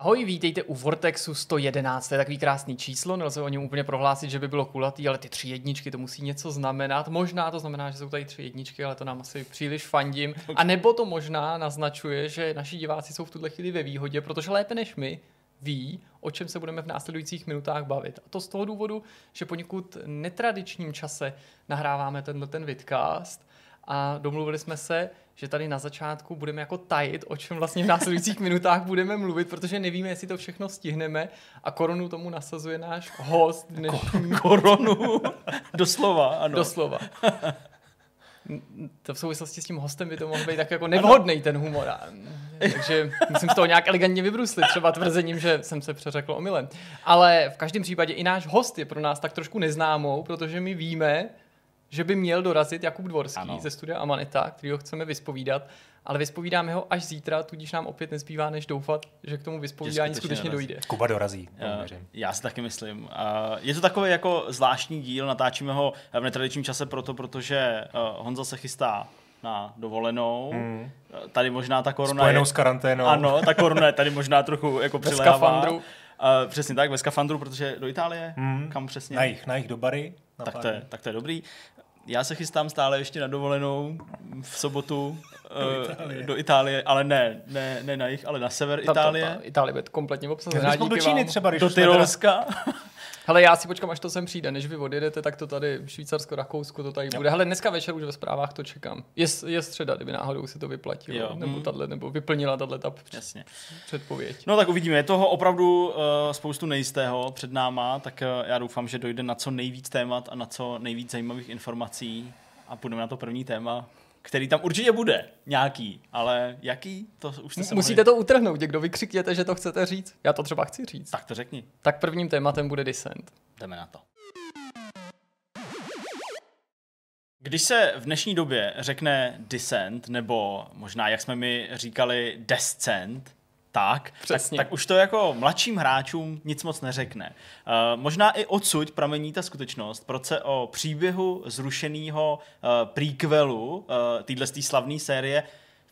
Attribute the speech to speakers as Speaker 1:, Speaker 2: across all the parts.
Speaker 1: Ahoj, vítejte u Vortexu 111, to je takový krásný číslo, nelze o něm úplně prohlásit, že by bylo kulatý, ale ty tři jedničky to musí něco znamenat. Možná to znamená, že jsou tady tři jedničky, ale to nám asi příliš fandím. A nebo to možná naznačuje, že naši diváci jsou v tuhle chvíli ve výhodě, protože lépe než my ví, o čem se budeme v následujících minutách bavit. A to z toho důvodu, že poněkud netradičním čase nahráváme tenhle ten vidcast a domluvili jsme se, že tady na začátku budeme jako tajit, o čem vlastně v následujících minutách budeme mluvit, protože nevíme, jestli to všechno stihneme a korunu tomu nasazuje náš host dnešní.
Speaker 2: Koronu. Doslova, ano.
Speaker 1: Doslova. To v souvislosti s tím hostem by to mohl být tak jako nevhodný ten humor. Takže musím z toho nějak elegantně vybruslit, třeba tvrzením, že jsem se přeřekl omylem. Ale v každém případě i náš host je pro nás tak trošku neznámou, protože my víme, že by měl dorazit Jakub Dvorský ano. ze studia Amaneta, který ho chceme vyspovídat, ale vyspovídáme ho až zítra, tudíž nám opět nezbývá, než doufat, že k tomu vyspovídání skutečně
Speaker 3: dorazí.
Speaker 1: dojde.
Speaker 3: Kuba dorazí.
Speaker 2: Já, já si taky myslím. Je to takový jako zvláštní díl, natáčíme ho v netradičním čase proto, protože eh, Honza se chystá na dovolenou. Hmm. Tady možná ta korona
Speaker 3: Spojenou
Speaker 2: je...
Speaker 3: s karanténou.
Speaker 2: Ano, ta korona je tady možná trochu jako přilévá. Uh, přesně tak, ve skafandru, protože do Itálie, hmm. kam přesně?
Speaker 3: Na jich, na jich do Bary.
Speaker 2: tak, to je, tak to je dobrý. Já se chystám stále ještě na dovolenou v sobotu do, uh, Itálie. do Itálie, ale ne, ne, ne na jich, ale na sever ta, Itálie. Ta, ta,
Speaker 1: Itálie bude kompletně obsazená.
Speaker 3: Do Číny třeba, když
Speaker 2: do Tyrolska.
Speaker 1: Hele, já si počkám, až to sem přijde, než vy odjedete, tak to tady v Švýcarsko, Rakousku to tady jo. bude. Hele, dneska večer už ve zprávách to čekám. Je, je středa, kdyby náhodou si to vyplatilo, jo. nebo, mm. tato, nebo vyplnila tato ta Jasně. předpověď.
Speaker 2: No tak uvidíme, je toho opravdu uh, spoustu nejistého před náma, tak uh, já doufám, že dojde na co nejvíc témat a na co nejvíc zajímavých informací a půjdeme na to první téma který tam určitě bude nějaký, ale jaký, to už jste se
Speaker 1: Musíte mohli... to utrhnout, kdo vykřikněte, že to chcete říct. Já to třeba chci říct.
Speaker 2: Tak to řekni.
Speaker 1: Tak prvním tématem bude Descent.
Speaker 2: Jdeme na to. Když se v dnešní době řekne Descent, nebo možná, jak jsme mi říkali, Descent, tak, tak, tak už to jako mladším hráčům nic moc neřekne. Uh, možná i odsud pramení ta skutečnost, proč se o příběhu zrušeného uh, prequelu uh, téhle slavné série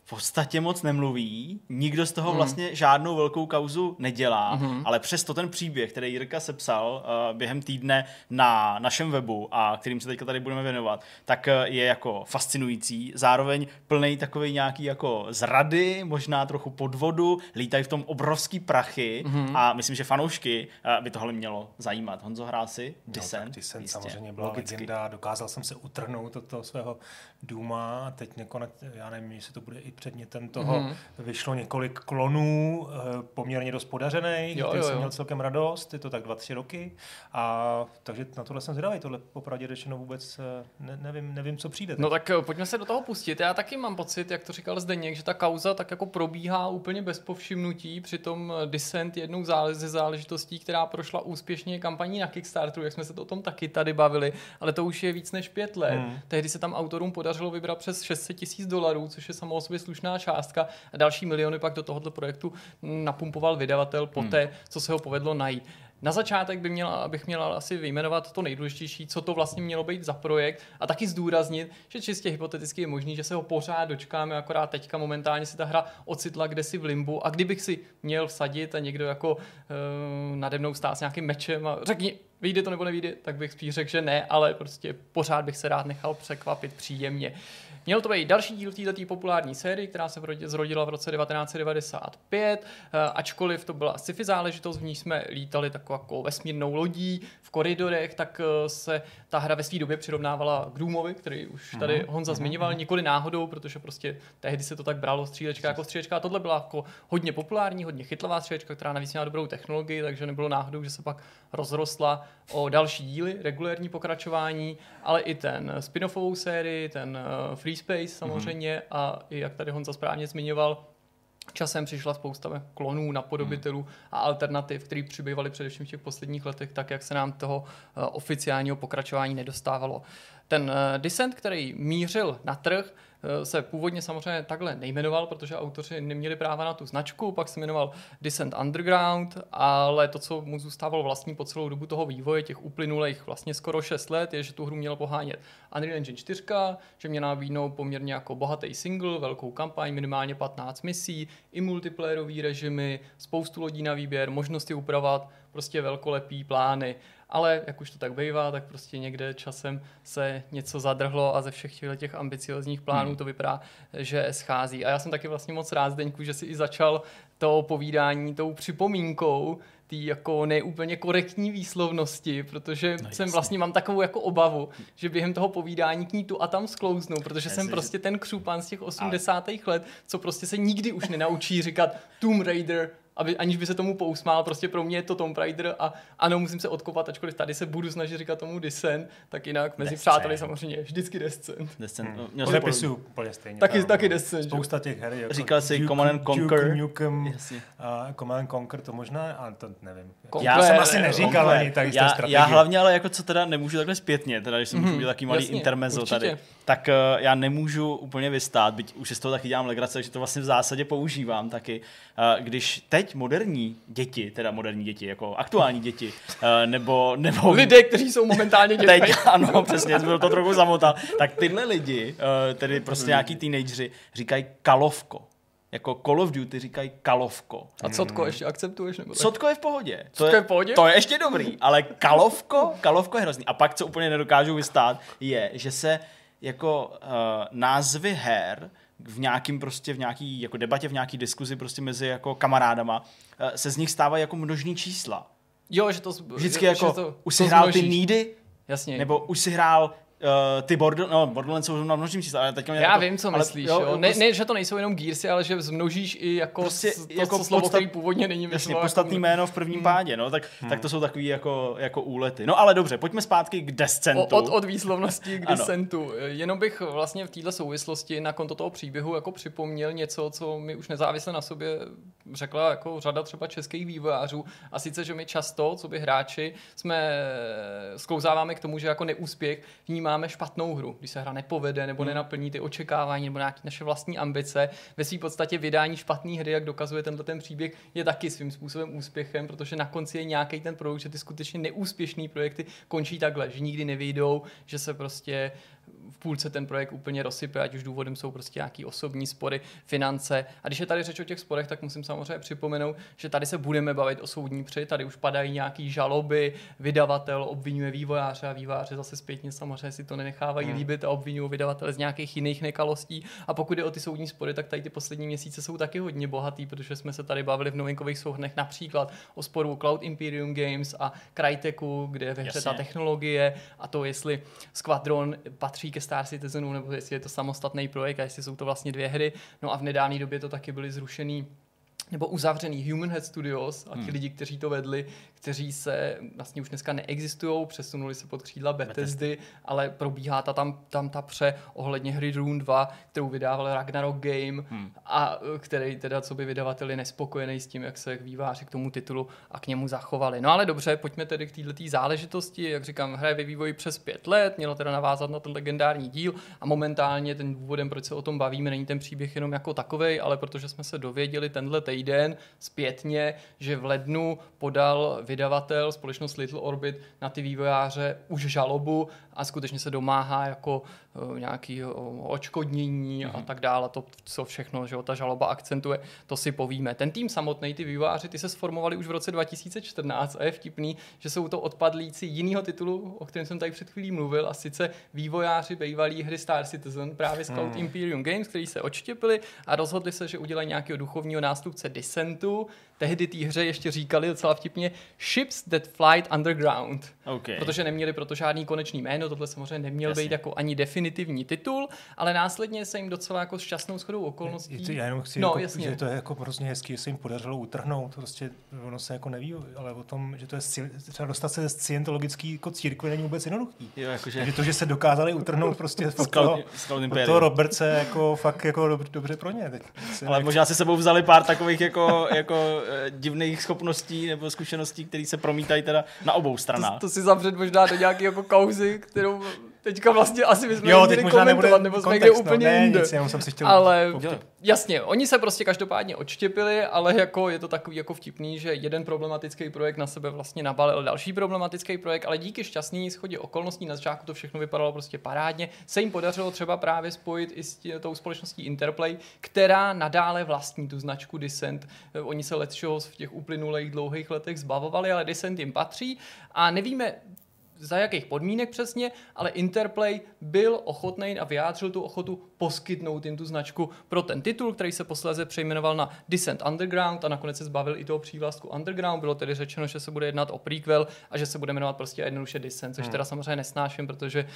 Speaker 2: podstatě moc nemluví, nikdo z toho hmm. vlastně žádnou velkou kauzu nedělá, mm. ale přesto ten příběh, který Jirka sepsal uh, během týdne na našem webu a kterým se teďka tady budeme věnovat, tak uh, je jako fascinující, zároveň plný takový nějaký jako zrady, možná trochu podvodu, lítají v tom obrovský prachy mm. a myslím, že fanoušky uh, by tohle mělo zajímat. Honzo, hrál si Descent? No,
Speaker 3: Descent samozřejmě byla Logicky. legenda, dokázal jsem se utrhnout od toho svého Duma, teď nekonec, já nevím, jestli to bude i předmětem toho, mm-hmm. vyšlo několik klonů, eh, poměrně dost podařených, jo, jo, jsem měl celkem radost, je to tak dva, tři roky, a takže na tohle jsem zvědavý, tohle popravdě řečeno vůbec eh, ne, nevím, nevím, co přijde. Teď.
Speaker 1: No tak eh, pojďme se do toho pustit, já taky mám pocit, jak to říkal Zdeněk, že ta kauza tak jako probíhá úplně bez povšimnutí, přitom Descent jednou ze záležitostí, která prošla úspěšně kampaní na Kickstarteru, jak jsme se to o tom taky tady bavili, ale to už je víc než pět let. Hmm. Tehdy se tam autorům podařilo vybrat přes 600 tisíc dolarů, což je samo o sobě slušná částka a další miliony pak do tohoto projektu napumpoval vydavatel poté, hmm. co se ho povedlo najít. Na začátek by měla, abych měla asi vyjmenovat to nejdůležitější, co to vlastně mělo být za projekt a taky zdůraznit, že čistě hypoteticky je možný, že se ho pořád dočkáme, akorát teďka momentálně si ta hra ocitla kdesi v limbu a kdybych si měl vsadit a někdo jako uh, nade mnou stál s nějakým mečem a řekni, vyjde to nebo nevyjde, tak bych spíš řekl, že ne, ale prostě pořád bych se rád nechal překvapit příjemně. Měl to být další díl této populární série, která se zrodila v roce 1995, eh, ačkoliv to byla sci-fi záležitost, v ní jsme lítali takovou jako vesmírnou lodí v koridorech, tak eh, se ta hra ve své době přirovnávala k Doomovi, který už tady uh-huh, Honza uh-huh. zmiňoval, nikoli náhodou, protože prostě tehdy se to tak bralo střílečka jako střílečka a tohle byla jako hodně populární, hodně chytlavá střílečka, která navíc měla dobrou technologii, takže nebylo náhodou, že se pak rozrostla o další díly, regulérní pokračování, ale i ten spin-offovou sérii, ten uh, Free Space mhm. samozřejmě mm-hmm. a i jak tady Honza správně zmiňoval, Časem přišla spousta klonů, napodobitelů hmm. a alternativ, které přibývaly především v těch posledních letech, tak jak se nám toho uh, oficiálního pokračování nedostávalo. Ten uh, Descent, který mířil na trh, eh, se původně samozřejmě takhle nejmenoval, protože autoři neměli práva na tu značku, pak se jmenoval Descent Underground, ale to, co mu zůstávalo vlastní po celou dobu toho vývoje, těch uplynulých vlastně skoro 6 let, je, že tu hru měl pohánět Unreal Engine 4, že mě nabídnou poměrně jako bohatý single, velkou kampaň, minimálně 15 misí, i multiplayerový režimy, spoustu lodí na výběr, možnosti upravovat, prostě velkolepý plány ale jak už to tak bývá, tak prostě někde časem se něco zadrhlo a ze všech těch ambiciozních plánů hmm. to vypadá, že schází. A já jsem taky vlastně moc rád, Zdeňku, že si i začal to povídání tou připomínkou, tý jako neúplně korektní výslovnosti, protože no, jsem vlastně mám takovou jako obavu, že během toho povídání k ní tu a tam sklouznu, protože jsem prostě ten křupan z těch 80. let, co prostě se nikdy už nenaučí říkat Tomb Raider, aby, aniž by se tomu pousmál, prostě pro mě je to Tomb Raider a ano, musím se odkopat, ačkoliv tady se budu snažit říkat tomu Descent, tak jinak mezi Descent. přáteli samozřejmě vždycky Descent.
Speaker 3: Descent. Hmm. Měl Zapisuju úplně stejně.
Speaker 1: Taky, tam, taky Descent.
Speaker 3: Spousta těch her.
Speaker 2: Jako Říkal jsi Command and Conquer. Duke
Speaker 3: Nukem, a Command and Conquer to možná, a to nevím. Conquer, já jsem asi neříkal Conquer. ani tady
Speaker 2: já, já hlavně ale jako co teda nemůžu takhle zpětně, teda když jsem mm-hmm, taky malý jasně, intermezzo určitě. tady, tak uh, já nemůžu úplně vystát, byť už z toho taky dělám legrace, že to vlastně v zásadě používám taky. Uh, když teď moderní děti, teda moderní děti, jako aktuální děti, uh, nebo, nebo...
Speaker 1: Lidé, kteří jsou momentálně děti.
Speaker 2: Teď, ano, přesně, byl to trochu zamotal. Tak tyhle lidi, uh, tedy prostě nějaký teenageři, říkají kalovko. Jako Call of Duty říkají kalovko.
Speaker 1: A cotko ještě akceptuješ? Nebo
Speaker 2: tak? Cotko je v pohodě.
Speaker 1: To je, je v pohodě?
Speaker 2: To je ještě dobrý, ale kalovko, kalovko je hrozný. A pak, co úplně nedokážu vystát, je, že se jako uh, názvy her v nějakým prostě, v nějaký jako debatě, v nějaký diskuzi prostě mezi jako kamarádama, uh, se z nich stávají jako množní čísla.
Speaker 1: Jo, že to...
Speaker 2: Vždycky že, jako, že to, už si hrál ty nídy,
Speaker 1: Jasně.
Speaker 2: Nebo už si hrál Uh, ty Border, no, Borderlands jsou na množím čísle, ale teď
Speaker 1: Já jako, vím, co ale, myslíš, jo. jo. Ne, ne, že to nejsou jenom Gearsy, ale že zmnožíš i jako, prostě, to, jako co slovo, podstat, který původně není
Speaker 2: Jasně, podstatný jako... jméno v prvním hmm. pádě, no, tak, hmm. tak to jsou takový jako, jako úlety. No ale dobře, pojďme zpátky k Descentu.
Speaker 1: O, od, od výslovnosti k Descentu. Jenom bych vlastně v této souvislosti na konto toho příběhu jako připomněl něco, co mi už nezávisle na sobě řekla jako řada třeba českých vývojářů. A sice, že my často, co by hráči, jsme sklouzáváme k tomu, že jako neúspěch vnímáme špatnou hru, když se hra nepovede nebo hmm. nenaplní ty očekávání nebo nějaké naše vlastní ambice. Ve své podstatě vydání špatné hry, jak dokazuje tenhle ten příběh, je taky svým způsobem úspěchem, protože na konci je nějaký ten produkt, že ty skutečně neúspěšné projekty končí takhle, že nikdy nevyjdou, že se prostě v půlce ten projekt úplně rozsype, ať už důvodem jsou prostě nějaký osobní spory, finance. A když je tady řeč o těch sporech, tak musím samozřejmě připomenout, že tady se budeme bavit o soudní při, tady už padají nějaký žaloby, vydavatel obvinuje vývojáře a vývojáře zase zpětně samozřejmě si to nenechávají hmm. líbit a obvinují vydavatele z nějakých jiných nekalostí. A pokud je o ty soudní spory, tak tady ty poslední měsíce jsou taky hodně bohatý, protože jsme se tady bavili v novinkových souhrnech například o sporu Cloud Imperium Games a Cryteku, kde je ve hře ta technologie a to, jestli Squadron patří ke Star Citizenu, nebo jestli je to samostatný projekt a jestli jsou to vlastně dvě hry. No a v nedávné době to taky byly zrušený nebo uzavřený Human Head Studios a ti hmm. lidi, kteří to vedli, kteří se vlastně už dneska neexistují, přesunuli se pod křídla Bethesdy, ale probíhá ta tam, tam ta pře ohledně hry Rune 2, kterou vydával Ragnarok Game hmm. a který teda, co by vydavateli nespokojený s tím, jak se výváři k tomu titulu a k němu zachovali. No ale dobře, pojďme tedy k této záležitosti. Jak říkám, hra je ve vývoji přes pět let, mělo teda navázat na ten legendární díl a momentálně ten důvodem, proč se o tom bavíme, není ten příběh jenom jako takovej, ale protože jsme se dověděli tenhle týden zpětně, že v lednu podal vydavatel, společnost Little Orbit, na ty vývojáře už žalobu a skutečně se domáhá jako uh, nějaký uh, očkodnění mm-hmm. a mhm. tak dále. To, co všechno, že ta žaloba akcentuje, to si povíme. Ten tým samotný, ty vývojáři, ty se sformovali už v roce 2014 a je vtipný, že jsou to odpadlíci jiného titulu, o kterém jsem tady před chvílí mluvil, a sice vývojáři bývalý hry Star Citizen, právě z Cloud mm. Imperium Games, který se odštěpili a rozhodli se, že udělají nějakého duchovního nástupce Dissentu. Tehdy té hře ještě říkali docela vtipně Ships that flight underground.
Speaker 2: Okay.
Speaker 1: Protože neměli proto žádný konečný jméno, tohle samozřejmě neměl Jasně. být jako ani definitivní titul, ale následně se jim docela jako šťastnou shodou okolností.
Speaker 3: Je, je to, já jenom chci, no, jako, jasně. že to je jako hrozně hezký, že se jim podařilo utrhnout, prostě ono se jako neví, ale o tom, že to je třeba dostat se z scientologický jako církve není vůbec jednoduchý.
Speaker 2: Jo, jakože...
Speaker 3: Takže to, že se dokázali utrhnout prostě od toho, od toho Robertce, jako fakt jako dobře, dobře pro ně. Teď
Speaker 2: ale možná si sebou vzali pár takových jako, jako divných schopností nebo zkušeností, které se promítají teda na obou stranách.
Speaker 1: To, to si zavřet možná do nějaké jako kauzy, kterou teďka vlastně asi bychom jo, možná komentovat, nebo jsme někde no, úplně
Speaker 3: ne,
Speaker 1: jinde.
Speaker 3: Nic, jenom jsem si chtěl
Speaker 1: ale jasně, oni se prostě každopádně odštěpili, ale jako je to takový jako vtipný, že jeden problematický projekt na sebe vlastně nabalil další problematický projekt, ale díky šťastný schodě okolností na začátku to všechno vypadalo prostě parádně. Se jim podařilo třeba právě spojit i s tě, tou společností Interplay, která nadále vlastní tu značku Descent. Oni se let v těch uplynulých dlouhých letech zbavovali, ale Descent jim patří a nevíme, za jakých podmínek přesně, ale Interplay byl ochotný a vyjádřil tu ochotu poskytnout jim tu značku pro ten titul, který se posléze přejmenoval na Descent Underground a nakonec se zbavil i toho přívlastku Underground. Bylo tedy řečeno, že se bude jednat o prequel a že se bude jmenovat prostě jednoduše Descent, což hmm. teda samozřejmě nesnáším, protože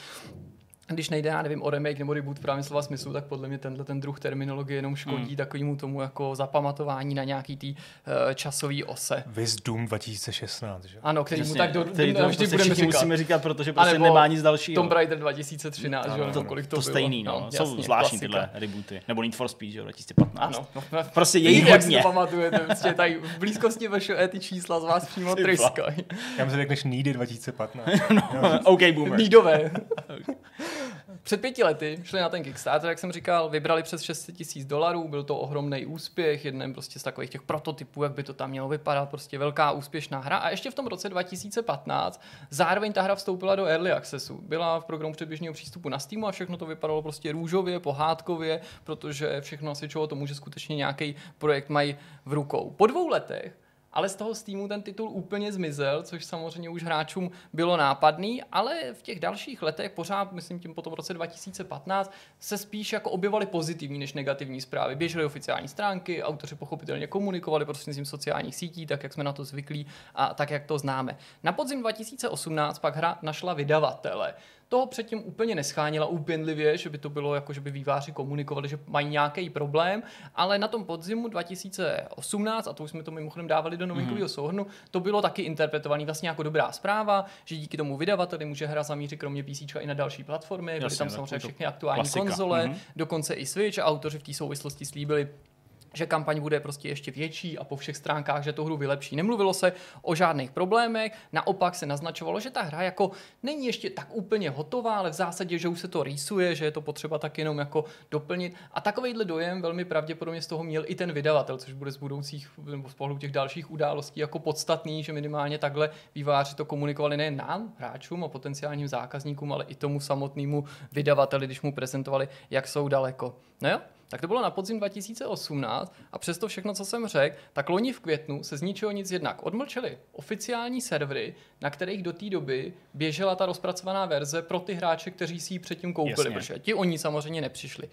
Speaker 1: když nejde, já nevím, o remake nebo reboot v právě slova smyslu, tak podle mě tenhle ten druh terminologie jenom škodí mm. takovému tomu jako zapamatování na nějaký tý uh, časový ose.
Speaker 3: Viz Doom 2016, že?
Speaker 1: Ano, který mu tak do, který to vždy budeme říkat.
Speaker 2: musíme říkat, protože prostě nemá nic dalšího.
Speaker 1: Tomb Raider 2013, no, že no, to, kolik to,
Speaker 2: to
Speaker 1: bylo.
Speaker 2: stejný, no. no Jsou zvláštní tyhle rebooty. Nebo Need for Speed, že 2015. Ano. No, no, prostě je jich hodně.
Speaker 1: Jak si pamatujete, prostě tady v blízkosti vaše ty čísla z vás přímo tryskají.
Speaker 3: Já myslím, řekneš Needy 2015.
Speaker 2: no, OK, boomer.
Speaker 1: Needové. Před pěti lety šli na ten Kickstarter, jak jsem říkal, vybrali přes 600 tisíc dolarů, byl to ohromný úspěch, jeden prostě z takových těch prototypů, jak by to tam mělo vypadat, prostě velká úspěšná hra. A ještě v tom roce 2015 zároveň ta hra vstoupila do Early Accessu. Byla v programu předběžného přístupu na Steamu a všechno to vypadalo prostě růžově, pohádkově, protože všechno čeho tomu, že skutečně nějaký projekt mají v rukou. Po dvou letech ale z toho Steamu ten titul úplně zmizel, což samozřejmě už hráčům bylo nápadný, ale v těch dalších letech pořád, myslím tím potom v roce 2015, se spíš jako objevaly pozitivní než negativní zprávy. Běžely oficiální stránky, autoři pochopitelně komunikovali prostřednictvím sociálních sítí, tak jak jsme na to zvyklí a tak jak to známe. Na podzim 2018 pak hra našla vydavatele toho předtím úplně neschánila úpěnlivě, že by to bylo jako, že by výváři komunikovali, že mají nějaký problém, ale na tom podzimu 2018, a to už jsme to mimochodem dávali do novinkového mm-hmm. souhrnu, to bylo taky interpretovaný vlastně jako dobrá zpráva, že díky tomu vydavateli může hra zamířit kromě PC i na další platformy, byly tam samozřejmě všechny aktuální klasika. konzole, mm-hmm. dokonce i Switch a autoři v té souvislosti slíbili, že kampaň bude prostě ještě větší a po všech stránkách, že tu hru vylepší. Nemluvilo se o žádných problémech, naopak se naznačovalo, že ta hra jako není ještě tak úplně hotová, ale v zásadě, že už se to rýsuje, že je to potřeba tak jenom jako doplnit. A takovýhle dojem velmi pravděpodobně z toho měl i ten vydavatel, což bude z budoucích nebo z pohledu těch dalších událostí jako podstatný, že minimálně takhle výváři to komunikovali nejen nám, hráčům a potenciálním zákazníkům, ale i tomu samotnému vydavateli, když mu prezentovali, jak jsou daleko. No jo, tak to bylo na podzim 2018 a přesto všechno, co jsem řekl, tak loni v květnu se z ničeho nic jednak odmlčeli oficiální servery, na kterých do té doby běžela ta rozpracovaná verze pro ty hráče, kteří si ji předtím koupili, Jasně. protože ti oni samozřejmě nepřišli.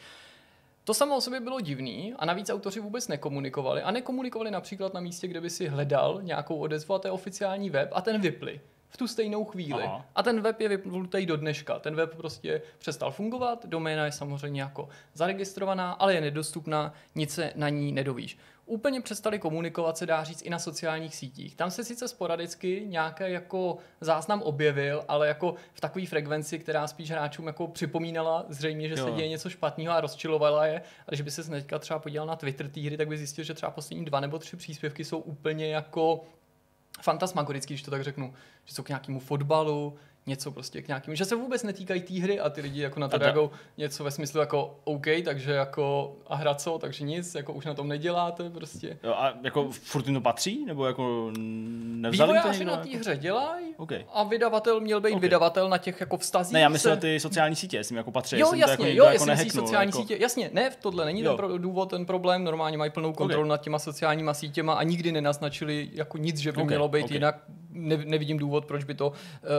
Speaker 1: To samo o sobě bylo divný a navíc autoři vůbec nekomunikovali a nekomunikovali například na místě, kde by si hledal nějakou odezvu a to je oficiální web a ten vypli v tu stejnou chvíli. Aha. A ten web je vyplutej do dneška. Ten web prostě přestal fungovat, doména je samozřejmě jako zaregistrovaná, ale je nedostupná, nic se na ní nedovíš. Úplně přestali komunikovat, se dá říct, i na sociálních sítích. Tam se sice sporadicky nějaký jako záznam objevil, ale jako v takové frekvenci, která spíš hráčům jako připomínala zřejmě, že jo. se děje něco špatného a rozčilovala je. A když by se teďka třeba podíval na Twitter té hry, tak by zjistil, že třeba poslední dva nebo tři příspěvky jsou úplně jako fantasmagorický, když to tak řeknu, že jsou k nějakému fotbalu, něco prostě k nějakým, že se vůbec netýkají té hry a ty lidi jako na to reagují něco ve smyslu jako OK, takže jako a hra co, takže nic, jako už na tom neděláte prostě.
Speaker 2: Jo, a jako furt to patří? Nebo jako nevzali
Speaker 1: Vývojáři na té hře dělají okay. a vydavatel měl být okay. vydavatel na těch jako vztazích.
Speaker 2: Ne, já myslím se... na ty sociální sítě, jestli jako patří.
Speaker 1: Jo, jasně,
Speaker 2: to
Speaker 1: jako jo, jako jestli jako sociální jako... sítě, jasně, ne, tohle není jo. ten důvod, ten problém, normálně mají plnou kontrolu okay. nad těma sociálníma sítěma a nikdy nenaznačili jako nic, že by okay. mělo být okay. jinak, ne, nevidím důvod, proč by to uh,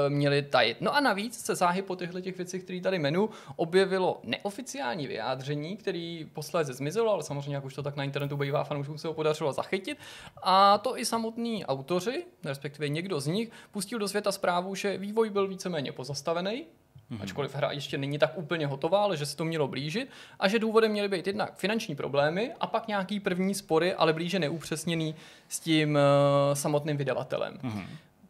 Speaker 1: měli tajit. No a navíc se záhy po těchto těch věcech, které tady jmenu, objevilo neoficiální vyjádření, který posléze zmizelo, ale samozřejmě, jak už to tak na internetu bývá, fanouškům se ho podařilo zachytit. A to i samotní autoři, respektive někdo z nich, pustil do světa zprávu, že vývoj byl víceméně pozastavený, Mm-hmm. Ačkoliv hra ještě není tak úplně hotová, ale že se to mělo blížit a že důvodem měly být jednak finanční problémy a pak nějaký první spory, ale blíže neupřesněný s tím uh, samotným vydavatelem. Mm-hmm.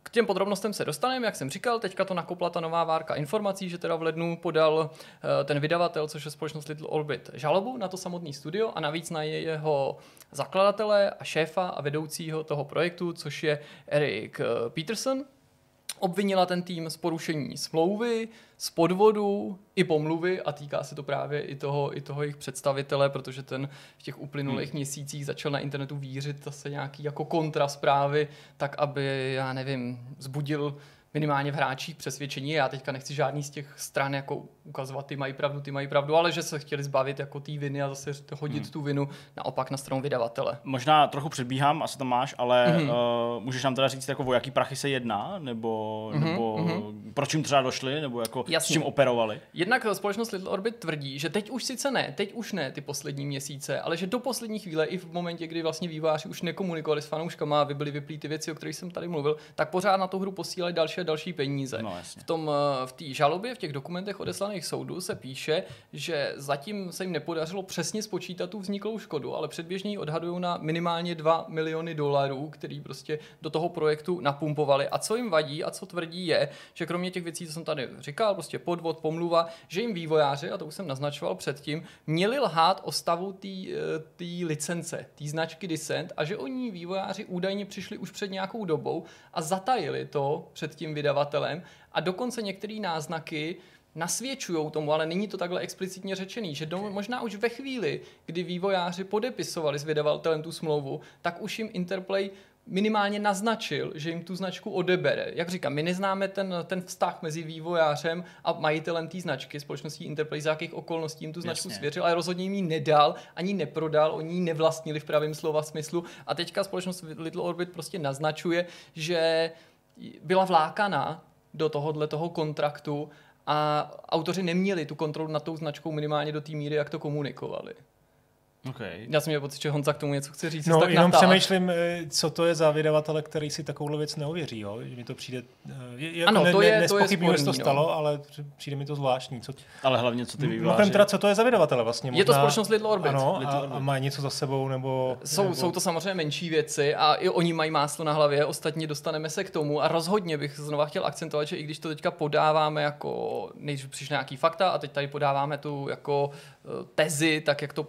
Speaker 1: K těm podrobnostem se dostaneme, jak jsem říkal, teďka to nakopla ta nová várka informací, že teda v lednu podal uh, ten vydavatel, což je společnost Little Orbit, žalobu na to samotný studio a navíc na jeho zakladatele a šéfa a vedoucího toho projektu, což je Eric uh, Peterson, obvinila ten tým z porušení smlouvy, z podvodu i pomluvy a týká se to právě i toho, i toho jejich představitele, protože ten v těch uplynulých hmm. měsících začal na internetu vířit zase nějaký jako kontra zprávy, tak aby, já nevím, zbudil minimálně v hráčích přesvědčení. Já teďka nechci žádný z těch stran jako ukazovat, ty mají pravdu, ty mají pravdu, ale že se chtěli zbavit jako té viny a zase hodit hmm. tu vinu naopak na stranu vydavatele.
Speaker 2: Možná trochu předbíhám, asi to máš, ale hmm. uh, můžeš nám teda říct, jako o jaký prachy se jedná, nebo, hmm. nebo hmm. proč jim třeba došli, nebo jako Jasně. s čím operovali?
Speaker 1: Jednak společnost Little Orbit tvrdí, že teď už sice ne, teď už ne ty poslední měsíce, ale že do poslední chvíle i v momentě, kdy vlastně výváři už nekomunikovali s fanouškama, vy byli vyplý ty věci, o kterých jsem tady mluvil, tak pořád na tu hru posílali další a další peníze.
Speaker 2: No,
Speaker 1: v tom eh, v té žalobě, v těch dokumentech odeslaných soudu se píše, že zatím se jim nepodařilo přesně spočítat tu vzniklou škodu, ale předběžně ji odhadují na minimálně 2 miliony dolarů, který prostě do toho projektu napumpovali. A co jim vadí a co tvrdí je, že kromě těch věcí, co jsem tady říkal, prostě podvod, pomluva, že jim vývojáři, a to už jsem naznačoval předtím, měli lhát o stavu té eh, licence, té značky Descent a že oni vývojáři údajně přišli už před nějakou dobou a zatajili to před tím vydavatelem a dokonce některé náznaky nasvědčují tomu, ale není to takhle explicitně řečený, že do, možná už ve chvíli, kdy vývojáři podepisovali s vydavatelem tu smlouvu, tak už jim Interplay minimálně naznačil, že jim tu značku odebere. Jak říkám, my neznáme ten, ten vztah mezi vývojářem a majitelem té značky, společností Interplay, za jakých okolností jim tu značku Jasně. svěřil, ale rozhodně jim ji nedal, ani neprodal, oni ji nevlastnili v pravém slova smyslu. A teďka společnost Little Orbit prostě naznačuje, že byla vlákaná do tohohle toho kontraktu a autoři neměli tu kontrolu nad tou značkou minimálně do té míry, jak to komunikovali.
Speaker 2: Okay.
Speaker 1: Já jsem měl pocit, že Honza k tomu něco chce říct.
Speaker 3: No, tak jenom přemýšlím, eh, co to je za vydavatele, který si takovou věc neuvěří. Jo? Že mi to přijde... Eh, je, jako
Speaker 1: ano,
Speaker 3: ne,
Speaker 1: to je, ne, to je sporný,
Speaker 3: že to stalo, no. ale přijde mi to zvláštní. Co...
Speaker 2: Ale hlavně, co ty
Speaker 3: výváři. No, teda, co to je za vydavatele vlastně?
Speaker 1: Možná... Je to společnost Little Orbit.
Speaker 3: Ano,
Speaker 1: Little
Speaker 3: a, Orbit. a má něco za sebou, nebo...
Speaker 1: Jsou,
Speaker 3: nebo...
Speaker 1: jsou to samozřejmě menší věci a i oni mají máslo na hlavě, ostatně dostaneme se k tomu a rozhodně bych znova chtěl akcentovat, že i když to teďka podáváme jako, než přišly nějaký fakta a teď tady podáváme tu jako eh, tezi, tak jak to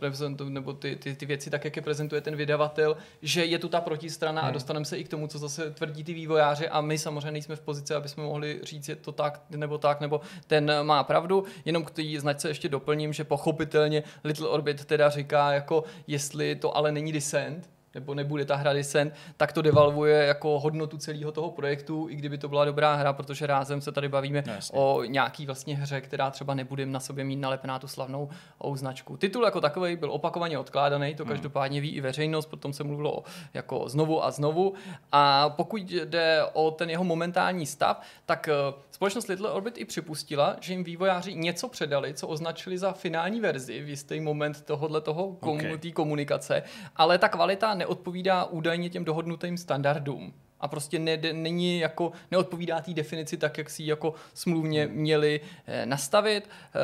Speaker 1: nebo ty, ty, ty věci, tak jak je prezentuje ten vydavatel, že je tu ta protistrana hmm. a dostaneme se i k tomu, co zase tvrdí ty vývojáři a my samozřejmě nejsme v pozici, aby jsme mohli říct, je to tak nebo tak, nebo ten má pravdu. Jenom k té značce ještě doplním, že pochopitelně Little Orbit teda říká, jako jestli to ale není Descent, nebo nebude ta hra Descent, tak to devalvuje jako hodnotu celého toho projektu, i kdyby to byla dobrá hra, protože rázem se tady bavíme no, o nějaký vlastně hře, která třeba nebude na sobě mít nalepená tu slavnou značku. Titul jako takový byl opakovaně odkládaný, to hmm. každopádně ví i veřejnost, potom se mluvilo jako znovu a znovu. A pokud jde o ten jeho momentální stav, tak eh, společnost Little Orbit i připustila, že jim vývojáři něco předali, co označili za finální verzi v jistý moment tohohle toho komu- okay. komunikace, ale ta kvalita neodpovídá údajně těm dohodnutým standardům a prostě ne, není jako, neodpovídá té definici tak, jak si jako smluvně měli eh, nastavit. Eh,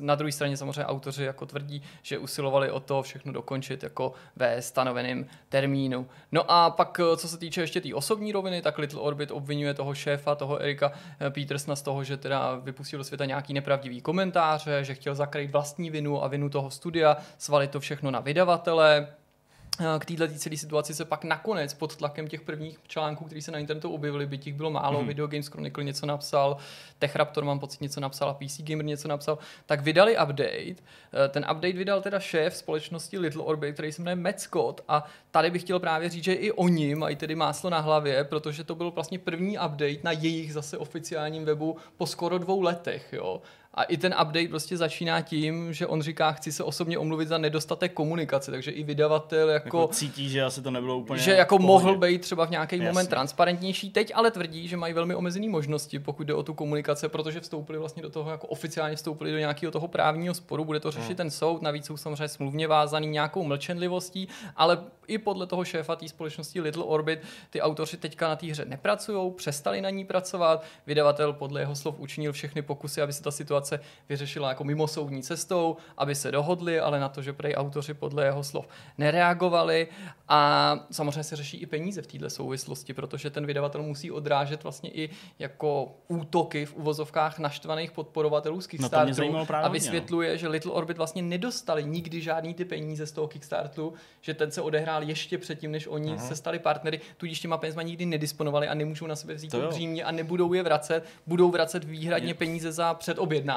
Speaker 1: na druhé straně samozřejmě autoři jako tvrdí, že usilovali o to všechno dokončit jako ve stanoveném termínu. No a pak, eh, co se týče ještě té tý osobní roviny, tak Little Orbit obvinuje toho šéfa, toho Erika Petersna z toho, že teda vypustil do světa nějaký nepravdivý komentáře, že chtěl zakrýt vlastní vinu a vinu toho studia, svalit to všechno na vydavatele, k této celé situaci se pak nakonec pod tlakem těch prvních článků, které se na internetu objevily, by těch bylo málo, mm. Video Games Chronicle něco napsal, TechRaptor mám pocit něco napsal a PC Gamer něco napsal, tak vydali update. Eh, ten update vydal teda šéf společnosti Little Orbit, který se jmenuje Matt Scott a tady bych chtěl právě říct, že i oni mají tedy máslo na hlavě, protože to byl vlastně první update na jejich zase oficiálním webu po skoro dvou letech. Jo. A i ten update prostě začíná tím, že on říká, chci se osobně omluvit za nedostatek komunikace, takže i vydavatel jako... jako
Speaker 2: cítí, že asi to nebylo úplně
Speaker 1: Že jako mohl být třeba v nějaký Jasně. moment transparentnější. Teď ale tvrdí, že mají velmi omezené možnosti, pokud jde o tu komunikace, protože vstoupili vlastně do toho, jako oficiálně vstoupili do nějakého toho právního sporu, bude to řešit hmm. ten soud, navíc jsou samozřejmě smluvně vázaný nějakou mlčenlivostí, ale i podle toho šéfa té společnosti Little Orbit ty autoři teďka na té hře nepracují, přestali na ní pracovat, vydavatel podle jeho slov učinil všechny pokusy, aby se ta situace situace vyřešila jako mimosoudní cestou, aby se dohodli, ale na to, že prej autoři podle jeho slov nereagovali. A samozřejmě se řeší i peníze v této souvislosti, protože ten vydavatel musí odrážet vlastně i jako útoky v uvozovkách naštvaných podporovatelů z Kickstarteru no a vysvětluje, no. že Little Orbit vlastně nedostali nikdy žádný ty peníze z toho Kickstarteru, že ten se odehrál ještě předtím, než oni uh-huh. se stali partnery, tudíž těma penězma nikdy nedisponovali a nemůžou na sebe vzít břímě a nebudou je vracet, budou vracet výhradně peníze za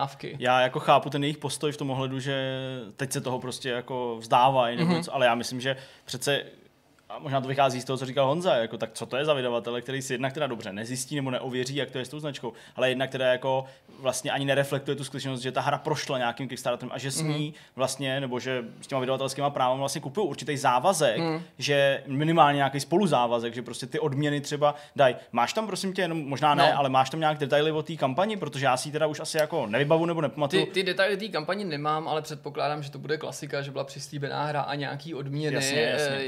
Speaker 1: předobjednávky.
Speaker 2: Já jako chápu ten jejich postoj v tom ohledu, že teď se toho prostě jako vzdávají, nebo uh-huh. ale já myslím, že přece a možná to vychází z toho, co říkal Honza, jako tak co to je za vydavatele, který si jednak teda dobře nezjistí nebo neověří, jak to je s tou značkou, ale jednak teda jako vlastně ani nereflektuje tu skutečnost, že ta hra prošla nějakým Kickstarterem a že s ní mm. vlastně, nebo že s těma vydavatelskými právy vlastně kupují určitý závazek, mm. že minimálně nějaký spoluzávazek, že prostě ty odměny třeba dají. Máš tam prosím tě, jenom možná ne, no. ale máš tam nějak detaily o té kampani, protože já si teda už asi jako nevybavu nebo nepamatuju.
Speaker 1: Ty, ty detaily té kampani nemám, ale předpokládám, že to bude klasika, že byla přislíbená hra a nějaký odměny. Jasně, jasně.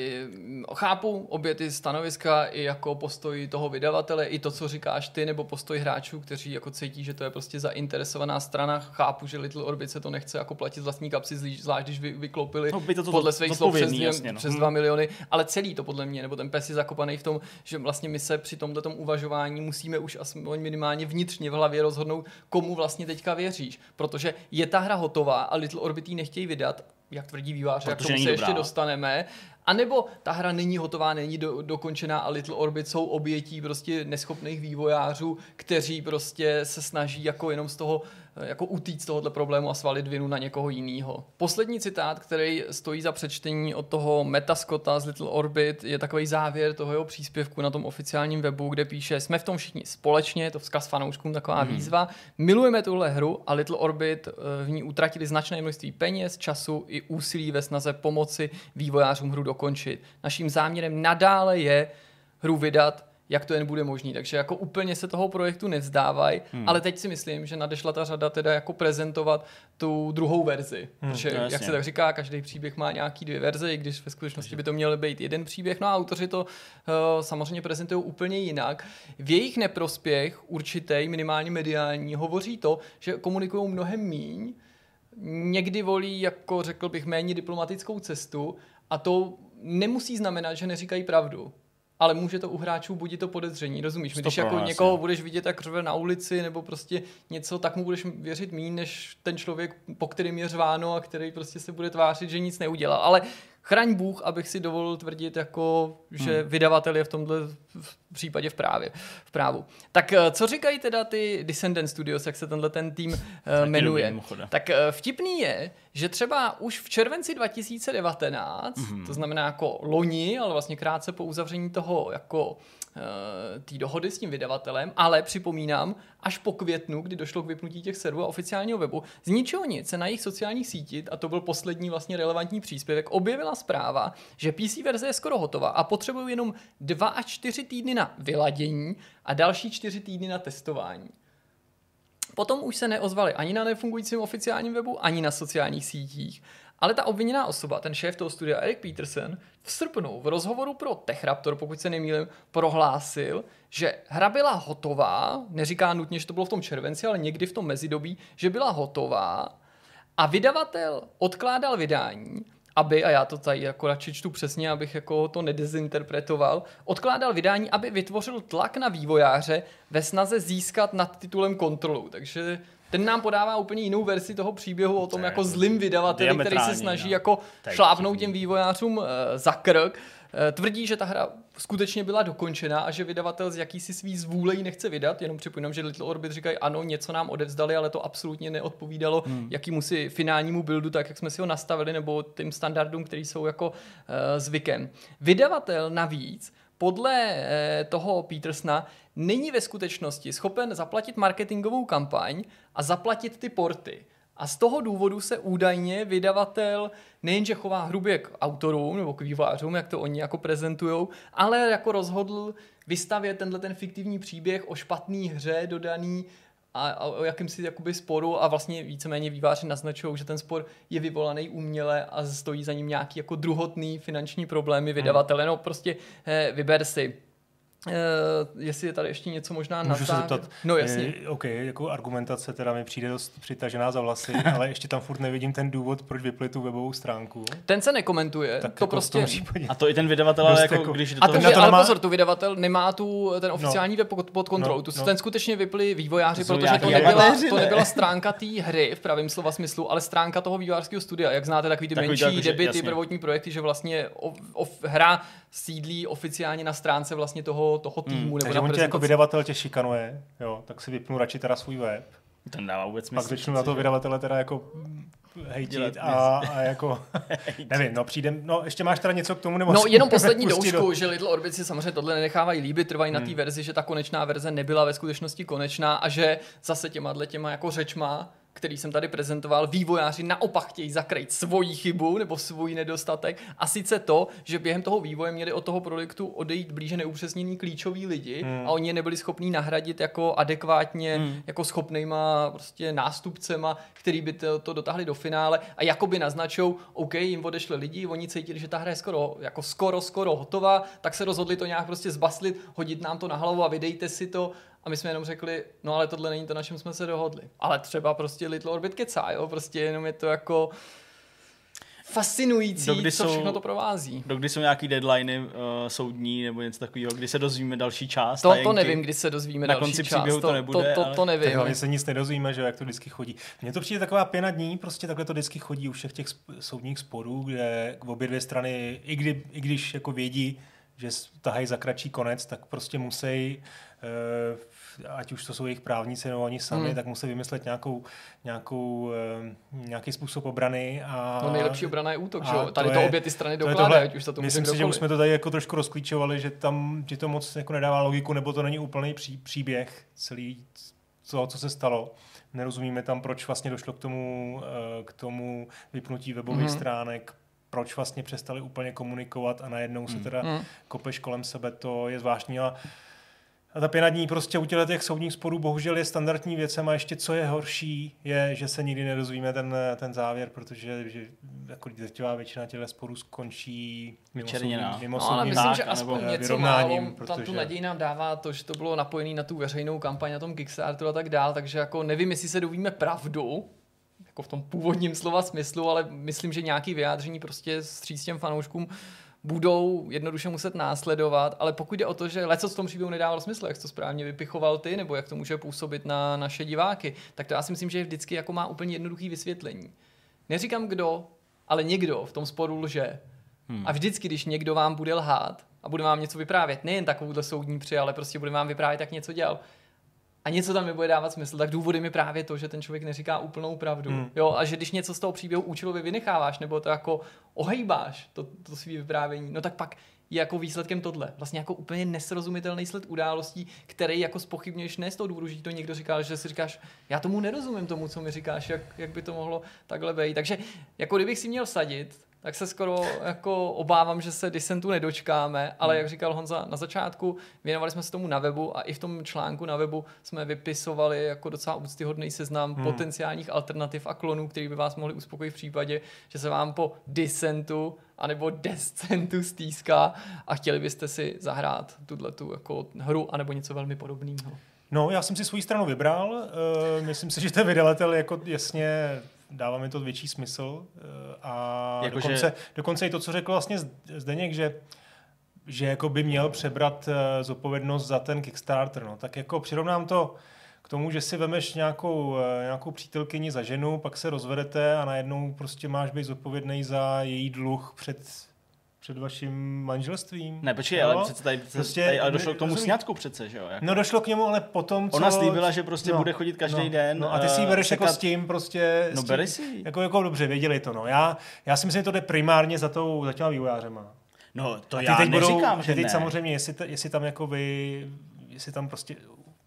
Speaker 1: Chápu obě ty stanoviska i jako postoj toho vydavatele, i to, co říkáš ty, nebo postoj hráčů, kteří jako cítí, že to je prostě zainteresovaná strana. Chápu, že Little Orbit se to nechce jako platit vlastní kapsy, zvlášť když vy, vyklopili no, to, to, podle svých slov přes, jasně, no. přes 2 hmm. miliony, ale celý to podle mě, nebo ten pes je zakopaný v tom, že vlastně my se při tomto uvažování musíme už aspoň minimálně vnitřně v hlavě rozhodnout, komu vlastně teďka věříš, protože je ta hra hotová a Little Orbit ji nechtějí vydat, jak tvrdí vývář, jak tomu se dobrá. ještě dostaneme. A nebo ta hra není hotová, není do, dokončená a Little Orbit jsou obětí prostě neschopných vývojářů, kteří prostě se snaží jako jenom z toho jako utíct tohohle problému a svalit vinu na někoho jiného. Poslední citát, který stojí za přečtení od toho Metascota z Little Orbit, je takový závěr toho jeho příspěvku na tom oficiálním webu, kde píše, jsme v tom všichni společně, je to vzkaz fanouškům, taková hmm. výzva, milujeme tuhle hru a Little Orbit eh, v ní utratili značné množství peněz, času i úsilí ve snaze pomoci vývojářům hru dokončit. Naším záměrem nadále je hru vydat jak to jen bude možný. Takže jako úplně se toho projektu nevzdávají, hmm. ale teď si myslím, že nadešla ta řada teda jako prezentovat tu druhou verzi. Hmm, protože, jak se tak říká, každý příběh má nějaký dvě verze, i když ve skutečnosti by to měl být jeden příběh. No a autoři to uh, samozřejmě prezentují úplně jinak. V jejich neprospěch určitý, minimálně mediální, hovoří to, že komunikují mnohem míň, někdy volí, jako řekl bych, méně diplomatickou cestu a to nemusí znamenat, že neříkají pravdu ale může to u hráčů budit to podezření, rozumíš? Když jako někoho budeš vidět tak řve na ulici nebo prostě něco, tak mu budeš věřit méně, než ten člověk, po kterým je řváno a který prostě se bude tvářit, že nic neudělal. Ale chraň Bůh, abych si dovolil tvrdit, jako, že hmm. vydavatel je v tomhle případě v, právě, v právu. Tak eh, co říkají teda ty Descendant Studios, jak se tenhle ten tým uh, jmenuje? Tak uh, vtipný je, že třeba už v červenci 2019, hmm. to znamená jako loni, ale vlastně krátce po uzavření toho jako té dohody s tím vydavatelem, ale připomínám, až po květnu, kdy došlo k vypnutí těch serverů a oficiálního webu, z ničeho nic se na jejich sociálních sítích, a to byl poslední vlastně relevantní příspěvek, objevila zpráva, že PC verze je skoro hotová a potřebují jenom 2 až 4 týdny na vyladění a další 4 týdny na testování. Potom už se neozvali ani na nefungujícím oficiálním webu, ani na sociálních sítích. Ale ta obviněná osoba, ten šéf toho studia Eric Peterson, v srpnu v rozhovoru pro TechRaptor, pokud se nemýlím, prohlásil, že hra byla hotová, neříká nutně, že to bylo v tom červenci, ale někdy v tom mezidobí, že byla hotová a vydavatel odkládal vydání, aby, a já to tady jako radši čtu přesně, abych jako to nedezinterpretoval, odkládal vydání, aby vytvořil tlak na vývojáře ve snaze získat nad titulem kontrolu. Takže ten nám podává úplně jinou verzi toho příběhu o tom jako zlým vydavateli, který se snaží no. jako šlápnout těm vývojářům uh, za krk. Uh, tvrdí, že ta hra skutečně byla dokončena a že vydavatel z jakýsi svý zvůle ji nechce vydat. Jenom připomínám, že Little Orbit říkají, ano, něco nám odevzdali, ale to absolutně neodpovídalo hmm. jakýmu si finálnímu buildu, tak jak jsme si ho nastavili, nebo tím standardům, který jsou jako uh, zvykem. Vydavatel navíc podle eh, toho Petersna není ve skutečnosti schopen zaplatit marketingovou kampaň a zaplatit ty porty. A z toho důvodu se údajně vydavatel nejenže chová hrubě k autorům nebo k vývojářům, jak to oni jako prezentují, ale jako rozhodl vystavět tenhle ten fiktivní příběh o špatné hře dodaný a, a o jakýmsi jakoby sporu a vlastně víceméně výváři naznačují, že ten spor je vyvolaný uměle a stojí za ním nějaký jako druhotný finanční problémy vydavatele. Hmm. No prostě eh, vyber si Uh, jestli je tady ještě něco možná
Speaker 3: Můžu
Speaker 1: na
Speaker 3: se zeptat,
Speaker 1: No jasně.
Speaker 3: Je, OK, jako argumentace teda mi přijde dost přitažená za vlasy, ale ještě tam furt nevidím ten důvod, proč vypli tu webovou stránku.
Speaker 1: Ten se nekomentuje, tak to jako prostě...
Speaker 2: A to i ten vydavatel, ale jako, jako, když
Speaker 1: do toho... A to, to ale pozor, tu vydavatel nemá tu, ten oficiální no. web pod, pod kontrolou. No, tu, no. Ten skutečně vypli vývojáři, to protože to nebyla, to nebyla stránka té hry v pravém slova smyslu, ale stránka toho vývojářského studia. Jak znáte takový ty takový menší jako, debity, prvotní projekty, že vlastně hra sídlí oficiálně na stránce vlastně toho, toho týmu. Hmm.
Speaker 3: Takže on tě jako vydavatel tě šikanuje, jo, tak si vypnu radši teda svůj web.
Speaker 2: Ten dává vůbec smysl.
Speaker 3: Pak začnu na to vydavatele teda jako hejtit a, a jako, nevím, no přijde, no ještě máš teda něco k tomu, nebo
Speaker 1: No jenom poslední doušku, do... že Little Orbit si samozřejmě tohle nenechávají líbit, trvají hmm. na té verzi, že ta konečná verze nebyla ve skutečnosti konečná a že zase těma těma jako řečma který jsem tady prezentoval, vývojáři naopak chtějí zakrýt svoji chybu nebo svůj nedostatek a sice to, že během toho vývoje měli od toho produktu odejít blíže neupřesněný klíčoví lidi hmm. a oni je nebyli schopní nahradit jako adekvátně, hmm. jako schopnýma prostě nástupcema, který by to, to dotáhli do finále a jakoby naznačou, OK, jim odešli lidi, oni cítili, že ta hra je skoro, jako skoro, skoro hotová, tak se rozhodli to nějak prostě zbaslit, hodit nám to na hlavu a vydejte si to a my jsme jenom řekli, no ale tohle není to, na čem jsme se dohodli. Ale třeba prostě Little Orbit kecá, jo, prostě jenom je to jako fascinující, dokdy co všechno to provází.
Speaker 2: Dokdy jsou nějaký deadliny uh, soudní nebo něco takového, kdy se dozvíme další část?
Speaker 1: To, to nevím, kdy se dozvíme
Speaker 2: Na
Speaker 1: další
Speaker 2: konci
Speaker 1: část.
Speaker 2: příběhu to, to nebude.
Speaker 1: To, to, to nevím.
Speaker 3: Tak se nic nedozvíme, že jak to vždycky chodí. Mně to přijde taková pěna dní, prostě takhle to vždycky chodí u všech těch soudních sporů, kde obě dvě strany, i, kdy, i když jako vědí, že tahají za kratší konec, tak prostě musí uh, ať už to jsou jejich právníci nebo oni sami, hmm. tak musí vymyslet nějakou, nějakou, eh, nějaký způsob obrany. A,
Speaker 1: no nejlepší obrana je útok, že jo? Tady to, je, obě ty strany dokládají, ať už to
Speaker 3: Myslím si, že už jsme to tady jako trošku rozklíčovali, že tam že to moc jako nedává logiku, nebo to není úplný pří, příběh celý toho, co se stalo. Nerozumíme tam, proč vlastně došlo k tomu, eh, k tomu vypnutí webových hmm. stránek, proč vlastně přestali úplně komunikovat a najednou se hmm. teda hmm. kopeš kolem sebe, to je zvláštní. A a ta pěna dní prostě u těch soudních sporů bohužel je standardní věcem a ještě co je horší, je, že se nikdy nedozvíme ten, ten závěr, protože že, jako drtivá většina těchto sporů skončí
Speaker 2: mimo soudní,
Speaker 1: mimo no, ale myslím, že aspoň něco málo protože... tam tu naději nám dává to, že to bylo napojené na tu veřejnou kampaň na tom Kickstarteru a tak dál, takže jako nevím, jestli se dovíme pravdu, jako v tom původním slova smyslu, ale myslím, že nějaký vyjádření prostě stříc těm fanouškům budou jednoduše muset následovat, ale pokud jde o to, že leco v tom příběhu nedával smysl, jak to správně vypichoval ty, nebo jak to může působit na naše diváky, tak to já si myslím, že vždycky jako má úplně jednoduchý vysvětlení. Neříkám kdo, ale někdo v tom sporu lže. Hmm. A vždycky, když někdo vám bude lhát a bude vám něco vyprávět, nejen takovouhle soudní při, ale prostě bude vám vyprávět, jak něco dělal, a něco tam nebude dávat smysl, tak důvodem je právě to, že ten člověk neříká úplnou pravdu. Hmm. Jo, a že když něco z toho příběhu účelově vynecháváš, nebo to jako ohejbáš, to, to svý vyprávění, no tak pak je jako výsledkem tohle. Vlastně jako úplně nesrozumitelný sled událostí, který jako spochybňuješ ne z toho důvodu, že to někdo říkal, že si říkáš, já tomu nerozumím tomu, co mi říkáš, jak, jak by to mohlo takhle být. Takže jako kdybych si měl sadit, tak se skoro jako obávám, že se disentu nedočkáme, ale jak říkal Honza na začátku, věnovali jsme se tomu na webu a i v tom článku na webu jsme vypisovali jako docela úctyhodný seznam hmm. potenciálních alternativ a klonů, který by vás mohli uspokojit v případě, že se vám po disentu anebo descentu stýská a chtěli byste si zahrát tuhle tu jako hru anebo něco velmi podobného.
Speaker 3: No, já jsem si svou stranu vybral. Uh, myslím si, že ten vydavatel jako jasně dává mi to větší smysl. Eh, a jako dokonce, že... dokonce i to, co řekl vlastně Zdeněk, že že jako by měl přebrat uh, zodpovědnost za ten Kickstarter. No. Tak jako přirovnám to k tomu, že si vemeš nějakou, uh, nějakou přítelkyni za ženu, pak se rozvedete a najednou prostě máš být zodpovědný za její dluh před před vaším manželstvím.
Speaker 2: Ne, počkej, ale přece tady, prostě, tady ale došlo k tomu sňatku přece, že jo?
Speaker 3: Jako. No došlo k němu, ale potom,
Speaker 2: co... Ona slíbila, že prostě no, bude chodit každý
Speaker 3: no,
Speaker 2: den.
Speaker 3: No a ty si ji bereš jako s tím prostě...
Speaker 2: No beri si
Speaker 3: jako, jako dobře, věděli to, no. Já, já si myslím, že to jde primárně za, tou, za těma vývojářema.
Speaker 2: No to a já teď neříkám, budou, že
Speaker 3: teď
Speaker 2: ne.
Speaker 3: samozřejmě, jestli, t, jestli tam jako vy, jestli tam prostě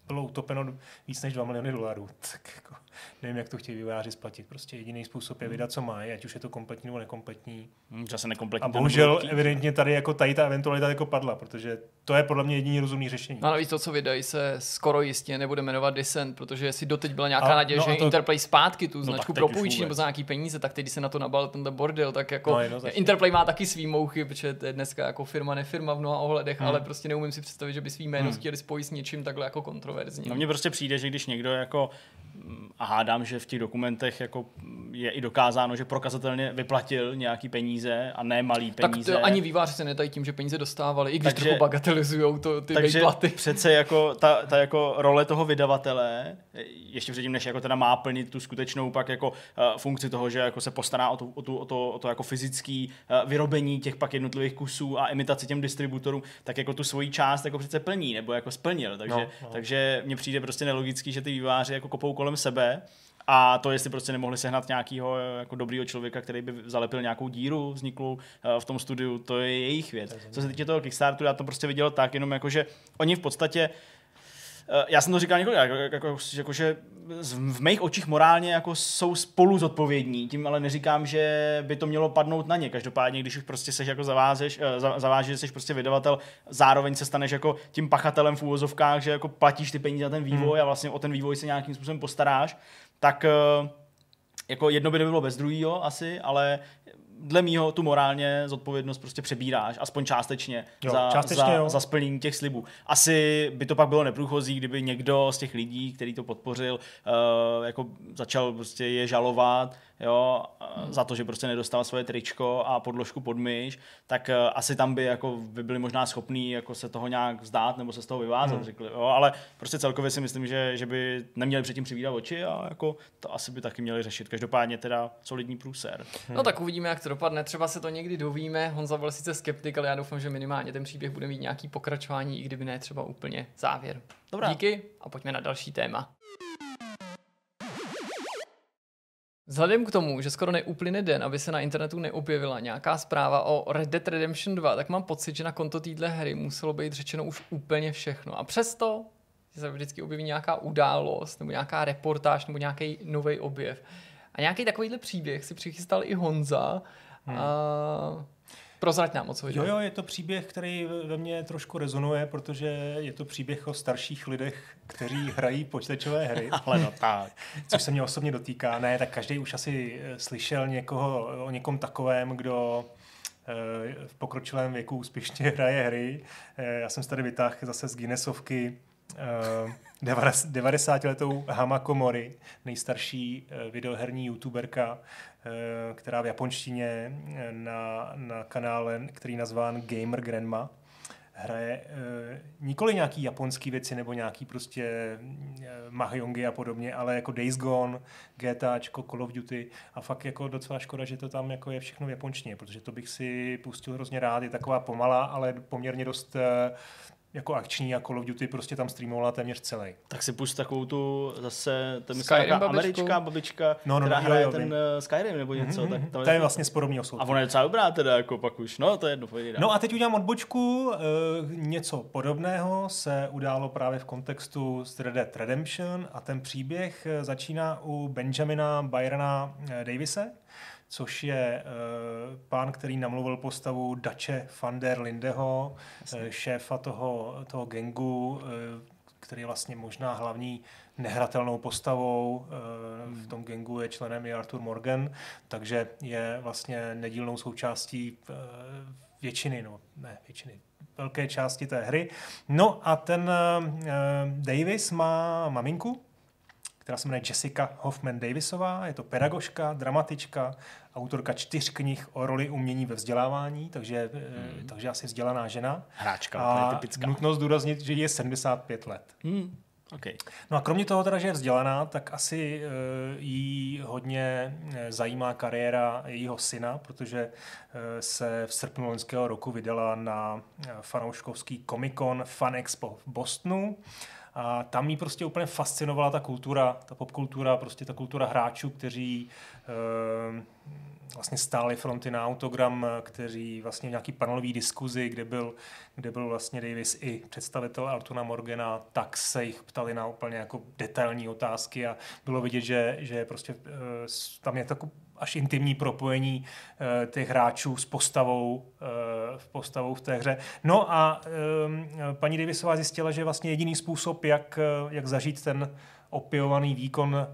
Speaker 3: bylo utopeno víc než 2 miliony dolarů, tak jako nevím, jak to chtějí vývojáři splatit. Prostě jediný způsob je vydat, co mají, ať už je to kompletní nebo nekompletní.
Speaker 2: Hmm, Zase nekompletní.
Speaker 3: A bohužel evidentně tady jako tady ta eventualita jako padla, protože to je podle mě jediný rozumný řešení.
Speaker 1: No, navíc to, co vydají, se skoro jistě nebude jmenovat Descent, protože jestli doteď byla nějaká a, naděje, no že to... Interplay zpátky tu no, značku propůjčí nebo za nějaký peníze, tak teď, když se na to nabal ten bordel, tak jako no, Interplay má taky svý mouchy, protože to je dneska jako firma nefirma v mnoha ohledech, hmm. ale prostě neumím si představit, že by svý jméno hmm. chtěli spojit s něčím takhle jako kontroverzním.
Speaker 2: No mně prostě přijde, že když někdo jako a hádám, že v těch dokumentech jako je i dokázáno, že prokazatelně vyplatil nějaký peníze a ne malý peníze.
Speaker 1: Tak to ani výváři se nedají tím, že peníze dostávali, i když takže, trochu bagatelizují to, ty
Speaker 2: takže
Speaker 1: platy.
Speaker 2: přece jako ta, ta, jako role toho vydavatele, ještě předtím, než jako teda má plnit tu skutečnou pak jako uh, funkci toho, že jako se postará o, tu, o, tu, o, to, o to jako fyzický uh, vyrobení těch pak jednotlivých kusů a imitaci těm distributorům, tak jako tu svoji část jako přece plní, nebo jako splnil. Takže, no, no. takže mně přijde prostě nelogický, že ty výváři jako kopou kolem sebe a to, jestli prostě nemohli sehnat nějakého jako dobrýho člověka, který by zalepil nějakou díru vzniklou eh, v tom studiu, to je jejich věc. Co se týče toho Kickstarteru, já to prostě viděl tak, jenom jako, že oni v podstatě eh, já jsem to říkal několikrát, jako, jako, jako, že v mých očích morálně jako jsou spolu zodpovědní, tím ale neříkám, že by to mělo padnout na ně. Každopádně, když už prostě seš jako zavázeš, eh, zavážeš, že jsi prostě vydavatel, zároveň se staneš jako tím pachatelem v úvozovkách, že jako platíš ty peníze za ten vývoj hmm. a vlastně o ten vývoj se nějakým způsobem postaráš, tak eh, jako jedno by nebylo bez druhého asi, ale dle mýho tu morálně zodpovědnost prostě přebíráš, aspoň částečně, jo, za, částečně za, za splnění těch slibů. Asi by to pak bylo neprůchozí, kdyby někdo z těch lidí, který to podpořil, uh, jako začal prostě je žalovat, jo, hmm. za to, že prostě nedostal svoje tričko a podložku pod myš, tak uh, asi tam by jako by byli možná schopní jako se toho nějak vzdát nebo se z toho vyvázat, hmm. řekli, jo, ale prostě celkově si myslím, že, že by neměli předtím přivídat oči a jako to asi by taky měli řešit. Každopádně teda solidní průser.
Speaker 1: Hmm. No tak uvidíme, jak to dopadne. Třeba se to někdy dovíme. Honza byl sice skeptik, ale já doufám, že minimálně ten příběh bude mít nějaký pokračování, i kdyby ne třeba úplně závěr. Dobrá. Díky a pojďme na další téma. Vzhledem k tomu, že skoro neuplyne den, aby se na internetu neobjevila nějaká zpráva o Red Dead Redemption 2, tak mám pocit, že na konto téhle hry muselo být řečeno už úplně všechno. A přesto se vždycky objeví nějaká událost, nebo nějaká reportáž, nebo nějaký nový objev. A nějaký takovýhle příběh si přichystal i Honza. Hmm. A Prozrať nám, o co
Speaker 3: jde. Jo, jo, je to příběh, který ve mně trošku rezonuje, protože je to příběh o starších lidech, kteří hrají počítačové hry.
Speaker 2: Ale no tak.
Speaker 3: Což se mě osobně dotýká. Ne, tak každý už asi eh, slyšel někoho o někom takovém, kdo eh, v pokročilém věku úspěšně hraje hry. Eh, já jsem se tady vytáhl zase z Guinnessovky 90-letou Hamako Mori, nejstarší videoherní youtuberka, Eh, která v japonštině eh, na, na kanále, který nazván Gamer Grandma, hraje nikoli nějaký japonský věci nebo nějaký prostě e, mahjongy a podobně, ale jako Days Gone, GTAčko, Call of Duty a fakt jako docela škoda, že to tam jako je všechno v japonštině, protože to bych si pustil hrozně rád, je taková pomalá, ale poměrně dost e, jako akční a Call of Duty prostě tam streamovala téměř celý.
Speaker 2: Tak si pust takovou tu zase, to myslím, Skyrim babičku. američká babička, no, no, která no, hraje jo, ten uh, Skyrim nebo něco. Mm-hmm. Tak
Speaker 3: to, to je vlastně z podobného
Speaker 2: A ona je docela dobrá teda, jako pak už, no to je jedno,
Speaker 3: povídám. No a teď udělám odbočku, uh, něco podobného se událo právě v kontextu z Red Dead Redemption a ten příběh eh, začíná u Benjamina Byrona Davise, což je uh, pán, který namluvil postavu Dače van der Lindeho, uh, šéfa toho, toho gengu, uh, který je vlastně možná hlavní nehratelnou postavou. Hmm. V tom gengu je členem i Arthur Morgan, takže je vlastně nedílnou součástí většiny, no ne většiny, velké části té hry. No a ten Davis má maminku, která se jmenuje Jessica Hoffman Davisová. Je to pedagožka, dramatička, autorka čtyř knih o roli umění ve vzdělávání, takže, hmm. takže asi vzdělaná žena.
Speaker 2: Hráčka,
Speaker 3: a typická. nutnost zdůraznit, že je 75 let.
Speaker 2: Hmm. Okay.
Speaker 3: No a kromě toho teda, že je vzdělaná, tak asi uh, jí hodně eh, zajímá kariéra jejího syna, protože uh, se v srpnu loňského roku vydala na fanouškovský Comic Con Fan Expo v Bostonu. A tam jí prostě úplně fascinovala ta kultura, ta popkultura, prostě ta kultura hráčů, kteří uh, vlastně stály fronty na autogram, kteří vlastně v nějaký panelový diskuzi, kde byl, kde byl vlastně Davis i představitel Artuna Morgana, tak se jich ptali na úplně jako detailní otázky a bylo vidět, že, že prostě tam je takový až intimní propojení uh, těch hráčů s postavou, uh, v postavou v té hře. No a um, paní Davisová zjistila, že vlastně jediný způsob, jak, jak zažít ten opěvovaný výkon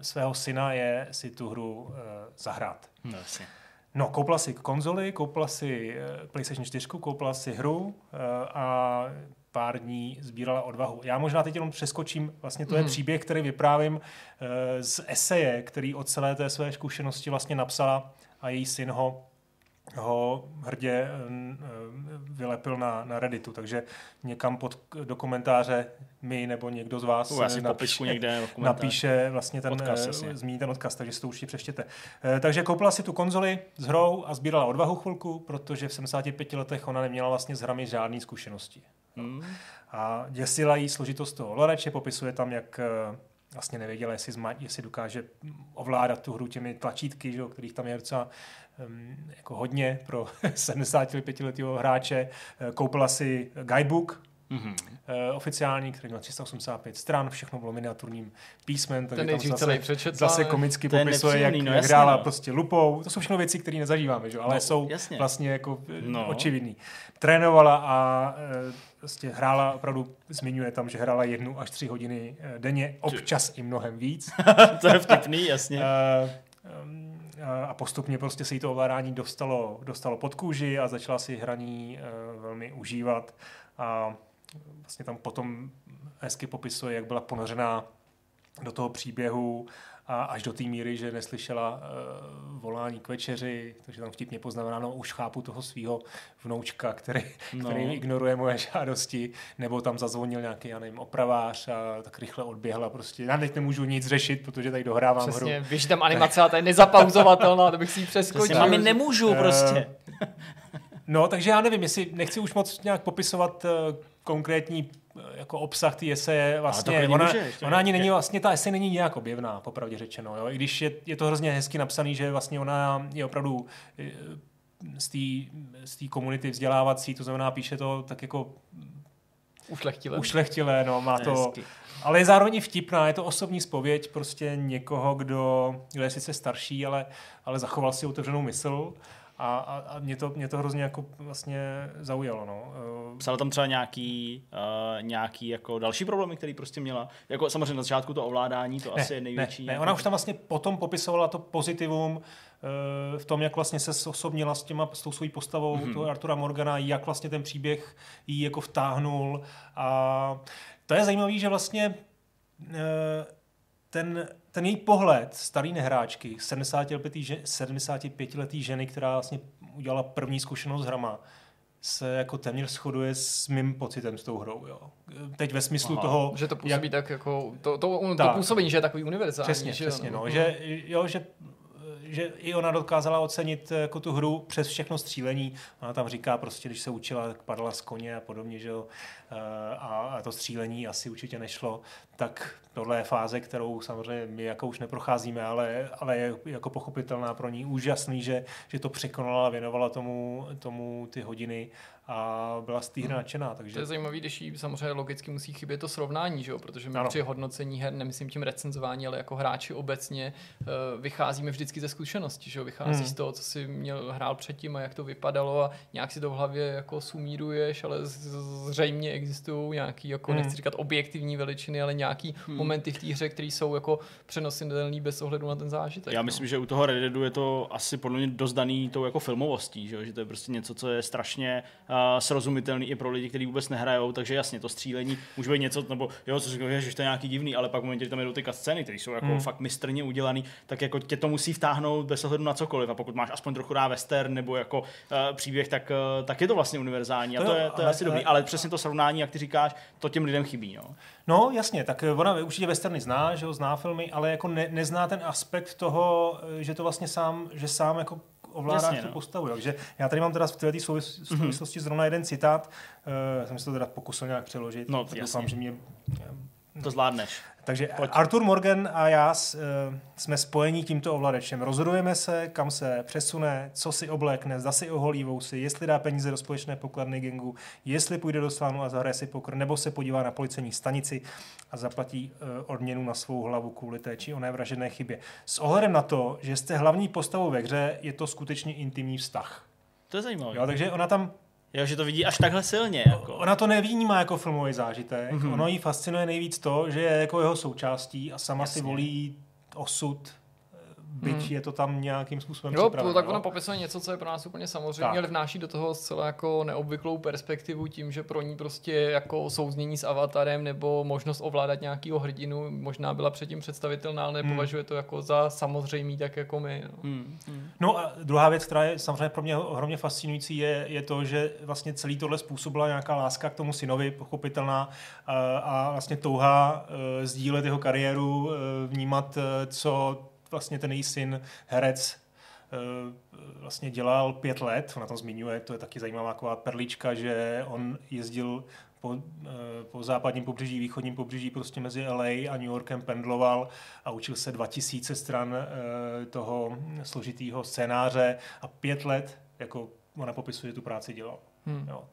Speaker 3: svého syna, je si tu hru zahrát.
Speaker 2: No, jasně.
Speaker 3: No, koupila si konzoli, koupila si PlayStation 4, koupila si hru a pár dní sbírala odvahu. Já možná teď jenom přeskočím, vlastně to je mm. příběh, který vyprávím uh, z eseje, který od celé té své zkušenosti vlastně napsala a její syn ho ho hrdě vylepil na, na Redditu, takže někam pod, do komentáře my nebo někdo z vás
Speaker 2: uh, napíše, někde
Speaker 3: napíše vlastně ten, odkaz, uh, zmíní ten odkaz, takže si to určitě přečtěte. Uh, takže koupila si tu konzoli s hrou a sbírala odvahu chvilku, protože v 75 letech ona neměla vlastně s hrami žádné zkušenosti. Hmm. A děsila jí složitost toho loreče, popisuje tam, jak vlastně nevěděla, jestli, zma, jestli dokáže ovládat tu hru těmi tlačítky, že, kterých tam je docela jako hodně pro 75 letého hráče. Eh, koupila si guidebook, mm-hmm. uh, oficiální, který měl 385 stran, všechno bylo miniaturním písmem, takže
Speaker 1: Ten
Speaker 3: tam zase,
Speaker 1: celý přečetla,
Speaker 3: zase komicky popisuje, jak, no, jak hrála no. prostě lupou. To jsou všechno věci, které nezažíváme, že? ale no, jsou jasně. vlastně jako no. očividný. Trénovala a uh, prostě hrála, opravdu zmiňuje tam, že hrála jednu až tři hodiny denně, občas i mnohem víc.
Speaker 2: to je vtipný, jasně. Uh,
Speaker 3: a postupně prostě se jí to ovládání dostalo, dostalo pod kůži a začala si hraní uh, velmi užívat. A vlastně tam potom hezky popisuje, jak byla ponořená do toho příběhu a až do té míry, že neslyšela uh, volání k večeři, takže tam vtipně poznamenáno, už chápu toho svého vnoučka, který, no. který ignoruje moje žádosti, nebo tam zazvonil nějaký, já nevím, opravář a tak rychle odběhla prostě. Já teď nemůžu nic řešit, protože tady dohrávám
Speaker 1: Přesně,
Speaker 3: hru.
Speaker 1: Víš, tam animace, a to je nezapauzovatelná, to bych si ji přeskočil.
Speaker 2: Mami, nemůžu uh, prostě.
Speaker 3: no, takže já nevím, jestli nechci už moc nějak popisovat uh, konkrétní jako obsah té eseje vlastně, ona, může, ona ani není vlastně, ta esej není nějak objevná, popravdě řečeno, jo? i když je, je to hrozně hezky napsaný, že vlastně ona je opravdu eh, z té komunity vzdělávací, to znamená, píše to tak jako
Speaker 1: ušlechtilé.
Speaker 3: Ušlechtilé, no, má to... Hezky. Ale je zároveň vtipná, je to osobní spověď prostě někoho, kdo, kdo je sice starší, ale, ale zachoval si otevřenou mysl a, a, a mě, to, mě to hrozně jako vlastně zaujalo. No.
Speaker 2: Eh, Psala tam třeba nějaký, uh, nějaký jako další problémy, který prostě měla? Jako samozřejmě na začátku to ovládání, to ne, asi je největší.
Speaker 3: Ne, ne, ona už tam vlastně potom popisovala to pozitivum uh, v tom, jak vlastně se osobnila s, těma, s tou svojí postavou mm-hmm. toho Artura Morgana, jak vlastně ten příběh jí jako vtáhnul. A to je zajímavé, že vlastně uh, ten ten její pohled starý nehráčky, 75, letý ženy, která vlastně udělala první zkušenost s hrama, se jako téměř shoduje s mým pocitem s tou hrou. Jo. Teď ve smyslu Aha, toho...
Speaker 1: Že to působí jak, tak jako... To, to, to, to působení, že je takový univerzální.
Speaker 3: Přesně, že, přesně. No. No. Že, jo, že že i ona dokázala ocenit jako tu hru přes všechno střílení. Ona tam říká prostě, když se učila, tak padala z koně a podobně, že jo. Eh, a to střílení asi určitě nešlo. Tak tohle je fáze, kterou samozřejmě my jako už neprocházíme, ale, ale je jako pochopitelná pro ní. Úžasný, že, že to překonala věnovala tomu, tomu ty hodiny a byla z té hry hmm. nadšená. Takže...
Speaker 1: To je zajímavé, když jí samozřejmě logicky musí chybět to srovnání, že jo? protože my ano. při hodnocení her, nemyslím tím recenzování, ale jako hráči obecně uh, vycházíme vždycky ze zkušenosti, že jo? vychází hmm. z toho, co si měl, hrál předtím a jak to vypadalo a nějak si to v hlavě jako sumíruješ, ale zřejmě existují nějaký, jako hmm. nechci říkat objektivní veličiny, ale nějaký hmm. Momenty v té hře, které jsou jako přenositelné bez ohledu na ten zážitek.
Speaker 2: Já no. myslím, že u toho Red Deadu je to asi podle mě dost daný tou jako filmovostí, že, že to je prostě něco, co je strašně uh, srozumitelný i pro lidi, kteří vůbec nehrajou, takže jasně to střílení může být něco, nebo jo, co říkáš, že to je nějaký divný, ale pak v momentě, kdy tam jdou ty scény, které jsou jako hmm. fakt mistrně udělaný, tak jako tě to musí vtáhnout bez ohledu na cokoliv. A pokud máš aspoň trochu rád western nebo jako uh, příběh, tak, uh, tak je to vlastně univerzální. A to, je, to je ale, asi dobrý. Ale přesně to srovnání, jak ty říkáš, to těm lidem chybí. No,
Speaker 3: no jasně, tak ona určitě westerny zná, že ho zná filmy, ale jako ne, nezná ten aspekt toho, že to vlastně sám, že sám jako ovládá Jasně, tu no. postavu. Takže já tady mám teda v této souvislosti mm-hmm. zrovna jeden citát, uh, jsem se to teda pokusil nějak přeložit, no, tak doufám, že mě
Speaker 2: to zvládneš.
Speaker 3: Takže Pojď. Arthur Morgan a já s, uh, jsme spojení tímto ovladečem. Rozhodujeme se, kam se přesune, co si oblékne, zda si oholí vousy, jestli dá peníze do společné pokladny gengu, jestli půjde do slánu a zahraje si pokr, nebo se podívá na policejní stanici a zaplatí uh, odměnu na svou hlavu kvůli té či oné vražené chybě. S ohledem na to, že jste hlavní postavou ve hře, je to skutečně intimní vztah.
Speaker 2: To je zajímavé.
Speaker 3: Jo, takže ona tam
Speaker 2: Jo, že to vidí až takhle silně. Jako.
Speaker 3: Ona to nevnímá jako filmový zážitek. Mm-hmm. Ono jí fascinuje nejvíc to, že je jako jeho součástí a sama Jasně. si volí osud byť hmm. je to tam nějakým způsobem
Speaker 1: jo, připraveno. tak ona popisuje něco, co je pro nás úplně samozřejmě, tak. ale vnáší do toho zcela jako neobvyklou perspektivu tím, že pro ní prostě jako souznění s avatarem nebo možnost ovládat nějakýho hrdinu možná byla předtím představitelná, ale nepovažuje hmm. to jako za samozřejmý, tak jako my. No. Hmm.
Speaker 3: Hmm. no a druhá věc, která je samozřejmě pro mě ohromně fascinující, je, je to, že vlastně celý tohle způsobila nějaká láska k tomu synovi, pochopitelná a, a vlastně touha uh, sdílet jeho kariéru, uh, vnímat, uh, co vlastně ten její syn, herec, eh, vlastně dělal pět let, ona tam zmiňuje, to je taky zajímavá taková perlička, že on jezdil po, eh, po západním pobřeží, východním pobřeží, prostě mezi LA a New Yorkem pendloval a učil se 2000 stran eh, toho složitého scénáře a pět let, jako ona popisuje, tu práci dělal. Hmm. Jo.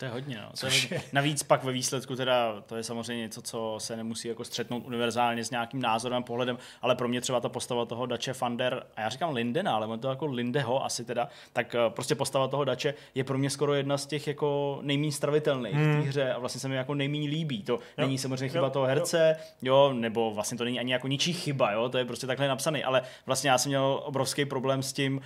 Speaker 2: To je hodně, no. To je hodně. Navíc pak ve výsledku teda, to je samozřejmě něco, co se nemusí jako střetnout univerzálně s nějakým názorem, pohledem, ale pro mě třeba ta postava toho Dače Fander, a já říkám Lindena, ale on to jako Lindeho asi teda, tak eh, prostě postava toho Dače je pro mě skoro jedna z těch jako nejméně stravitelných hmm. v té hře a vlastně se mi jako nejméně líbí. To jo. není samozřejmě chyba jo. toho herce, jo. jo, nebo vlastně to není ani jako ničí chyba, jo, to je prostě takhle napsaný, ale vlastně já jsem měl obrovský problém s tím,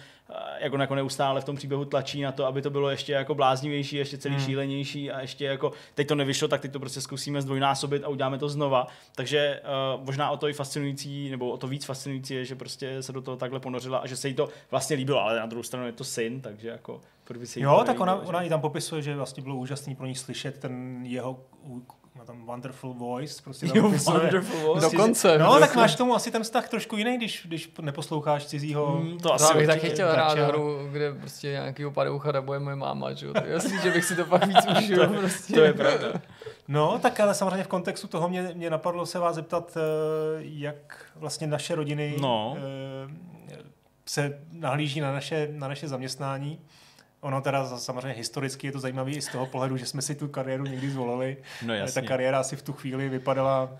Speaker 2: jako jako neustále v tom příběhu tlačí na to, aby to bylo ještě jako bláznivější, ještě celý hmm. šílenější a ještě jako teď to nevyšlo, tak teď to prostě zkusíme zdvojnásobit a uděláme to znova. Takže uh, možná o to i fascinující, nebo o to víc fascinující je, že prostě se do toho takhle ponořila a že se jí to vlastně líbilo, ale na druhou stranu je to syn, takže jako
Speaker 3: se Jo, tak ona, ona i tam popisuje, že vlastně bylo úžasný pro ní slyšet ten jeho má tam Wonderful Voice, prostě tam jo,
Speaker 1: Wonderful Voice. Prostě,
Speaker 3: Dokonce. No, tak máš tomu asi ten vztah trošku jiný, když, když neposloucháš cizího. Hmm,
Speaker 1: to asi bych taky chtěl hrát hru, kde prostě nějakýho padoucha dabuje moje máma, že jo. Jasný, že bych si to pak víc užil.
Speaker 2: to, prostě. to je pravda.
Speaker 3: No, tak ale samozřejmě v kontextu toho mě, mě napadlo se vás zeptat, eh, jak vlastně naše rodiny no. Eh, se nahlíží na naše, na naše zaměstnání. Ono teda samozřejmě historicky je to zajímavé i z toho pohledu, že jsme si tu kariéru někdy zvolili. No jasně. Ta kariéra asi v tu chvíli vypadala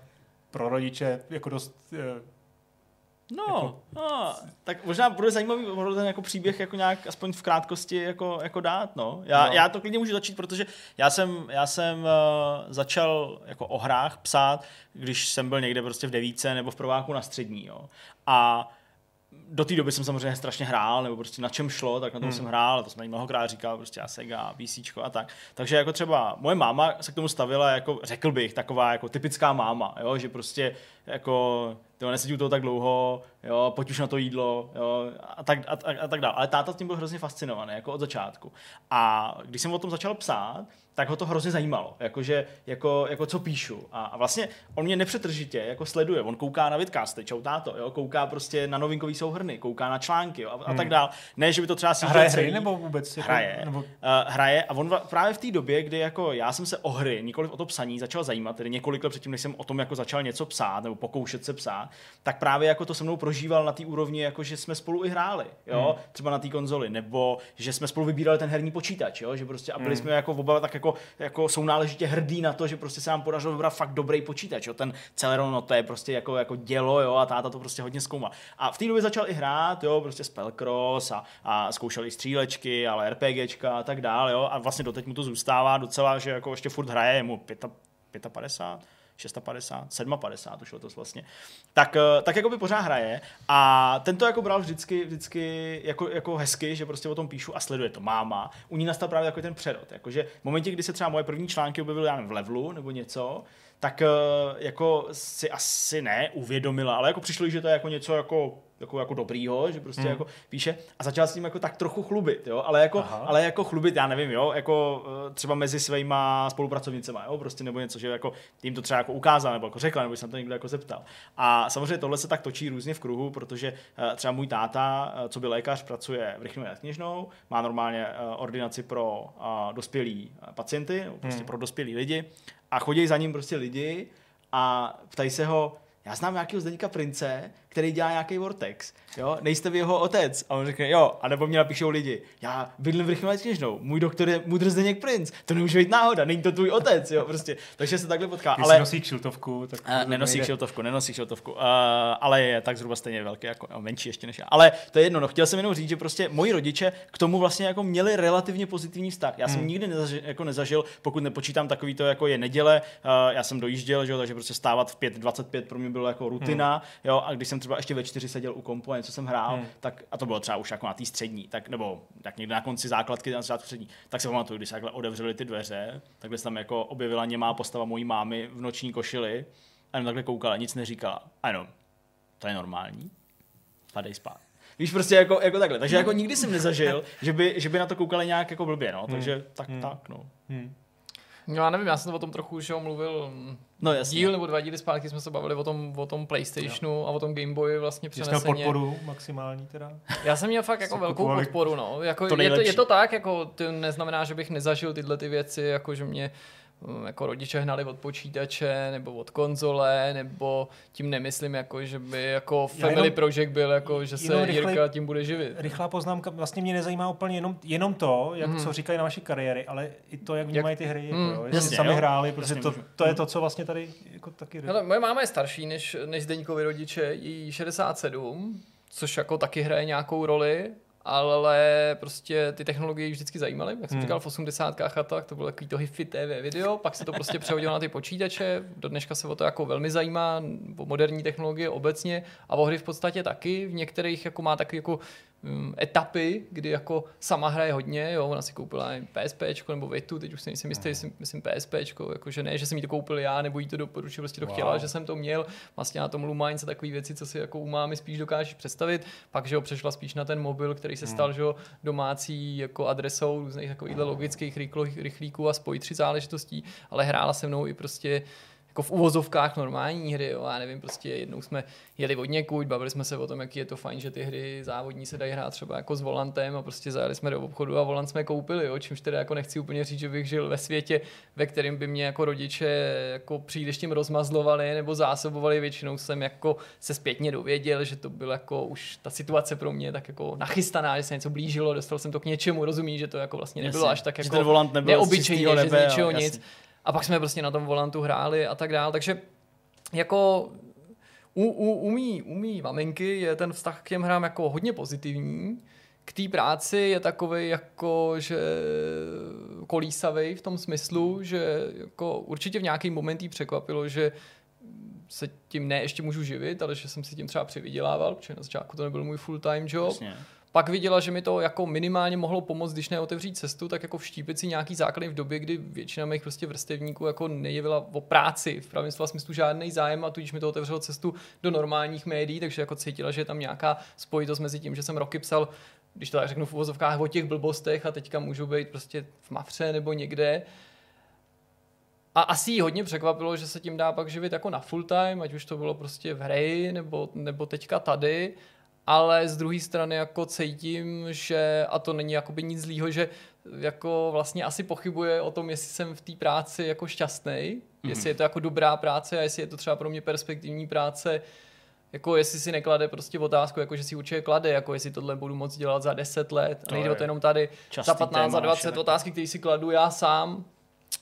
Speaker 3: pro rodiče jako dost eh,
Speaker 2: No, jako... no, tak možná bude zajímavý ten jako příběh jako nějak aspoň v krátkosti jako, jako dát, no. Já, no. já to klidně můžu začít, protože já jsem, já jsem uh, začal jako o hrách psát, když jsem byl někde prostě v devíce nebo v prváku na střední, jo. A do té doby jsem samozřejmě strašně hrál, nebo prostě na čem šlo, tak na tom hmm. jsem hrál, to jsem mnohokrát říkal, prostě a Sega, PC a tak. Takže jako třeba moje máma se k tomu stavila, jako řekl bych, taková jako typická máma, jo, že prostě jako to nesedí u toho tak dlouho, jo, pojď už na to jídlo, jo, a tak, a, a, a tak dále. Ale táta s tím byl hrozně fascinovaný, jako od začátku. A když jsem o tom začal psát, tak ho to hrozně zajímalo, jakože, jako, jako co píšu. A, a vlastně on mě nepřetržitě jako sleduje, on kouká na vidcasty, čau táto, jo, kouká prostě na novinkový souhrny, kouká na články jo, a, a hmm. tak dál. Ne, že by to třeba si
Speaker 3: hraje hry nebo vůbec?
Speaker 2: Jako, hraje, nebo... Uh, hraje a on právě v té době, kdy jako já jsem se o hry, nikoliv o to psaní, začal zajímat, tedy několik let předtím, než jsem o tom jako začal něco psát nebo pokoušet se psát, tak právě jako to se mnou prožíval na té úrovni, jako že jsme spolu i hráli, jo, hmm. třeba na té konzoli, nebo že jsme spolu vybírali ten herní počítač, jo, že prostě a byli hmm. jsme jako oba tak jako, jako jsou náležitě hrdí na to, že prostě se nám podařilo vybrat fakt dobrý počítač, jo, ten Celeron, no to je prostě jako, jako dělo, jo, a táta to prostě hodně zkoumal. A v té době začal i hrát, jo, prostě Spellcross a, a zkoušel i střílečky, ale RPGčka a tak dále, jo, a vlastně doteď mu to zůstává docela, že jako ještě furt hraje, mu 55, 650, 750 už letos vlastně, tak, eh, tak jako by pořád hraje a ten to jako bral vždycky, vždycky jako, jako hezky, že prostě o tom píšu a sleduje to máma. U ní nastal právě jako ten přerod, jakože v momentě, kdy se třeba moje první články objevily já nevím, v levelu nebo něco, tak eh, jako si asi ne uvědomila, ale jako přišlo, že to je jako něco jako jako, jako dobrýho, že prostě mm. jako píše a začal s tím jako tak trochu chlubit, jo, ale jako, ale jako chlubit, já nevím, jo, jako eh, třeba mezi svýma spolupracovnicema, jo, prostě nebo něco, že jako tím to třeba jako ukázal, nebo jako řekla, nebo jsem to někdo jako zeptal. A samozřejmě tohle se tak točí různě v kruhu, protože eh, třeba můj táta, co by lékař, pracuje v Rychnové kněžnou, má normálně ordinaci pro dospělí pacienty, prostě mm. pro dospělí lidi a chodí za ním prostě lidi a ptají se ho, já znám nějakého Zdeníka Prince, který dělá nějaký Vortex, jo, nejste vy jeho otec. A on řekne, jo, a nebo mě napíšou lidi, já bydlím v Rychlé kněžnou, můj doktor je Mudr Zdeněk Prince, to nemůže být náhoda, není to tvůj otec, jo, prostě. Takže se takhle potká.
Speaker 3: ale nosí kšiltovku, tak
Speaker 2: uh, nenosí kšiltovku, nenosí kšiltovku, uh, ale je tak zhruba stejně velký, jako no, menší ještě než já. Ale to je jedno, no, chtěl jsem jenom říct, že prostě moji rodiče k tomu vlastně jako měli relativně pozitivní vztah. Já jsem hmm. nikdy nezažil, jako nezažil, pokud nepočítám takový to, jako je neděle, uh, já jsem dojížděl, že jo, takže prostě stávat v 5.25 pro mě bylo jako rutina, hmm. jo, a když jsem třeba ještě ve čtyři seděl u kompu a něco jsem hrál, hmm. tak, a to bylo třeba už jako na té střední, tak, nebo tak někde na konci základky, na začátku střední, tak se pamatuju, když se takhle otevřeli ty dveře, takhle se tam jako objevila němá postava mojí mámy v noční košili a jenom takhle koukala, nic neříkala. A jenom, to je normální, padej spát. Víš, prostě jako, jako takhle. Takže jako nikdy jsem nezažil, že by, že by na to koukali nějak jako blbě, no. Takže hmm. tak, hmm. tak, no. Hmm.
Speaker 1: No já nevím, já jsem to o tom trochu už mluvil
Speaker 2: no, jasně.
Speaker 1: díl nebo dva díly zpátky jsme se bavili o tom, o tom Playstationu jo. a o tom Game Boyi vlastně přeneseně.
Speaker 3: Jsi podporu maximální teda?
Speaker 1: Já jsem měl fakt jako velkou kupovali. podporu, no. Jako, to je, to, je to tak, jako to neznamená, že bych nezažil tyhle ty věci, jako že mě jako rodiče hnali od počítače nebo od konzole, nebo tím nemyslím, jako, že by jako Family jenom, Project byl, jako, že se rychlej, Jirka tím bude živit.
Speaker 3: Rychlá poznámka, vlastně mě nezajímá úplně jenom, jenom to, jak hmm. co říkají na vaší kariéry, ale i to, jak vnímají ty hry, hmm. jako, jestli sami jo? hráli, protože to, to, je to, co vlastně tady jako taky...
Speaker 1: Hele, moje máma je starší než, než Zdeňkovi rodiče, jí 67, což jako taky hraje nějakou roli ale prostě ty technologie vždycky zajímaly. Jak jsem hmm. říkal, v 80. a tak, to bylo takový to hifi TV video, pak se to prostě přehodilo na ty počítače, do dneška se o to jako velmi zajímá, o moderní technologie obecně a o hry v podstatě taky, v některých jako má takový jako etapy, kdy jako sama hraje hodně, jo, ona si koupila PSP nebo Vitu, teď už si nejsem jistý, myslím, myslím PSP, jako že ne, že jsem jí to koupil já, nebo jí to doporučil, prostě to wow. chtěla, že jsem to měl, vlastně na tom Lumines a takové věci, co si jako u mámy spíš dokážeš představit, pak, že ho přešla spíš na ten mobil, který se hmm. stal, hmm. že domácí jako adresou různých takových logických rychlíků a spojitři záležitostí, ale hrála se mnou i prostě jako v uvozovkách normální hry, jo, já nevím, prostě jednou jsme jeli od někud, bavili jsme se o tom, jaký je to fajn, že ty hry závodní se dají hrát třeba jako s volantem a prostě zajeli jsme do obchodu a volant jsme koupili, jo, čímž teda jako nechci úplně říct, že bych žil ve světě, ve kterém by mě jako rodiče jako příliš tím rozmazlovali nebo zásobovali, většinou jsem jako se zpětně dověděl, že to bylo jako už ta situace pro mě tak jako nachystaná, že se něco blížilo, dostal jsem to k něčemu, rozumí, že to jako vlastně nebylo až tak jako
Speaker 2: volant
Speaker 1: neobyčejně, že z ničeho nic. A pak jsme prostě na tom volantu hráli a tak dále. Takže jako u, u, umí, umí maminky je ten vztah k těm hrám jako hodně pozitivní. K té práci je takový jako, že kolísavý v tom smyslu, že jako určitě v nějaký moment jí překvapilo, že se tím ne ještě můžu živit, ale že jsem si tím třeba přivydělával, protože na začátku to nebyl můj full time job. Jasně. Pak viděla, že mi to jako minimálně mohlo pomoct, když neotevřít cestu, tak jako vštípit si nějaký základy v době, kdy většina mých prostě vrstevníků jako nejevila o práci, v pravém slova smyslu žádný zájem a tudíž mi to otevřelo cestu do normálních médií, takže jako cítila, že je tam nějaká spojitost mezi tím, že jsem roky psal když to tak řeknu v uvozovkách o těch blbostech a teďka můžu být prostě v Mafře nebo někde. A asi jí hodně překvapilo, že se tím dá pak živit jako na full time, ať už to bylo prostě v hry nebo, nebo teďka tady ale z druhé strany jako cítím, že, a to není jakoby nic zlýho, že jako vlastně asi pochybuje o tom, jestli jsem v té práci jako šťastný, mm-hmm. jestli je to jako dobrá práce a jestli je to třeba pro mě perspektivní práce, jako jestli si neklade prostě otázku, jako že si určitě klade, jako jestli tohle budu moc dělat za 10 let, to a nejde to jenom tady za 15, za 20 otázky, které si kladu já sám,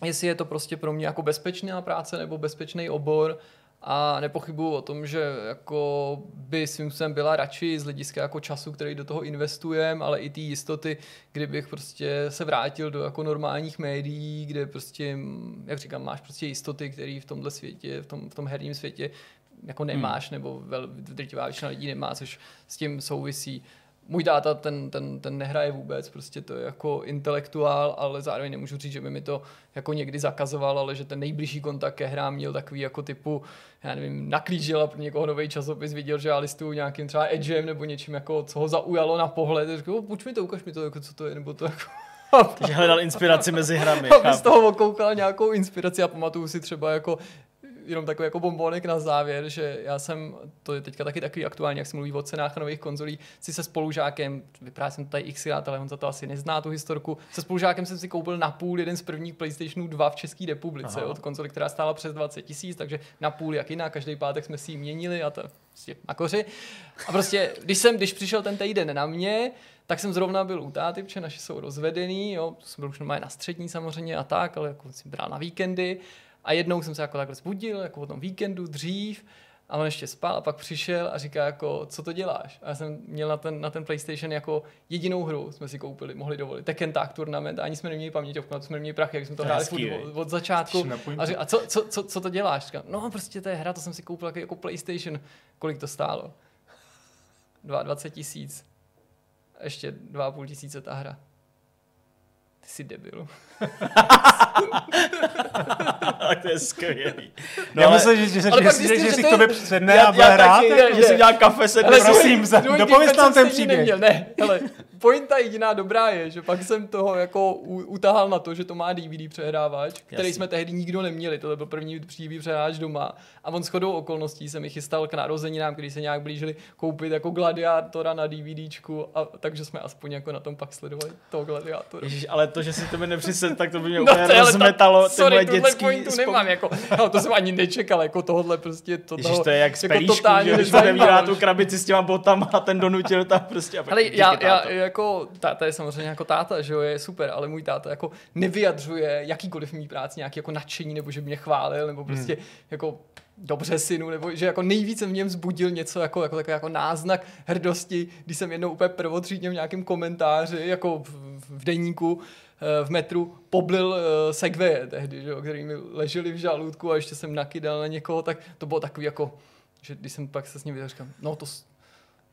Speaker 1: jestli je to prostě pro mě jako bezpečná práce nebo bezpečný obor, a nepochybuju o tom, že jako by svým způsobem byla radši z hlediska jako času, který do toho investujeme, ale i ty jistoty, kdybych prostě se vrátil do jako normálních médií, kde prostě, jak říkám, máš prostě jistoty, které v tomhle světě, v tom, v tom herním světě jako nemáš, hmm. nebo vel, drtivá většina lidí nemá, což s tím souvisí můj táta ten, ten, ten nehraje vůbec, prostě to je jako intelektuál, ale zároveň nemůžu říct, že by mi to jako někdy zakazoval, ale že ten nejbližší kontakt ke hrám měl takový jako typu, já nevím, naklížil a pro někoho nový časopis viděl, že já listuju nějakým třeba edgem nebo něčím, jako, co ho zaujalo na pohled, a řekl, pojď mi to, ukaž mi to, jako, co to je, nebo to jako...
Speaker 2: Takže hledal inspiraci mezi hrami.
Speaker 1: Aby z toho okoukal nějakou inspiraci a pamatuju si třeba jako jenom takový jako bombonek na závěr, že já jsem, to je teďka taky takový aktuální, jak se mluví o cenách nových konzolí, si se spolužákem, vypadá jsem to tady x ale on za to asi nezná tu historku, se spolužákem jsem si koupil na půl jeden z prvních PlayStationů 2 v České republice, Aha. od konzoli, která stála přes 20 tisíc, takže na půl jak jiná, každý pátek jsme si ji měnili a to prostě na koři. A prostě, když jsem, když přišel ten týden na mě, tak jsem zrovna byl u táty, protože naši jsou rozvedený, jo, to jsem byl už na střední samozřejmě a tak, ale jako jsem bral na víkendy. A jednou jsem se jako takhle zbudil, jako o tom víkendu dřív, a on ještě spal a pak přišel a říká jako, co to děláš? A já jsem měl na ten, na ten PlayStation jako jedinou hru, jsme si koupili, mohli dovolit. Tekken Tag Tournament, ani jsme neměli paměťovku, na to jsme neměli prachy, jak jsme to hráli od, od, začátku. A, říká, a co, co, co, co, to děláš? Říká, no prostě to je hra, to jsem si koupil jako, jako PlayStation. Kolik to stálo? 22 tisíc. Ještě 2,5 tisíce ta hra. Ty jsi debil.
Speaker 2: tak to je skvělý.
Speaker 3: No, já ale, myslím, že, že, že, že, že, že si k tobě předne a bude hrát.
Speaker 2: Že si dělá kafe, se
Speaker 3: prosím, dopověz nám ten příběh.
Speaker 1: Ne, hele, pointa jediná dobrá je, že pak jsem toho jako utahal na to, že to má DVD přehrávač, který Jasně. jsme tehdy nikdo neměli, to byl první příběh přehrávač doma. A on shodou okolností se mi chystal k narozeninám, když se nějak blížili koupit jako gladiátora na DVDčku, a, takže jsme aspoň jako na tom pak sledovali toho gladiátora.
Speaker 2: Ježiš, ale to, že si to by nepřised, tak to by mě no, úplně rozmetalo. Ta, sorry,
Speaker 1: tuhle pointu nemám, jako, no, to jsem ani nečekal, jako tohle prostě to
Speaker 2: Ježiš, to je jak z jako že když otevírá tu krabici s těma botama a ten donutil tam prostě.
Speaker 1: Ale já, já, jako, táta je samozřejmě jako táta, že jo, je super, ale můj táta jako nevyjadřuje jakýkoliv mý práci nějaký jako nadšení, nebo že mě chválil, nebo prostě hmm. jako dobře synu, nebo že jako nejvíce v něm zbudil něco jako, jako, jako, jako náznak hrdosti, když jsem jednou úplně prvotřídně v nějakém komentáři, jako v, v deníku, eh, v metru poblil uh, segwaye tehdy, že jo, který mi leželi v žaludku a ještě jsem nakydal na někoho, tak to bylo takový jako, že když jsem pak se s ním viděl, říkám, no to,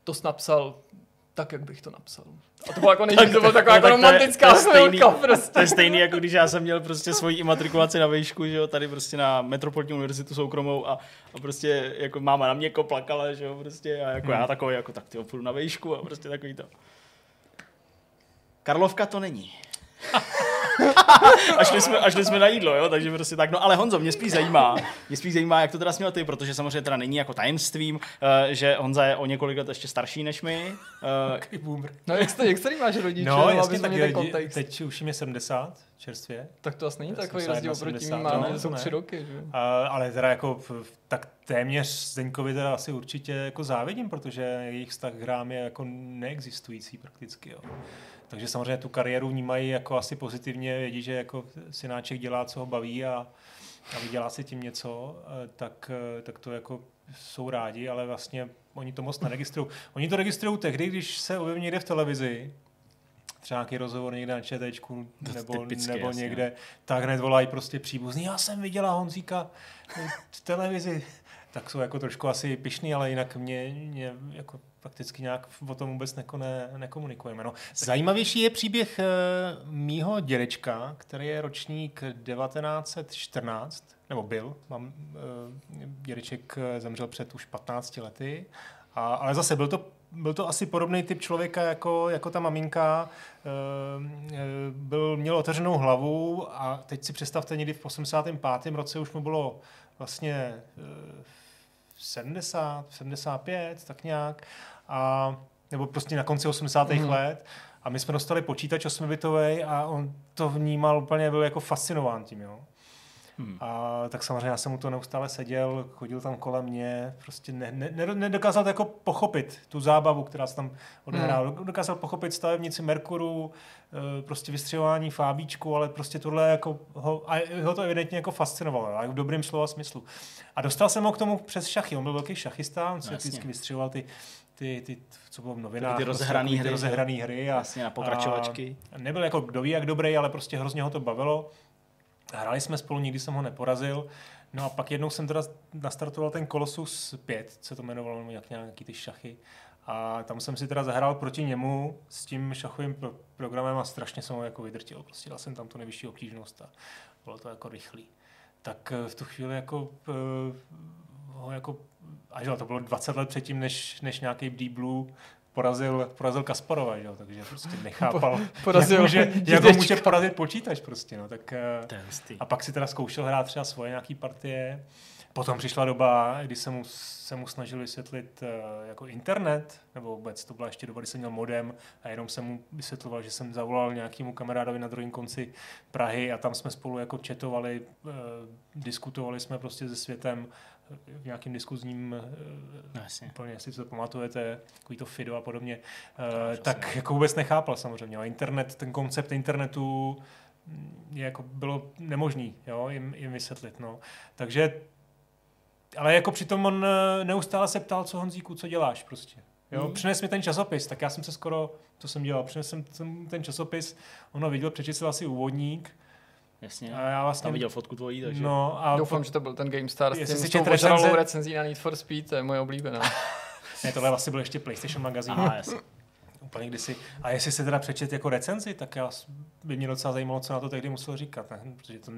Speaker 1: to napsal tak, jak bych to napsal. A to bylo jako nejvíc, to byla taková jako romantická chvilka prostě.
Speaker 2: To je stejný, jako když já jsem měl prostě svoji imatrikulaci na výšku, že jo, tady prostě na Metropolitní univerzitu soukromou a, a prostě jako máma na mě jako plakala, že jo, prostě a jako hmm. já takový, jako tak ty půjdu na výšku a prostě takový to. Karlovka to není. a šli jsme, a šli jsme na jídlo, jo, takže prostě tak. No ale Honzo, mě spíš zajímá, mě spíš zajímá, jak to teda směl ty, protože samozřejmě teda není jako tajemstvím, uh, že Honza je o několik let ještě starší než my.
Speaker 1: Uh, no jak, jste, jak starý máš rodiče?
Speaker 3: No, jasně, tak je, teď už je 70 čerstvě.
Speaker 1: Tak to asi není takový rozdíl proti mým mámě, jsou tři roky. Že? Uh,
Speaker 3: ale teda jako tak téměř Zdeňkovi teda asi určitě jako závidím, protože jejich vztah k hrám je jako neexistující prakticky. Jo. Takže samozřejmě tu kariéru vnímají jako asi pozitivně, vědí, že jako synáček dělá, co ho baví a, a vydělá si tím něco, eh, tak, eh, tak to jako jsou rádi, ale vlastně oni to moc neregistrují. Oni to registrují tehdy, když se objeví někde v televizi, třeba nějaký rozhovor někde na ČTčku nebo, typicky, nebo někde, tak hned volají prostě příbuzný, já jsem viděla Honzíka v televizi. Tak jsou jako trošku asi pišný, ale jinak mě, mě jako prakticky nějak o tom vůbec neko ne, nekomunikujeme. No. Zajímavější je příběh uh, mýho dědečka, který je ročník 1914, nebo byl, mám, uh, dědeček zemřel před už 15 lety, a, ale zase byl to byl to asi podobný typ člověka jako, jako ta maminka. Byl, měl otevřenou hlavu a teď si představte, někdy v 85. roce už mu bylo vlastně 70, 75, tak nějak a, nebo prostě na konci 80. Mm. let. A my jsme dostali počítač 8-bitový a on to vnímal úplně, byl jako fascinován tím, jo. Hmm. A tak samozřejmě já jsem mu to neustále seděl, chodil tam kolem mě, prostě ne, ne, nedokázal jako pochopit tu zábavu, která se tam odehrála. Hmm. Dokázal pochopit stavebnici Merkuru, eh, prostě vystřelování fábíčku, ale prostě tohle jako ho, a ho to evidentně jako fascinovalo, a v dobrém slova smyslu. A dostal jsem ho k tomu přes šachy, on byl velký šachista, on si no, vždycky vystřeloval ty ty, ty co bylo v novinách.
Speaker 2: Ty rozehrané prostě, hry.
Speaker 3: Ty rozehrané hry. A,
Speaker 2: Jasně, na pokračovačky.
Speaker 3: A nebyl jako kdo ví jak dobrý, ale prostě hrozně ho to bavilo. Hráli jsme spolu, nikdy jsem ho neporazil. No a pak jednou jsem teda nastartoval ten Colossus 5, co to jmenovalo, jak nějaký ty šachy. A tam jsem si teda zahrál proti němu s tím šachovým pro- programem a strašně jsem ho jako vydrtil. Prostě dal jsem tam tu nejvyšší obtížnost a bylo to jako rychlý. Tak eh, v tu chvíli jako uh, ho jako, až to bylo 20 let předtím, než, než nějaký Deep Blue porazil, porazil Kasparova, jo, takže prostě nechápal, porazil jak, může, jak ho může porazit počítač prostě, no, tak, a pak si teda zkoušel hrát třeba svoje nějaký partie, Potom přišla doba, kdy se mu, se mu snažil vysvětlit uh, jako internet, nebo vůbec to byla ještě doba, kdy jsem měl modem a jenom jsem mu vysvětloval, že jsem zavolal nějakému kamarádovi na druhém konci Prahy a tam jsme spolu jako četovali, uh, diskutovali jsme prostě se světem v nějakým diskuzním, no, úplně, jestli to pamatujete, takový to FIDO a podobně, uh, tak jako vůbec nechápal samozřejmě. A internet, ten koncept internetu je jako bylo nemožný jo, jim, jim vysvětlit. No. Takže, ale jako přitom on eh, neustále se ptal, co Honzíku, co děláš prostě. Jo, mm. Přines mi ten časopis, tak já jsem se skoro, to jsem dělal, přinesl jsem ten časopis, ono viděl, přečetl asi úvodník,
Speaker 2: Jasně. A já vlastně... Tam viděl fotku tvojí, takže...
Speaker 1: No, a Doufám, po... že to byl ten GameStar s tím, s tou recenze... recenzí na Need for Speed, to je moje oblíbená.
Speaker 3: ne, tohle vlastně byl ještě PlayStation magazín. Aha, jasně úplně kdysi. A jestli se teda přečet jako recenzi, tak já by mě docela zajímalo, co na to tehdy musel říkat, ne? protože to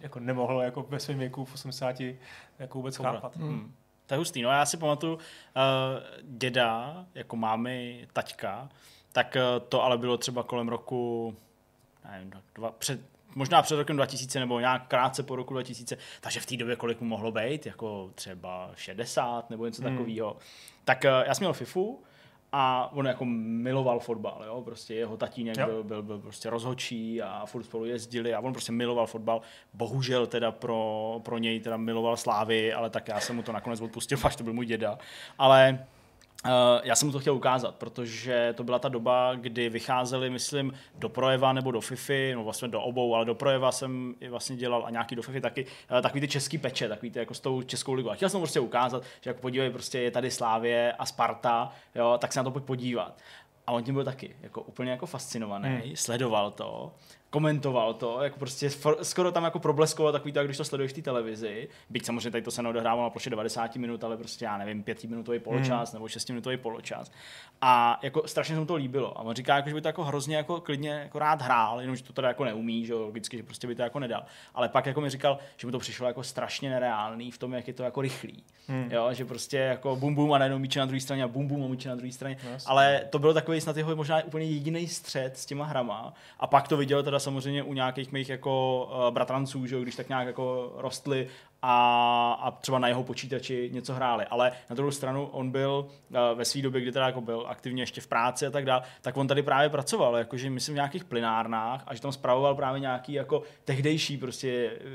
Speaker 3: jako nemohlo jako ve svém věku v 80 jako vůbec Dobra. chápat. Hmm.
Speaker 2: hmm. To je hustý. No já si pamatuju, uh, děda, jako mámy, taťka, tak uh, to ale bylo třeba kolem roku, nevím, dva, před, možná před rokem 2000 nebo nějak krátce po roku 2000, takže v té době kolik mu mohlo být, jako třeba 60 nebo něco hmm. takového. Tak uh, já jsem měl FIFU a on jako miloval fotbal, jo? prostě jeho tatínek byl, byl, byl, prostě rozhočí a furt spolu jezdili a on prostě miloval fotbal. Bohužel teda pro, pro něj teda miloval Slávy, ale tak já jsem mu to nakonec odpustil, až to byl můj děda. Ale já jsem mu to chtěl ukázat, protože to byla ta doba, kdy vycházeli, myslím, do projeva nebo do FIFI, no vlastně do obou, ale do projeva jsem vlastně dělal a nějaký do FIFI taky, uh, takový ty český peče, takový ty jako s tou českou ligou. A chtěl jsem mu prostě ukázat, že jako podívej, prostě je tady Slávě a Sparta, jo, tak se na to pojď podívat. A on tím byl taky jako úplně jako fascinovaný, hmm. sledoval to komentoval to, jako prostě skoro tam jako probleskoval takový to, když to sleduješ v té televizi. Byť samozřejmě tady to se neodehrávalo na ploše 90 minut, ale prostě já nevím, pětiminutový poločas mm. nebo šestiminutový poločas. A jako strašně se mu to líbilo. A on říká, jako, že by to jako hrozně jako klidně jako rád hrál, jenomže to teda jako neumí, že logicky, že prostě by to jako nedal. Ale pak jako mi říkal, že mu to přišlo jako strašně nereálný v tom, jak je to jako rychlý. Mm. Jo, že prostě jako bum bum a najednou míče na druhé straně a bum bum a míče na druhé straně. No, ale to bylo takový snad jeho možná úplně jediný střed s těma hrama. A pak to viděl teda samozřejmě u nějakých mých jako uh, bratranců, že když tak nějak jako rostli a, a třeba na jeho počítači něco hráli. Ale na druhou stranu on byl uh, ve své době, kdy teda jako byl aktivně ještě v práci a tak dále, tak on tady právě pracoval, jakože myslím v nějakých plinárnách a že tam spravoval právě nějaký jako tehdejší prostě eh,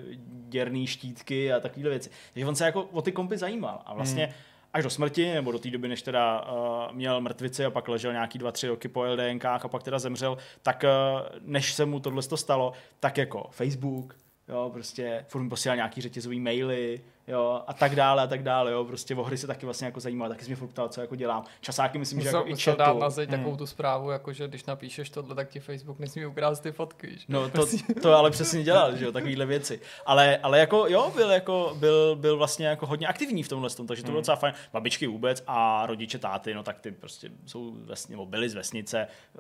Speaker 2: děrný štítky a takovéhle věci. Takže on se jako o ty kompy zajímal a vlastně hmm až do smrti, nebo do té doby, než teda uh, měl mrtvici a pak ležel nějaký dva, tři roky po LDNkách a pak teda zemřel, tak uh, než se mu tohle stalo, tak jako Facebook, jo, prostě furt mi posílal nějaký řetězový maily, jo, a tak dále a tak dále, jo, prostě o hry se taky vlastně jako zajímal, taky jsi mě furt ptal, co jako dělám. Časáky myslím, že jako i četu.
Speaker 1: dát na zeď hmm. takovou tu zprávu, jako že když napíšeš tohle, tak ti Facebook nesmí ukrást ty fotky. Že?
Speaker 2: No to, to ale přesně dělal, že jo, takovýhle věci. Ale, ale jako jo, byl, jako, byl, byl vlastně jako hodně aktivní v tomhle tom, takže to bylo hmm. docela fajn. Babičky vůbec a rodiče táty, no tak ty prostě jsou vesně, nebo byli z vesnice eh,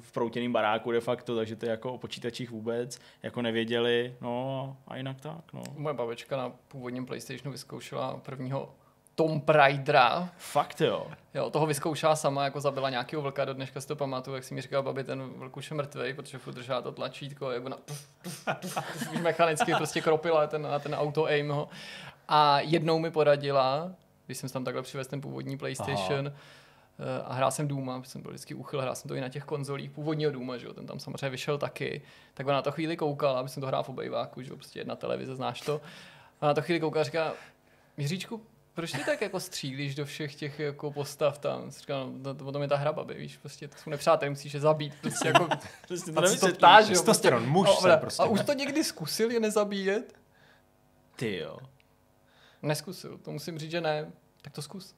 Speaker 2: v proutěném baráku de facto, takže ty jako o počítačích vůbec jako nevěděli, no a jinak tak, no.
Speaker 1: Moje babička na původním PlayStationu vyzkoušela prvního Tomb Raidera.
Speaker 2: Fakt jo.
Speaker 1: Jo, toho vyzkoušela sama, jako zabila nějakého vlka, do dneška si to pamatuju, jak si mi říkala, babi, ten vlk už je mrtvý, protože furt držela to tlačítko, jako na už mechanicky prostě kropila ten, na ten auto aim ho. A jednou mi poradila, když jsem tam takhle přivez ten původní PlayStation, Aha eh, a hrál jsem Duma, jsem byl vždycky uchyl, hrál jsem to i na těch konzolích původního Duma, že jo, ten tam samozřejmě vyšel taky, tak ona na to chvíli koukala, aby jsem to hrál v obejváku, že jo, prostě jedna televize, znáš to. A na to chvíli koukala a říká, Jiříčku, proč ty tak jako střílíš do všech těch jako postav tam? Říkal, no, to, potom je ta hra, babi, víš, prostě to jsou nepřátelé, musíš je zabít. Prostě jako,
Speaker 2: prostě to to ptáš, jo.
Speaker 3: Prostě, muž no, se prostě.
Speaker 1: A už to někdy zkusil je nezabíjet?
Speaker 2: Ty jo.
Speaker 1: Neskusil, to musím říct, že ne. Tak to zkus.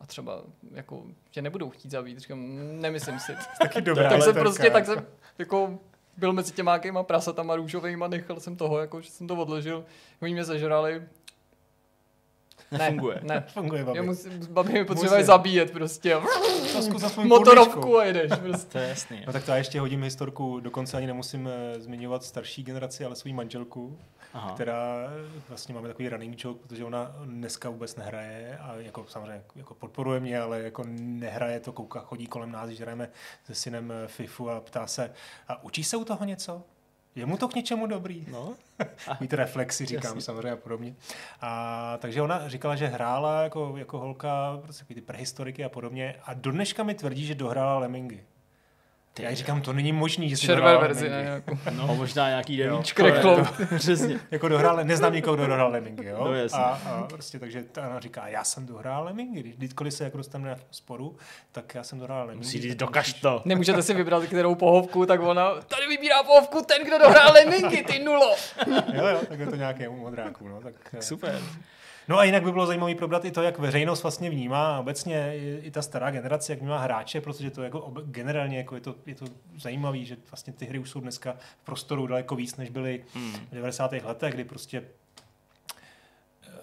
Speaker 1: A třeba jako tě nebudou chtít zabít. Říkám, nemyslím si.
Speaker 3: Taky dobrá
Speaker 1: tak jsem prostě, tak jsem jako byl mezi těmákýma prasatama růžovýma, nechal jsem toho, jako, že jsem to odložil. Oni mě zažrali,
Speaker 2: Nefunguje.
Speaker 1: Ne,
Speaker 3: Funguje, babi.
Speaker 1: Já musím, babi mi potřebuje zabíjet prostě.
Speaker 3: To
Speaker 1: Motorovku a jdeš prostě.
Speaker 2: To je jasný.
Speaker 3: No tak to já ještě hodím historku, dokonce ani nemusím eh, zmiňovat starší generaci, ale svou manželku, Aha. která eh, vlastně máme takový running joke, protože ona dneska vůbec nehraje a jako samozřejmě jako podporuje mě, ale jako nehraje to, kouká, chodí kolem nás, když hrajeme se synem eh, FIFU a ptá se, a učí se u toho něco? Je mu to k něčemu dobrý.
Speaker 2: No.
Speaker 3: Mít reflexy, říkám Jasně. samozřejmě a podobně. A, takže ona říkala, že hrála jako, jako holka prostě ty prehistoriky a podobně a do dneška mi tvrdí, že dohrála Lemingy. Ty, já říkám, to není možný, že si
Speaker 1: Červé verzi, ne?
Speaker 2: Jako. No, možná nějaký devíčko.
Speaker 3: Přesně. jako dohrál, neznám nikoho, kdo dohrál Lemingy, jo? No, jasně. A, a, prostě, takže ta, ona říká, já jsem dohrál Lemingy, když kdykoliv se jako dostanu na sporu, tak já jsem dohrál Lemingy.
Speaker 2: Musí říct, dokaž to.
Speaker 1: Nemůžete si vybrat kterou pohovku, tak ona, tady vybírá pohovku ten, kdo dohrál Lemingy, ty nulo.
Speaker 3: jo, jo, tak je to nějaké modráků, no. Tak,
Speaker 2: Super.
Speaker 3: No a jinak by bylo zajímavé probrat i to, jak veřejnost vlastně vnímá obecně i, ta stará generace, jak vnímá hráče, protože to jako generálně jako je to, je to zajímavé, že vlastně ty hry už jsou dneska v prostoru daleko víc, než byly hmm. v 90. letech, kdy prostě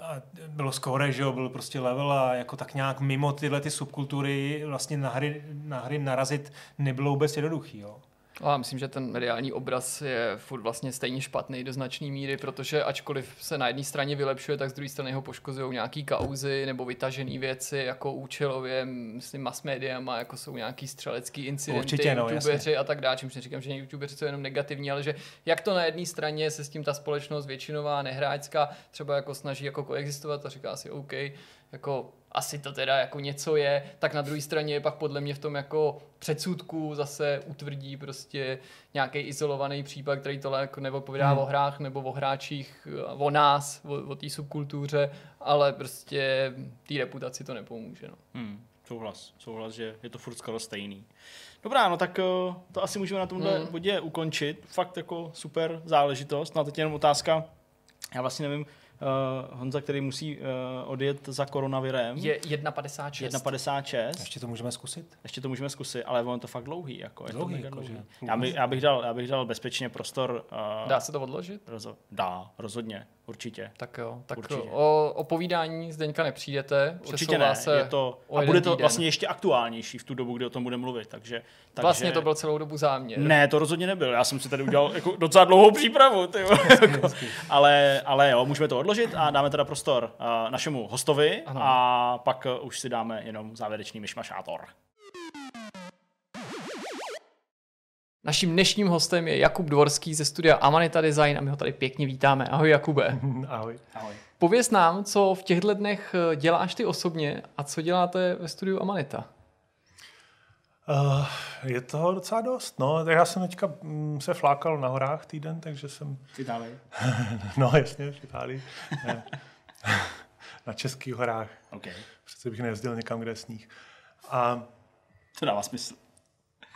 Speaker 3: a bylo skore, že jo, byl prostě level a jako tak nějak mimo tyhle ty subkultury vlastně na hry, na hry narazit nebylo vůbec jednoduchý, jo.
Speaker 1: A já myslím, že ten mediální obraz je furt vlastně stejně špatný do značné míry, protože ačkoliv se na jedné straně vylepšuje, tak z druhé strany ho poškozují nějaký kauzy nebo vytažené věci, jako účelově, myslím, mass mediama, jako jsou nějaký střelecký incidenty, Určitě, no, youtubeři jasně. a tak dále. Čímž neříkám, že youtubeři jsou jenom negativní, ale že jak to na jedné straně se s tím ta společnost většinová, nehráčská, třeba jako snaží jako koexistovat a říká si OK, jako asi to teda jako něco je, tak na druhé straně je pak podle mě v tom jako předsudku zase utvrdí prostě nějaký izolovaný případ, který tohle jako neopovídá hmm. o hrách nebo o hráčích, o nás, o, o té subkultuře, ale prostě té reputaci to nepomůže. No.
Speaker 2: Hmm. Souhlas, souhlas, že je to furt skoro stejný. Dobrá, no tak eh, to asi můžeme na tomhle hmm. bodě ukončit. Fakt jako super záležitost. No a teď jenom otázka, já vlastně nevím, uh, Honza, který musí uh, odjet za koronavirem.
Speaker 1: Je 1,56.
Speaker 2: 1,56.
Speaker 3: Ještě to můžeme zkusit?
Speaker 2: Ještě to můžeme zkusit, ale on to fakt dlouhý. Jako,
Speaker 3: dlouhý, je to jako, dlouhý.
Speaker 2: Já, bych, já, bych dal, já bych dal bezpečně prostor.
Speaker 1: Uh, Dá se to odložit?
Speaker 2: Rozo, dá, rozhodně. Určitě.
Speaker 1: Tak jo, tak Určitě. o, o povídání Zdeňka nepřijdete.
Speaker 2: Určitě ne, se je to, a bude to týden. vlastně ještě aktuálnější v tu dobu, kdy o tom bude mluvit. Takže, takže...
Speaker 1: Vlastně to byl celou dobu záměr.
Speaker 2: Ne, to rozhodně nebyl. Já jsem si tady udělal jako docela dlouhou přípravu. Tyjo, jako, ale, ale jo, můžeme to odložit a dáme teda prostor uh, našemu hostovi ano. a pak uh, už si dáme jenom závěrečný myšmašátor.
Speaker 1: Naším dnešním hostem je Jakub Dvorský ze studia Amanita Design a my ho tady pěkně vítáme. Ahoj Jakube.
Speaker 3: Ahoj. Ahoj.
Speaker 1: Pověz nám, co v těchto dnech eh, děláš ty osobně a co děláte ve studiu Amanita?
Speaker 4: Uh, je toho docela dost, no. Tak já jsem teďka mm, se flákal na horách týden, takže jsem...
Speaker 2: V Itálii?
Speaker 4: no, jasně, v Itálii. na českých horách.
Speaker 2: Okay.
Speaker 4: Přece bych nejezdil někam, kde je sníh. A
Speaker 2: to dává smysl.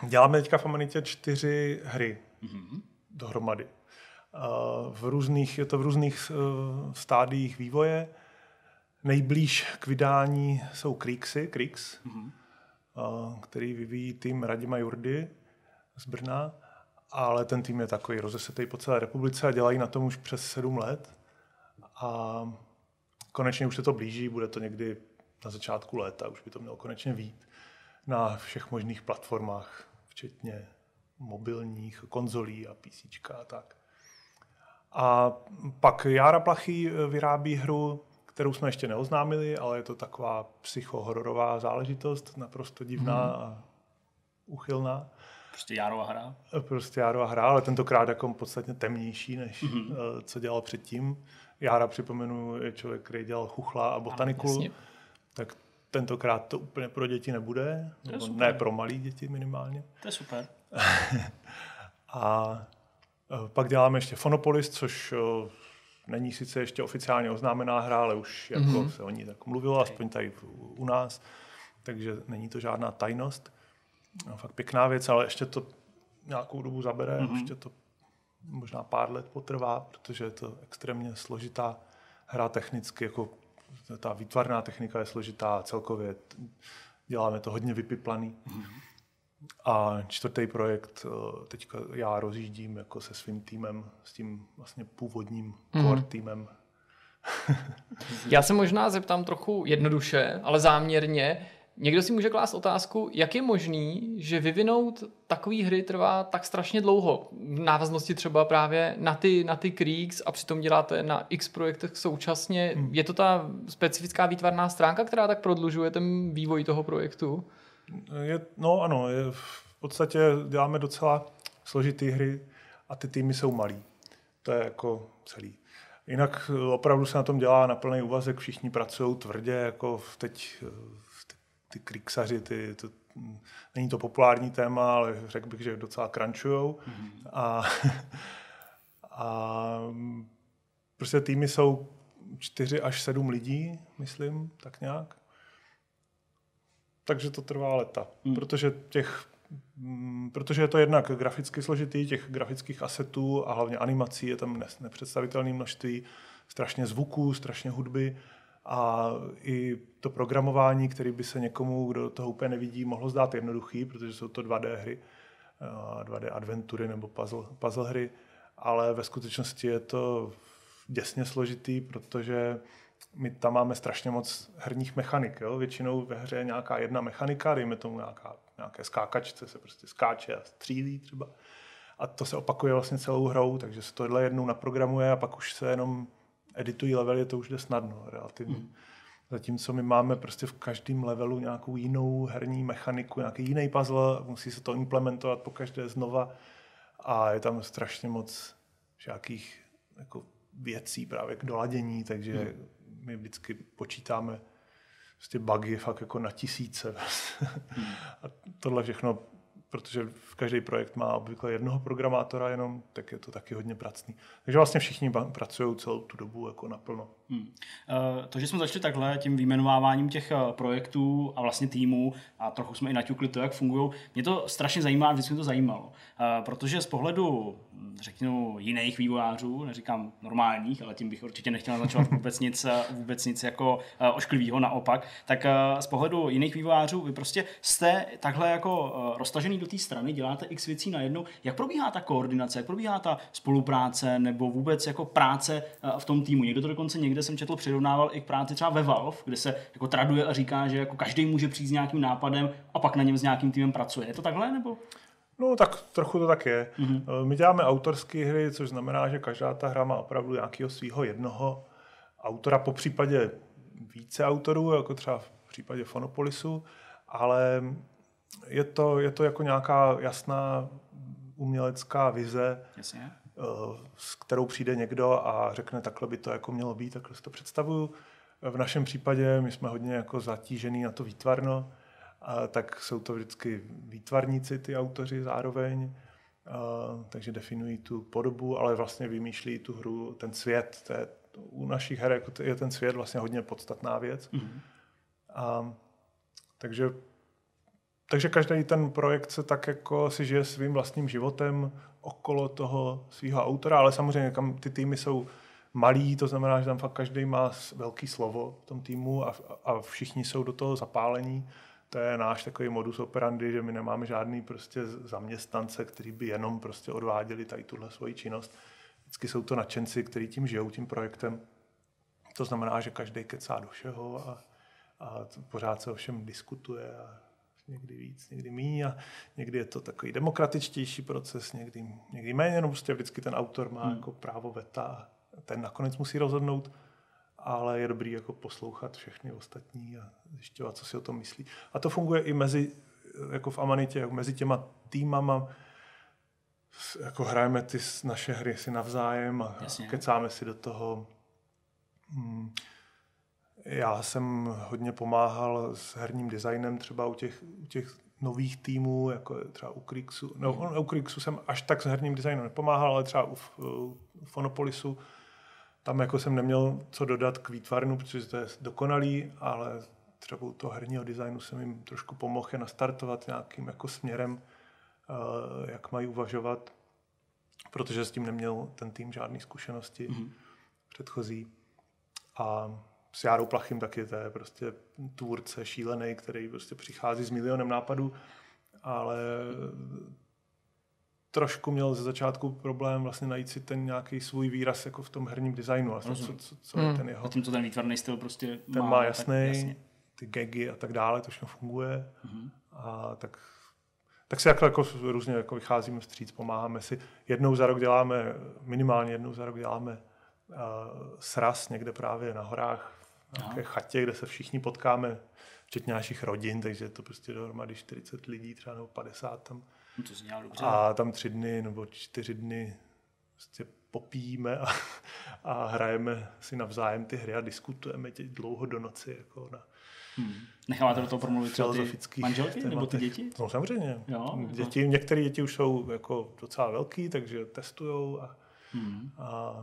Speaker 4: Děláme teďka v Amanitě čtyři hry mm-hmm. dohromady. V různých, je to v různých uh, stádiích vývoje. Nejblíž k vydání jsou Kriegsy, Kriegs, mm-hmm. Který vyvíjí tým Radima Jurdy z Brna, ale ten tým je takový rozesetý po celé republice a dělají na tom už přes sedm let. A konečně už se to blíží, bude to někdy na začátku léta, už by to mělo konečně vít na všech možných platformách včetně mobilních konzolí a PC a tak. A pak Jára Plachý vyrábí hru, kterou jsme ještě neoznámili, ale je to taková psychohororová záležitost, naprosto divná hmm. a uchylná.
Speaker 2: Prostě Járova hra?
Speaker 4: Eh, prostě Járova hra, ale tentokrát jako podstatně temnější, než mm-hmm. co dělal předtím. Jára, připomenu, je člověk, který dělal Chuchla a Botaniku. Ano, tak Tentokrát to úplně pro děti nebude, nebo ne pro malé děti minimálně.
Speaker 2: To je super.
Speaker 4: a e, pak děláme ještě Fonopolis, což e, není sice ještě oficiálně oznámená hra, ale už jako mm-hmm. se o ní tak mluvilo, aspoň tady u nás, takže není to žádná tajnost. No, fakt pěkná věc, ale ještě to nějakou dobu zabere, mm-hmm. ještě to možná pár let potrvá, protože je to extrémně složitá hra technicky, jako ta výtvarná technika je složitá celkově. Děláme to hodně vypiplaný. Mm-hmm. A čtvrtý projekt eh, teďka já rozjíždím jako se svým týmem, s tím vlastně původním mm-hmm. core týmem.
Speaker 1: já se možná zeptám trochu jednoduše, ale záměrně. Někdo si může klást otázku, jak je možný, že vyvinout takové hry trvá tak strašně dlouho. V návaznosti třeba právě na ty, na ty Creeks a přitom děláte na x projektech současně. Hmm. Je to ta specifická výtvarná stránka, která tak prodlužuje ten vývoj toho projektu?
Speaker 4: Je, no ano, je, v podstatě děláme docela složitý hry a ty týmy jsou malý. To je jako celý. Jinak opravdu se na tom dělá na plný úvazek, všichni pracují tvrdě, jako teď ty kriksaři, ty, to, není to populární téma, ale řekl bych, že docela crunchujou. Mm-hmm. A, a prostě týmy jsou čtyři až sedm lidí, myslím, tak nějak. Takže to trvá leta, mm. protože těch mm, protože je to jednak graficky složitý, těch grafických asetů a hlavně animací je tam nepředstavitelné množství, strašně zvuků, strašně hudby a i to programování, který by se někomu, kdo toho úplně nevidí, mohlo zdát jednoduchý, protože jsou to 2D hry, 2D adventury nebo puzzle, puzzle hry, ale ve skutečnosti je to děsně složitý, protože my tam máme strašně moc herních mechanik. Jo? Většinou ve hře je nějaká jedna mechanika, dejme tomu nějaká, nějaké skákačce, se prostě skáče a střílí třeba. A to se opakuje vlastně celou hrou, takže se tohle jednou naprogramuje a pak už se jenom editují levely, to už jde snadno relativně. Mm. Zatímco my máme prostě v každém levelu nějakou jinou herní mechaniku, nějaký jiný puzzle, musí se to implementovat po každé znova a je tam strašně moc všakých jako věcí právě k doladění, takže mm. My vždycky počítáme prostě bugy fakt jako na tisíce. mm. A tohle všechno protože v každý projekt má obvykle jednoho programátora jenom, tak je to taky hodně pracný. Takže vlastně všichni pracují celou tu dobu jako naplno. Hmm.
Speaker 2: Eh, to, že jsme začali takhle tím vyjmenováváním těch eh, projektů a vlastně týmů a trochu jsme i naťukli to, jak fungují, mě to strašně zajímá a vždycky mě to zajímalo. Eh, protože z pohledu, řeknu, jiných vývojářů, neříkám normálních, ale tím bych určitě nechtěl naznačovat vůbec nic, vůbec nic jako ošklivého, naopak, tak z pohledu jiných vývojářů vy prostě jste takhle jako roztažený do té strany, děláte x věcí najednou. Jak probíhá ta koordinace, jak probíhá ta spolupráce nebo vůbec jako práce v tom týmu? Někdo to dokonce někde jsem četl přirovnával i k práci třeba ve Valve, kde se jako traduje a říká, že jako každý může přijít s nějakým nápadem a pak na něm s nějakým týmem pracuje. Je to takhle nebo?
Speaker 4: No tak trochu to tak je. Mm-hmm. My děláme autorské hry, což znamená, že každá ta hra má opravdu nějakého svého jednoho autora, po případě více autorů, jako třeba v případě Fonopolisu, ale je to, je to jako nějaká jasná umělecká vize, Jasně. Eh, s kterou přijde někdo a řekne, takhle by to jako mělo být, takhle si to představuju. V našem případě my jsme hodně jako zatížený na to výtvarno, a tak jsou to vždycky výtvarníci, ty autoři zároveň, a, takže definují tu podobu, ale vlastně vymýšlí tu hru, ten svět. To je, u našich her jako je ten svět vlastně hodně podstatná věc. Mm-hmm. A, takže takže každý ten projekt se tak jako si žije svým vlastním životem okolo toho svého autora, ale samozřejmě kam ty týmy jsou malý, to znamená, že tam fakt každý má velký slovo v tom týmu a, a všichni jsou do toho zapálení. To je náš takový modus operandi, že my nemáme žádný prostě zaměstnance, který by jenom prostě odváděli tady tuhle svoji činnost. Vždycky jsou to nadšenci, kteří tím žijou, tím projektem. To znamená, že každý kecá do všeho a, a pořád se o všem diskutuje a někdy víc, někdy méně a někdy je to takový demokratičtější proces, někdy, někdy méně, no prostě vždycky ten autor má hmm. jako právo veta a ten nakonec musí rozhodnout, ale je dobrý jako poslouchat všechny ostatní a zjišťovat, co si o tom myslí. A to funguje i mezi, jako v Amanitě, jako mezi těma týmama, jako hrajeme ty naše hry si navzájem a Jasně. kecáme si do toho. Hmm, já jsem hodně pomáhal s herním designem třeba u těch, u těch nových týmů, jako třeba u Krixu. No, u Krixu jsem až tak s herním designem nepomáhal, ale třeba u, u Fonopolisu tam jako jsem neměl co dodat k výtvarnu, protože to je dokonalý, ale třeba u toho herního designu jsem jim trošku pomohl je nastartovat nějakým jako směrem, uh, jak mají uvažovat, protože s tím neměl ten tým žádné zkušenosti mm. předchozí. A s Járou Plachým taky, to je prostě tvůrce šílený, který prostě přichází s milionem nápadů, ale trošku měl ze začátku problém vlastně najít si ten nějaký svůj výraz jako v tom herním designu. Vlastně, co, co, co hmm. ten jeho...
Speaker 2: A tím, co ten výtvarný styl prostě
Speaker 4: Ten má, má jasný, jasně. ty gagy a tak dále, to všechno funguje. Hmm. A tak, tak si jako, jako různě jako vycházíme vstříc, pomáháme si. Jednou za rok děláme, minimálně jednou za rok děláme uh, sraz někde právě na horách nějaké chatě, kde se všichni potkáme, včetně našich rodin, takže je to prostě dohromady 40 lidí, třeba nebo 50 tam.
Speaker 2: No to dobře.
Speaker 4: A tam tři dny nebo čtyři dny prostě popíjíme a, a hrajeme si navzájem ty hry a diskutujeme tě dlouho do noci. Jako na,
Speaker 2: hmm. Necháváte do toho promluvit třeba ty manželky nebo ty děti?
Speaker 4: No samozřejmě.
Speaker 2: Jo,
Speaker 4: děti, některé děti už jsou jako docela velký, takže testujou a, hmm. a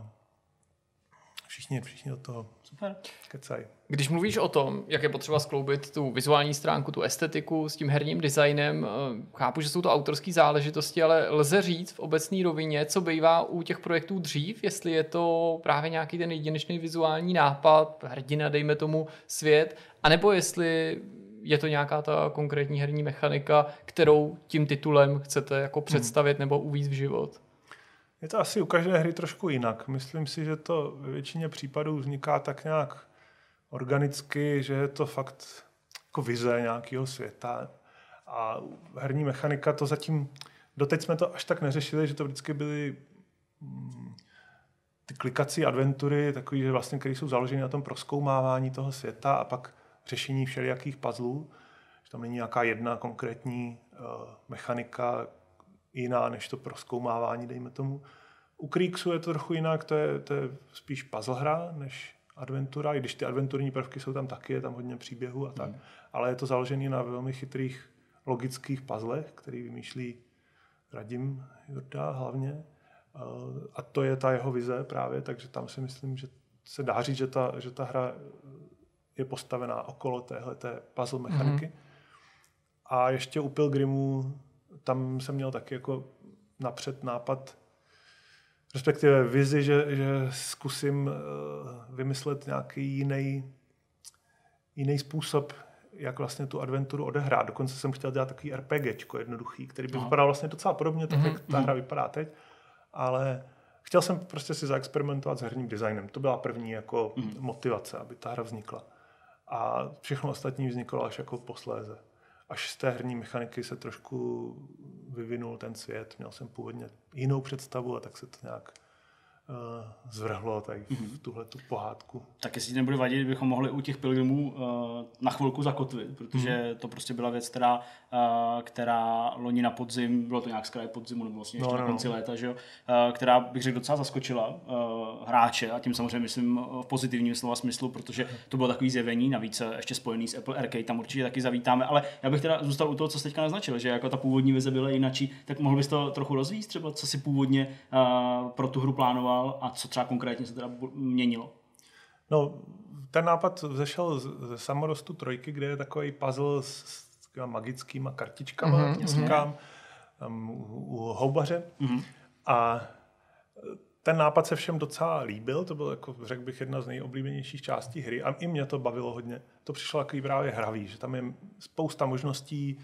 Speaker 4: všichni, všichni do toho
Speaker 2: Super.
Speaker 4: kecaj.
Speaker 1: Když mluvíš o tom, jak je potřeba skloubit tu vizuální stránku, tu estetiku s tím herním designem, eh, chápu, že jsou to autorské záležitosti, ale lze říct v obecné rovině, co bývá u těch projektů dřív, jestli je to právě nějaký ten jedinečný vizuální nápad, hrdina, dejme tomu, svět, anebo jestli je to nějaká ta konkrétní herní mechanika, kterou tím titulem chcete jako představit hmm. nebo uvíct v život.
Speaker 4: Je to asi u každé hry trošku jinak. Myslím si, že to ve většině případů vzniká tak nějak organicky, že je to fakt jako vize nějakého světa. A herní mechanika to zatím, doteď jsme to až tak neřešili, že to vždycky byly mm, ty klikací adventury, takový, že vlastně, které jsou založeny na tom proskoumávání toho světa a pak řešení všelijakých puzzlů, že tam není nějaká jedna konkrétní uh, mechanika, jiná než to proskoumávání, dejme tomu. U Creeksu je to trochu jinak, to je, to je spíš puzzle hra než adventura, i když ty adventurní prvky jsou tam taky, je tam hodně příběhů a tak, mm. ale je to založené na velmi chytrých logických puzzlech, který vymýšlí Radim Jurda hlavně. A to je ta jeho vize právě, takže tam si myslím, že se dá říct, že ta, že ta hra je postavená okolo téhle puzzle mechaniky. Mm. A ještě u Pilgrimu tam jsem měl taky jako napřed nápad, respektive vizi, že, že zkusím uh, vymyslet nějaký jiný, jiný způsob, jak vlastně tu adventuru odehrát. Dokonce jsem chtěl dělat takový RPGčko jednoduchý, který by vypadal vlastně docela podobně, tak mm-hmm. jak ta hra vypadá teď, ale chtěl jsem prostě si zaexperimentovat s herním designem. To byla první jako mm-hmm. motivace, aby ta hra vznikla. A všechno ostatní vzniklo až jako posléze až z té herní mechaniky se trošku vyvinul ten svět. Měl jsem původně jinou představu a tak se to nějak zvrhlo tady v mhm. tuhle tu pohádku.
Speaker 2: Tak jestli nebude vadit, bychom mohli u těch pilgrimů uh, na chvilku zakotvit, protože mm-hmm. to prostě byla věc, která, uh, která loni na podzim, bylo to nějak z kraje podzimu, nebo vlastně ještě no, na no, konci no. léta, že jo, která bych řekl docela zaskočila hráče a tím samozřejmě myslím v pozitivním slova smyslu, protože to bylo takový zjevení, navíc ještě spojený s Apple Arcade, tam určitě taky zavítáme, ale já bych teda zůstal u toho, co jste teďka naznačil, že jako ta původní vize byla jinačí, tak mohl bys to trochu rozvíct třeba, co si původně pro tu hru plánoval dělal a co třeba konkrétně se teda měnilo?
Speaker 4: No, ten nápad vzešel ze samorostu trojky, kde je takový puzzle s, s magickýma kartičkama, mm-hmm, říkám, um, u houbaře. Mm-hmm. A ten nápad se všem docela líbil, to byl, jako, řekl bych, jedna z nejoblíbenějších částí hry a i mě to bavilo hodně. To přišlo takový právě hravý, že tam je spousta možností,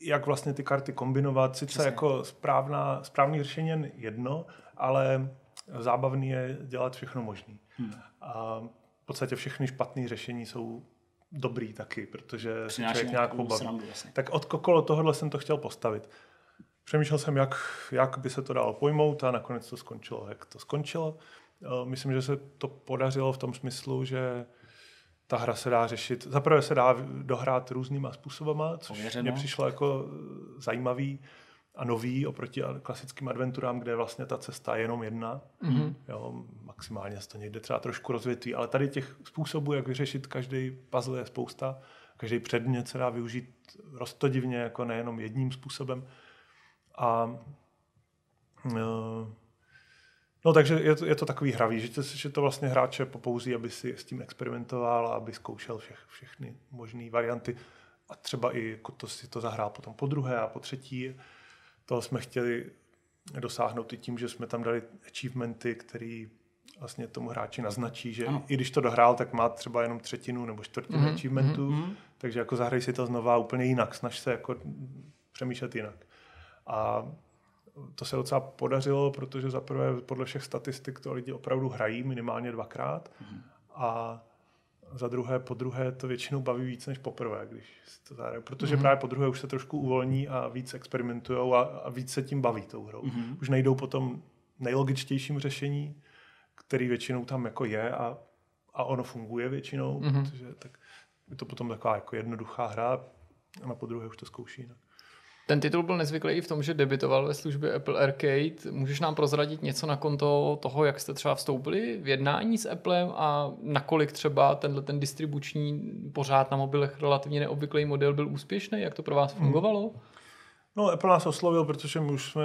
Speaker 4: jak vlastně ty karty kombinovat. Sice Přesně. jako správná, správný řešení jen jedno, ale zábavný je dělat všechno možné. Hmm. A v podstatě všechny špatné řešení jsou dobrý taky, protože si člověk nějak pobaví. Tak od okolo tohohle jsem to chtěl postavit. Přemýšlel jsem, jak, jak by se to dalo pojmout a nakonec to skončilo, jak to skončilo. Eh, myslím, že se to podařilo v tom smyslu, že ta hra se dá řešit. Zaprvé se dá dohrát různýma způsobama, což Pověřeno. mě přišlo jako zajímavý a nový oproti klasickým adventurám, kde je vlastně ta cesta je jenom jedna. Mm-hmm. Jo, maximálně se to někde třeba trošku rozvětví, ale tady těch způsobů, jak vyřešit každý puzzle je spousta. Každý předmět se dá využít roztodivně, jako nejenom jedním způsobem. A No takže je to, je to takový hravý, že to, že to vlastně hráče popouzí, aby si s tím experimentoval a aby zkoušel všech, všechny možné varianty a třeba i jako to si to zahrál potom po druhé a po třetí toho jsme chtěli dosáhnout i tím, že jsme tam dali achievementy, které vlastně tomu hráči naznačí, že ano. i když to dohrál, tak má třeba jenom třetinu nebo čtvrtinu mm-hmm. achievementů, mm-hmm. takže jako zahraj si to znova úplně jinak, snaž se jako přemýšlet jinak. A to se docela podařilo, protože zaprvé podle všech statistik to lidi opravdu hrají minimálně dvakrát mm-hmm. a za druhé, po druhé to většinou baví víc než poprvé, když to zahrají. Protože mm-hmm. právě po druhé už se trošku uvolní a víc experimentují a, a víc se tím baví tou hrou. Mm-hmm. Už nejdou po tom nejlogičtějším řešení, který většinou tam jako je a, a ono funguje většinou, mm-hmm. protože tak je to potom taková jako jednoduchá hra a na podruhé už to zkouší. No.
Speaker 1: Ten titul byl nezvyklý i v tom, že debitoval ve službě Apple Arcade. Můžeš nám prozradit něco na konto toho, jak jste třeba vstoupili v jednání s Applem a nakolik třeba tenhle ten distribuční pořád na mobilech relativně neobvyklý model byl úspěšný? Jak to pro vás hmm. fungovalo? Hmm.
Speaker 4: No, Apple nás oslovil, protože my už jsme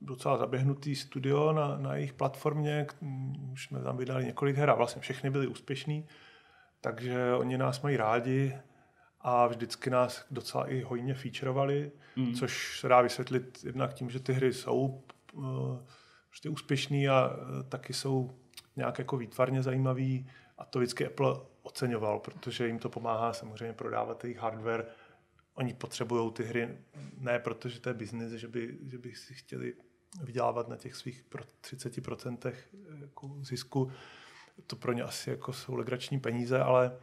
Speaker 4: docela zaběhnutý studio na, na jejich platformě, už jsme tam vydali několik her a vlastně všechny byly úspěšný, takže oni nás mají rádi a vždycky nás docela i hojně featureovali, mm. což se dá vysvětlit jednak tím, že ty hry jsou uh, prostě úspěšný a uh, taky jsou nějak jako výtvarně zajímavý a to vždycky Apple oceňoval, protože jim to pomáhá samozřejmě prodávat jejich hardware. Oni potřebují ty hry ne protože to je biznis, že by, že by si chtěli vydělávat na těch svých 30% eh, jako zisku. To pro ně asi jako jsou legrační peníze, ale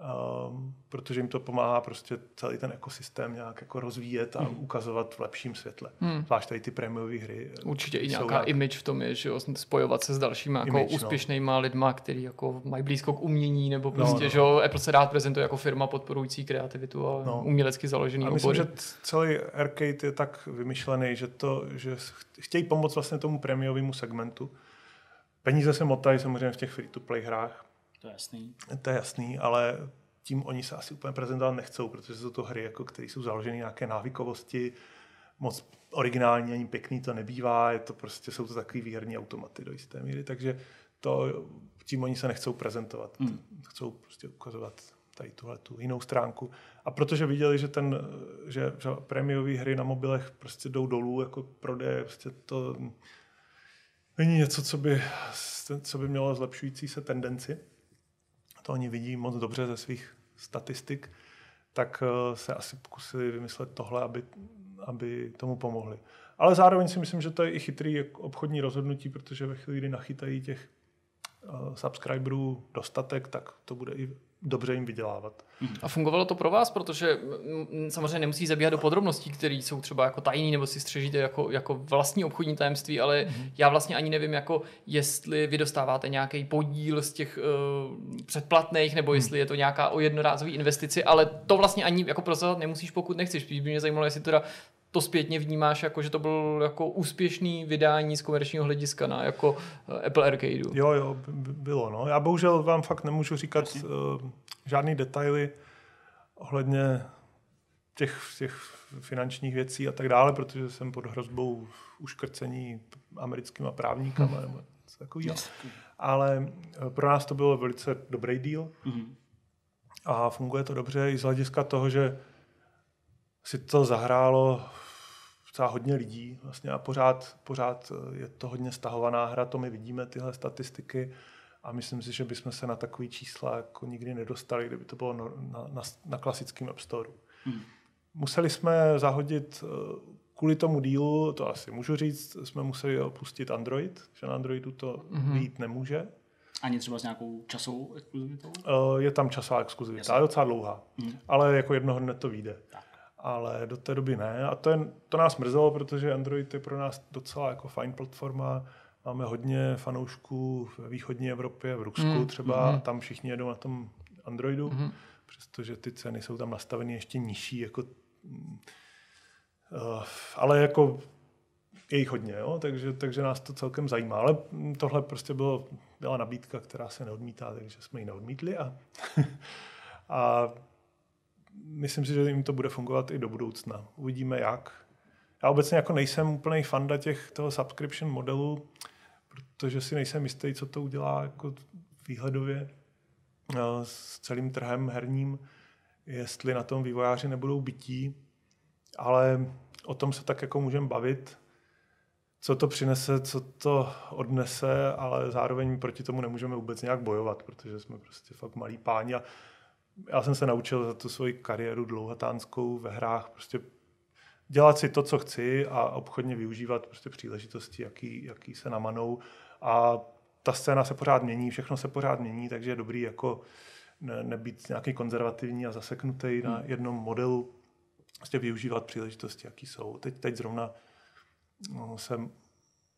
Speaker 4: um, protože jim to pomáhá prostě celý ten ekosystém nějak jako rozvíjet a hmm. ukazovat v lepším světle. Hmm. Zvlášť tady ty prémiové hry.
Speaker 1: Eh, Určitě i nějaká nějak... image v tom je, že jo, spojovat se s dalšími jako image, no. úspěšnýma no. lidma, kteří jako mají blízko k umění, nebo no, prostě, no, no. že jo, Apple se rád prezentuje jako firma podporující kreativitu a no. umělecky založený a
Speaker 4: myslím, obory. že celý arcade je tak vymyšlený, že to, že chtějí pomoct vlastně tomu prémiovému segmentu. Peníze se motají samozřejmě v těch free-to-play hrách,
Speaker 2: to je jasný.
Speaker 4: To je jasný, ale tím oni se asi úplně prezentovat nechcou, protože jsou to hry, jako, které jsou založeny nějaké návykovosti, moc originální ani pěkný to nebývá, je to prostě, jsou to takový výherní automaty do jisté míry, takže to, tím oni se nechcou prezentovat. Hmm. Chcou prostě ukazovat tady tuhle tu jinou stránku. A protože viděli, že ten, že, že prémiové hry na mobilech prostě jdou dolů, jako prodeje, prostě to není něco, co by, co by mělo zlepšující se tendenci to oni vidí moc dobře ze svých statistik, tak eh, se asi pokusili vymyslet tohle, aby, aby tomu pomohli. Ale zároveň si myslím, že to je i chytrý obchodní rozhodnutí, protože ve chvíli, kdy nachytají těch uh, subscriberů dostatek, tak to bude i dobře jim vydělávat.
Speaker 1: A fungovalo to pro vás, protože samozřejmě nemusí zabíhat do podrobností, které jsou třeba jako tajný nebo si střežíte jako, jako vlastní obchodní tajemství, ale mm-hmm. já vlastně ani nevím, jako jestli vy dostáváte nějaký podíl z těch uh, předplatných, nebo jestli je to nějaká o jednorázový investici, ale to vlastně ani jako prosazovat nemusíš, pokud nechceš. By mě zajímalo, jestli teda to zpětně vnímáš jako, že to byl jako úspěšný vydání z komerčního hlediska na jako eh, Apple Arcade.
Speaker 4: Jo, jo, bylo. No. Já bohužel vám fakt nemůžu říkat uh, žádný detaily ohledně těch, těch finančních věcí a tak dále, protože jsem pod hrozbou uškrcení americkýma právníkama hmm. nebo něco takového. Ale eh, pro nás to bylo velice dobrý díl hmm. a funguje to dobře i z hlediska toho, že si to zahrálo docela hodně lidí vlastně a pořád, pořád eh, je to hodně stahovaná hra, to my vidíme, tyhle statistiky a myslím si, že bychom se na takový čísla jako nikdy nedostali, kdyby to bylo na, na, na klasickém App Store. Hmm. Museli jsme zahodit eh, kvůli tomu dílu, to asi můžu říct, jsme museli opustit Android, že na Androidu to mm-hmm. být nemůže.
Speaker 2: Ani třeba s nějakou časovou exkluzivitou?
Speaker 4: Eh, je tam časová exkluzivita, je docela dlouhá, mm. ale jako jednoho dne to vyjde. Tak ale do té doby ne. A to, je, to nás mrzelo, protože Android je pro nás docela jako fajn platforma. Máme hodně fanoušků v východní Evropě, v Rusku mm. třeba, mm. tam všichni jedou na tom Androidu, mm. přestože ty ceny jsou tam nastaveny ještě nižší, jako, uh, ale jako je jich hodně, jo? Takže, takže nás to celkem zajímá. Ale tohle prostě bylo, byla nabídka, která se neodmítá, takže jsme ji neodmítli a, a myslím si, že jim to bude fungovat i do budoucna. Uvidíme jak. Já obecně jako nejsem úplný fanda těch toho subscription modelu, protože si nejsem jistý, co to udělá jako výhledově eh, s celým trhem herním, jestli na tom vývojáři nebudou bytí, ale o tom se tak jako můžeme bavit, co to přinese, co to odnese, ale zároveň proti tomu nemůžeme vůbec nějak bojovat, protože jsme prostě fakt malí páni a já jsem se naučil za tu svoji kariéru dlouhatánskou ve hrách prostě dělat si to, co chci a obchodně využívat prostě příležitosti, jaký, jaký se namanou. A ta scéna se pořád mění, všechno se pořád mění, takže je dobrý jako ne, nebýt nějaký konzervativní a zaseknutý hmm. na jednom modelu, prostě využívat příležitosti, jaký jsou. Teď, teď zrovna no, jsem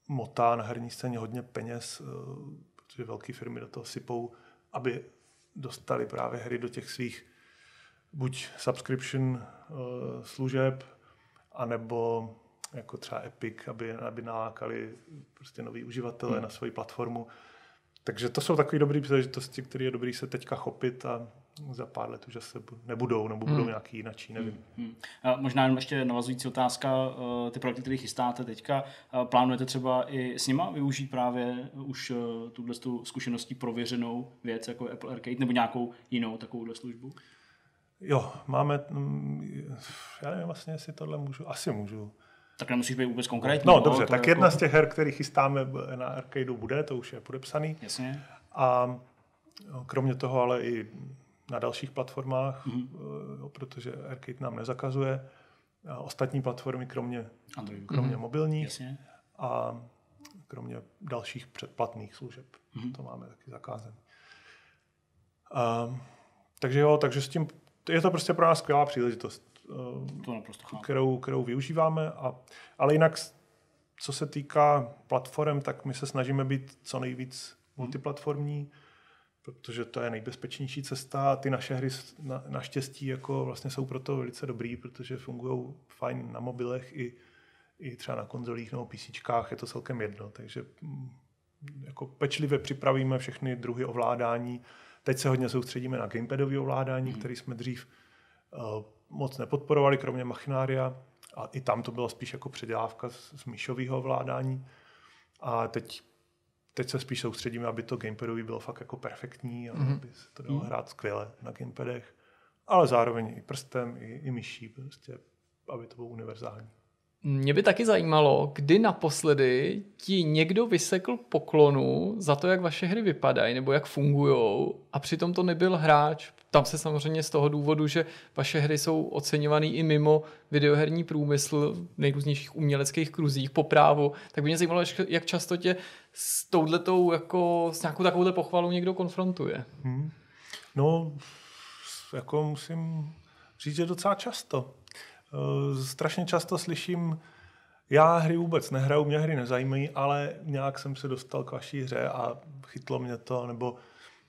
Speaker 4: motá na herní scéně hodně peněz, eh, protože velké firmy do toho sypou, aby dostali právě hry do těch svých buď subscription uh, služeb, anebo jako třeba Epic, aby, aby nalákali prostě nový uživatele hmm. na svoji platformu. Takže to jsou takové dobré příležitosti, které je dobré se teďka chopit a za pár let už zase nebudou, nebo budou hmm. nějaký jinačí, nevím. Hmm.
Speaker 2: hmm. A možná jenom ještě navazující otázka, eh, ty projekty, které chystáte teďka, eh, plánujete třeba i s nima využít právě už eh, tuhle zkušeností prověřenou věc jako Apple Arcade nebo nějakou jinou takovouhle službu?
Speaker 4: Jo, máme, mm, já nevím vlastně, jestli tohle můžu, asi můžu.
Speaker 2: Tak nemusíš být vůbec konkrétní.
Speaker 4: No, no dobře, tak jako... jedna z těch her, který chystáme na Arcadeu bude, to už je podepsaný.
Speaker 2: Jasně.
Speaker 4: A kromě toho ale i na dalších platformách, mm-hmm. jo, protože Arcade nám nezakazuje. A ostatní platformy, kromě, Android. kromě mm-hmm. mobilních
Speaker 2: Jasně.
Speaker 4: a kromě dalších předplatných služeb. Mm-hmm. To máme taky zakázané. takže jo, takže s tím je to prostě pro nás skvělá příležitost,
Speaker 2: to naprosto
Speaker 4: kterou, kterou využíváme. A, ale jinak, co se týká platform, tak my se snažíme být co nejvíc multiplatformní protože to je nejbezpečnější cesta a ty naše hry na, naštěstí jako vlastně jsou proto velice dobrý, protože fungují fajn na mobilech i, i třeba na konzolích nebo PC, je to celkem jedno, takže mm, jako pečlivě připravíme všechny druhy ovládání. Teď se hodně soustředíme na gamepadové ovládání, mm. který jsme dřív uh, moc nepodporovali, kromě Machinária. A i tam to bylo spíš jako předělávka z, z myšového ovládání. A teď teď se spíš soustředíme, aby to gamepadový bylo fakt jako perfektní a mm-hmm. aby se to dalo mm-hmm. hrát skvěle na gamepadech, ale zároveň i prstem, i, i myší, prostě, aby to bylo univerzální.
Speaker 1: Mě by taky zajímalo, kdy naposledy ti někdo vysekl poklonu za to, jak vaše hry vypadají nebo jak fungují a přitom to nebyl hráč. Tam se samozřejmě z toho důvodu, že vaše hry jsou oceňované i mimo videoherní průmysl v nejrůznějších uměleckých kruzích po právu, tak by mě zajímalo, jak často tě s touhletou, jako s nějakou takovouhle pochvalou někdo konfrontuje. Hmm.
Speaker 4: No, jako musím říct, že docela často. Eh, strašně často slyším, já hry vůbec nehraju, mě hry nezajímají, ale nějak jsem se dostal k vaší hře a chytlo mě to, nebo,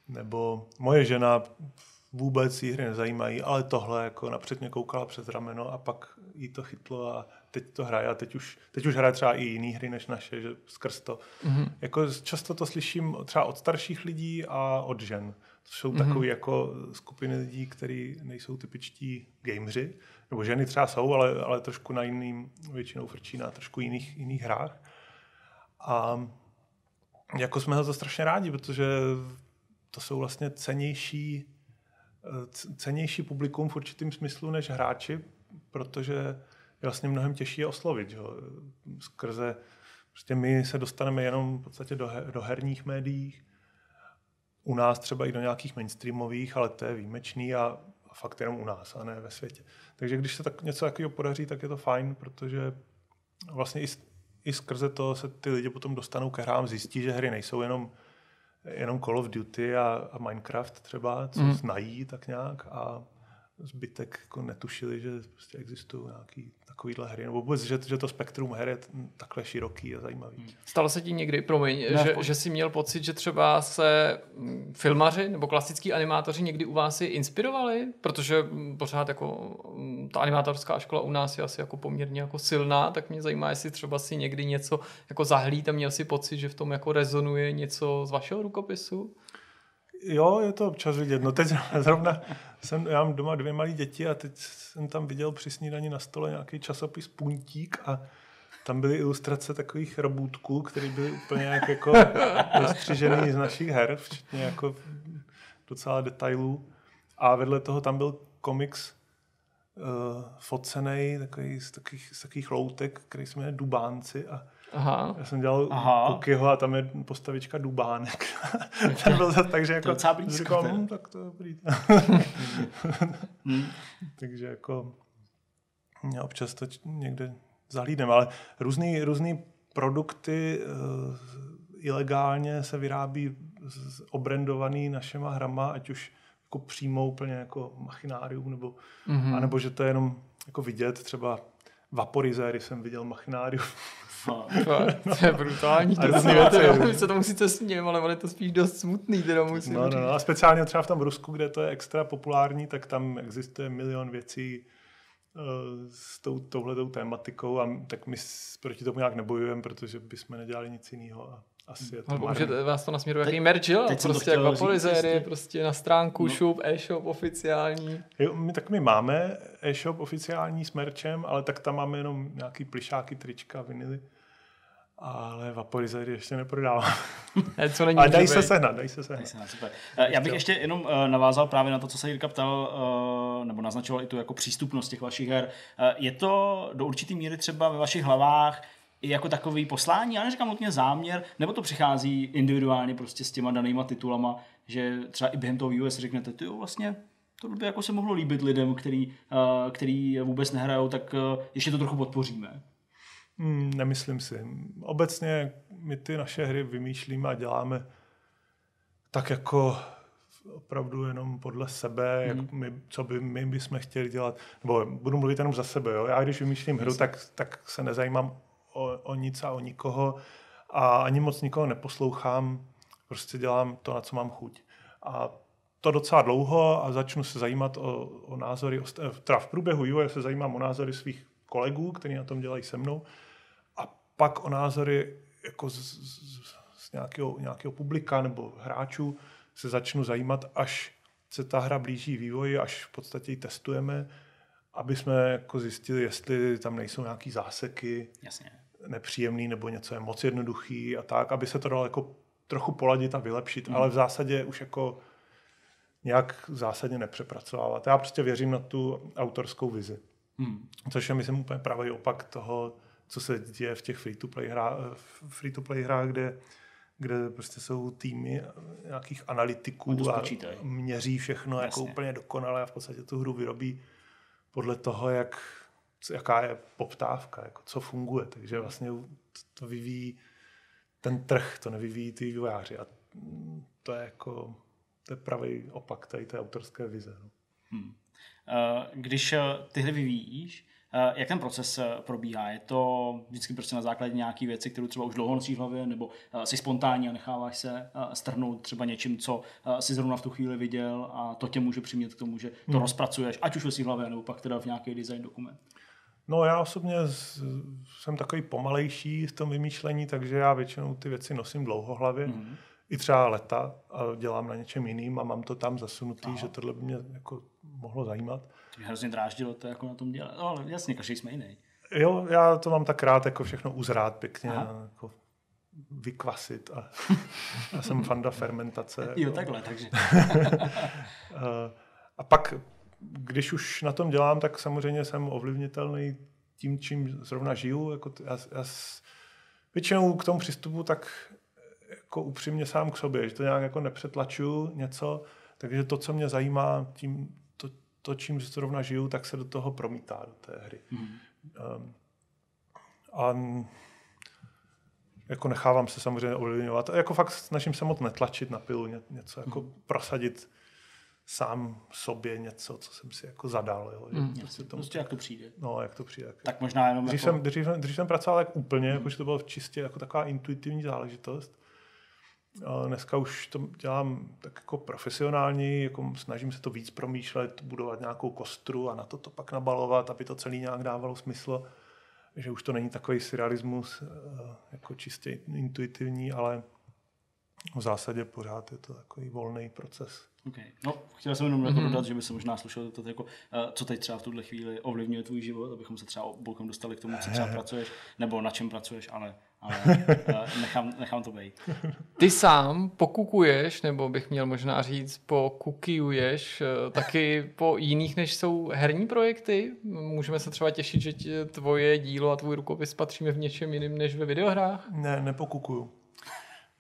Speaker 4: nebo moje žena vůbec jí hry nezajímají, ale tohle jako napřed mě koukala přes rameno a pak jí to chytlo a teď to hraje a teď už, teď už hraje třeba i jiný hry než naše, že skrz to. Mm-hmm. Jako často to slyším třeba od starších lidí a od žen. To jsou mm-hmm. takové jako skupiny lidí, kteří nejsou typičtí gameři, nebo ženy třeba jsou, ale, ale trošku na jiným, většinou frčí na trošku jiných, jiných hrách. A jako jsme za to strašně rádi, protože to jsou vlastně cenější, cenější publikum v určitém smyslu než hráči, protože je vlastně mnohem těžší je oslovit. Že? Skrze prostě my se dostaneme jenom v podstatě do, her, do herních médií, u nás třeba i do nějakých mainstreamových, ale to je výjimečný a fakt jenom u nás a ne ve světě. Takže když se tak něco takového podaří, tak je to fajn, protože vlastně i, i skrze to se ty lidi potom dostanou ke hrám, zjistí, že hry nejsou jenom, jenom Call of Duty a, a Minecraft třeba, co mm. znají tak nějak a zbytek jako netušili, že prostě existují nějaký takovýhle hry, nebo vůbec, že, že to spektrum her je takhle široký a zajímavý. Hmm.
Speaker 1: Stalo se ti někdy, promiň, ne, že, že jsi měl pocit, že třeba se mm, filmaři nebo klasický animátoři někdy u vás i inspirovali? Protože mm, pořád jako mm, ta animátorská škola u nás je asi jako poměrně jako silná, tak mě zajímá, jestli třeba si někdy něco jako zahlít a měl si pocit, že v tom jako rezonuje něco z vašeho rukopisu?
Speaker 4: Jo, je to občas vidět. No teď zrovna jsem, já mám doma dvě malé děti a teď jsem tam viděl při snídani na stole nějaký časopis Puntík a tam byly ilustrace takových robůtků, které byly úplně jak jako dostřižený z našich her, včetně jako docela detailů. A vedle toho tam byl komiks uh, focený, takový, z, takových, z takových loutek, který se jmenuje Dubánci a Aha. Já jsem dělal Aha. Kukyho a tam je postavička Dubánek. ten byl zase tak, že jako... To je říkal, hm, tak to je dobrý. hmm. Takže jako já občas to někde zahlídnem, ale různý, různý produkty uh, ilegálně se vyrábí z, obrendovaný našima hrama, ať už jako přímo úplně jako machinárium, nebo, mm-hmm. anebo že to je jenom jako vidět, třeba vaporizéry jsem viděl machinárium
Speaker 1: to je brutální. To si věci. se tomu sice sním, ale je to spíš dost smutný, teda musím
Speaker 4: no, no, no, a speciálně třeba v tom Rusku, kde to je extra populární, tak tam existuje milion věcí, s tou, touhletou tématikou a tak my proti tomu nějak nebojujeme, protože bychom nedělali nic jiného a asi je to
Speaker 1: no, můžete vás to nasměruje jaký merch, jo? Teď prostě jak vaporizéry, prostě na stránku, no. shop, e-shop oficiální.
Speaker 4: Jo, my, tak my máme e-shop oficiální s merchem, ale tak tam máme jenom nějaký plišáky, trička, vinily ale vaporizery ještě neprodávám.
Speaker 1: Ne, co není
Speaker 4: ale dají se sehnat, dají se sehnat.
Speaker 2: super. Eh, já bych ještě jenom uh, navázal právě na to, co se Jirka ptal, uh, nebo naznačoval i tu jako přístupnost těch vašich her. Je to do určitý míry třeba ve vašich hlavách jako takový poslání, já neříkám nutně záměr, nebo to přichází individuálně prostě s těma danýma titulama, že třeba i během toho vývoje si řeknete, ty jo, vlastně to by jako se mohlo líbit lidem, který, uh, který vůbec nehrajou, tak uh, ještě to trochu podpoříme.
Speaker 4: Hmm, nemyslím si. Obecně my ty naše hry vymýšlíme a děláme tak jako opravdu jenom podle sebe, hmm. jak my, co by my bychom chtěli dělat. Nebo budu mluvit jenom za sebe. Jo? Já když vymýšlím hru, tak, tak se nezajímám o, o nic a o nikoho a ani moc nikoho neposlouchám. Prostě dělám to, na co mám chuť. A to docela dlouho a začnu se zajímat o, o názory, o, teda v průběhu vývoje se zajímám o názory svých kolegů, kteří na tom dělají se mnou a pak o názory jako z, z, z nějakého, nějakého publika nebo hráčů se začnu zajímat, až se ta hra blíží vývoji, až v podstatě ji testujeme, aby jsme jako zjistili, jestli tam nejsou nějaký záseky
Speaker 2: Jasně.
Speaker 4: Nepříjemný nebo něco je moc jednoduchý a tak, aby se to dalo jako trochu poladit a vylepšit, mm. ale v zásadě už jako nějak zásadně nepřepracovávat. Já prostě věřím na tu autorskou vizi. Hmm. Což je, myslím, úplně pravý opak toho, co se děje v těch free-to-play hrách, free-to-play hrách kde, kde prostě jsou týmy nějakých analytiků a měří všechno Jasně. jako úplně dokonale a v podstatě tu hru vyrobí podle toho, jak, jaká je poptávka, jako co funguje. Takže vlastně to vyvíjí ten trh, to nevyvíjí ty vývojáři. A to je jako to je pravý opak tady té autorské vize. No. Hmm.
Speaker 2: Eh, když eh, tyhle vyvíjíš, eh, jak ten proces probíhá? Je to vždycky prostě na základě nějaké věci, kterou třeba už dlouho nosíš v hlavě, nebo jsi spontánní a necháváš se strhnout třeba něčím, co si zrovna v tu chvíli viděl a to tě může přimět k tomu, že to hmm. rozpracuješ, ať už ve v hlavě, nebo pak teda v nějaký design dokument?
Speaker 4: No já osobně jsem takový pomalejší v tom vymýšlení, takže já většinou ty věci nosím dlouho hlavě. Hmm i třeba leta a dělám na něčem jiným a mám to tam zasunutý, Aha. že tohle by mě jako mohlo zajímat.
Speaker 2: To mě hrozně dráždilo to jako na tom dělat. No, ale jasně, každý jsme jiný.
Speaker 4: Jo, já to mám tak rád, jako všechno uzrát pěkně, jako vykvasit a já jsem fanda fermentace.
Speaker 2: jo, takhle, takže.
Speaker 4: a pak, když už na tom dělám, tak samozřejmě jsem ovlivnitelný tím, čím zrovna žiju. Jako já, já většinou k tomu přístupu tak jako upřímně sám k sobě, že to nějak jako nepřetlačuju něco, takže to, co mě zajímá, tím, to, to čím zrovna žiju, tak se do toho promítá, do té hry. Mm. Um, a jako nechávám se samozřejmě ovlivňovat. Jako fakt snažím se moc netlačit na pilu, ně, něco jako mm. prosadit sám sobě něco, co jsem si jako zadal. Jo.
Speaker 2: Že mm. prostě, tomu, prostě jak to přijde.
Speaker 4: No, jak to přijde.
Speaker 2: Tak možná jenom
Speaker 4: dřív, jako... jsem, dřív, dřív jsem pracoval jak úplně, mm. jako, že to bylo čistě jako taková intuitivní záležitost. Dneska už to dělám tak jako profesionální, jako snažím se to víc promýšlet, budovat nějakou kostru a na to to pak nabalovat, aby to celý nějak dávalo smysl. Že už to není takový surrealismus eh, jako čistě intuitivní, ale v zásadě pořád je to takový volný proces.
Speaker 2: Okay. No, chtěl jsem jenom mm-hmm. dodat, že by se možná slušelo to, jako, uh, co teď třeba v tuhle chvíli ovlivňuje tvůj život, abychom se třeba bokem dostali k tomu, co třeba pracuješ, nebo na čem pracuješ, ale ale uh, nechám, nechám to být.
Speaker 1: Ty sám pokukuješ, nebo bych měl možná říct, pokukuješ taky po jiných, než jsou herní projekty? Můžeme se třeba těšit, že tvoje dílo a tvůj rukopis patříme v něčem jiném než ve videohrách?
Speaker 4: Ne, nepokukuju.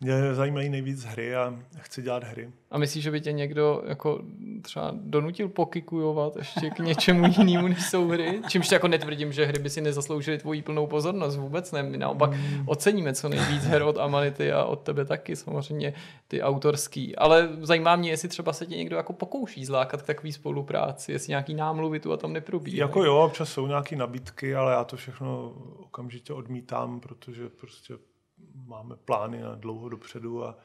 Speaker 4: Mě zajímají nejvíc hry a chci dělat hry.
Speaker 1: A myslíš, že by tě někdo jako třeba donutil pokikujovat ještě k něčemu jinému, než jsou hry? Čímž jako netvrdím, že hry by si nezasloužily tvoji plnou pozornost, vůbec ne. My naopak mm. oceníme co nejvíc her od Amanity a od tebe taky, samozřejmě ty autorský. Ale zajímá mě, jestli třeba se tě někdo jako pokouší zlákat k takové spolupráci, jestli nějaký námluvy tu a tam neprobíhají.
Speaker 4: Jako jo, občas jsou nějaké nabídky, ale já to všechno okamžitě odmítám, protože prostě máme plány na dlouho dopředu a,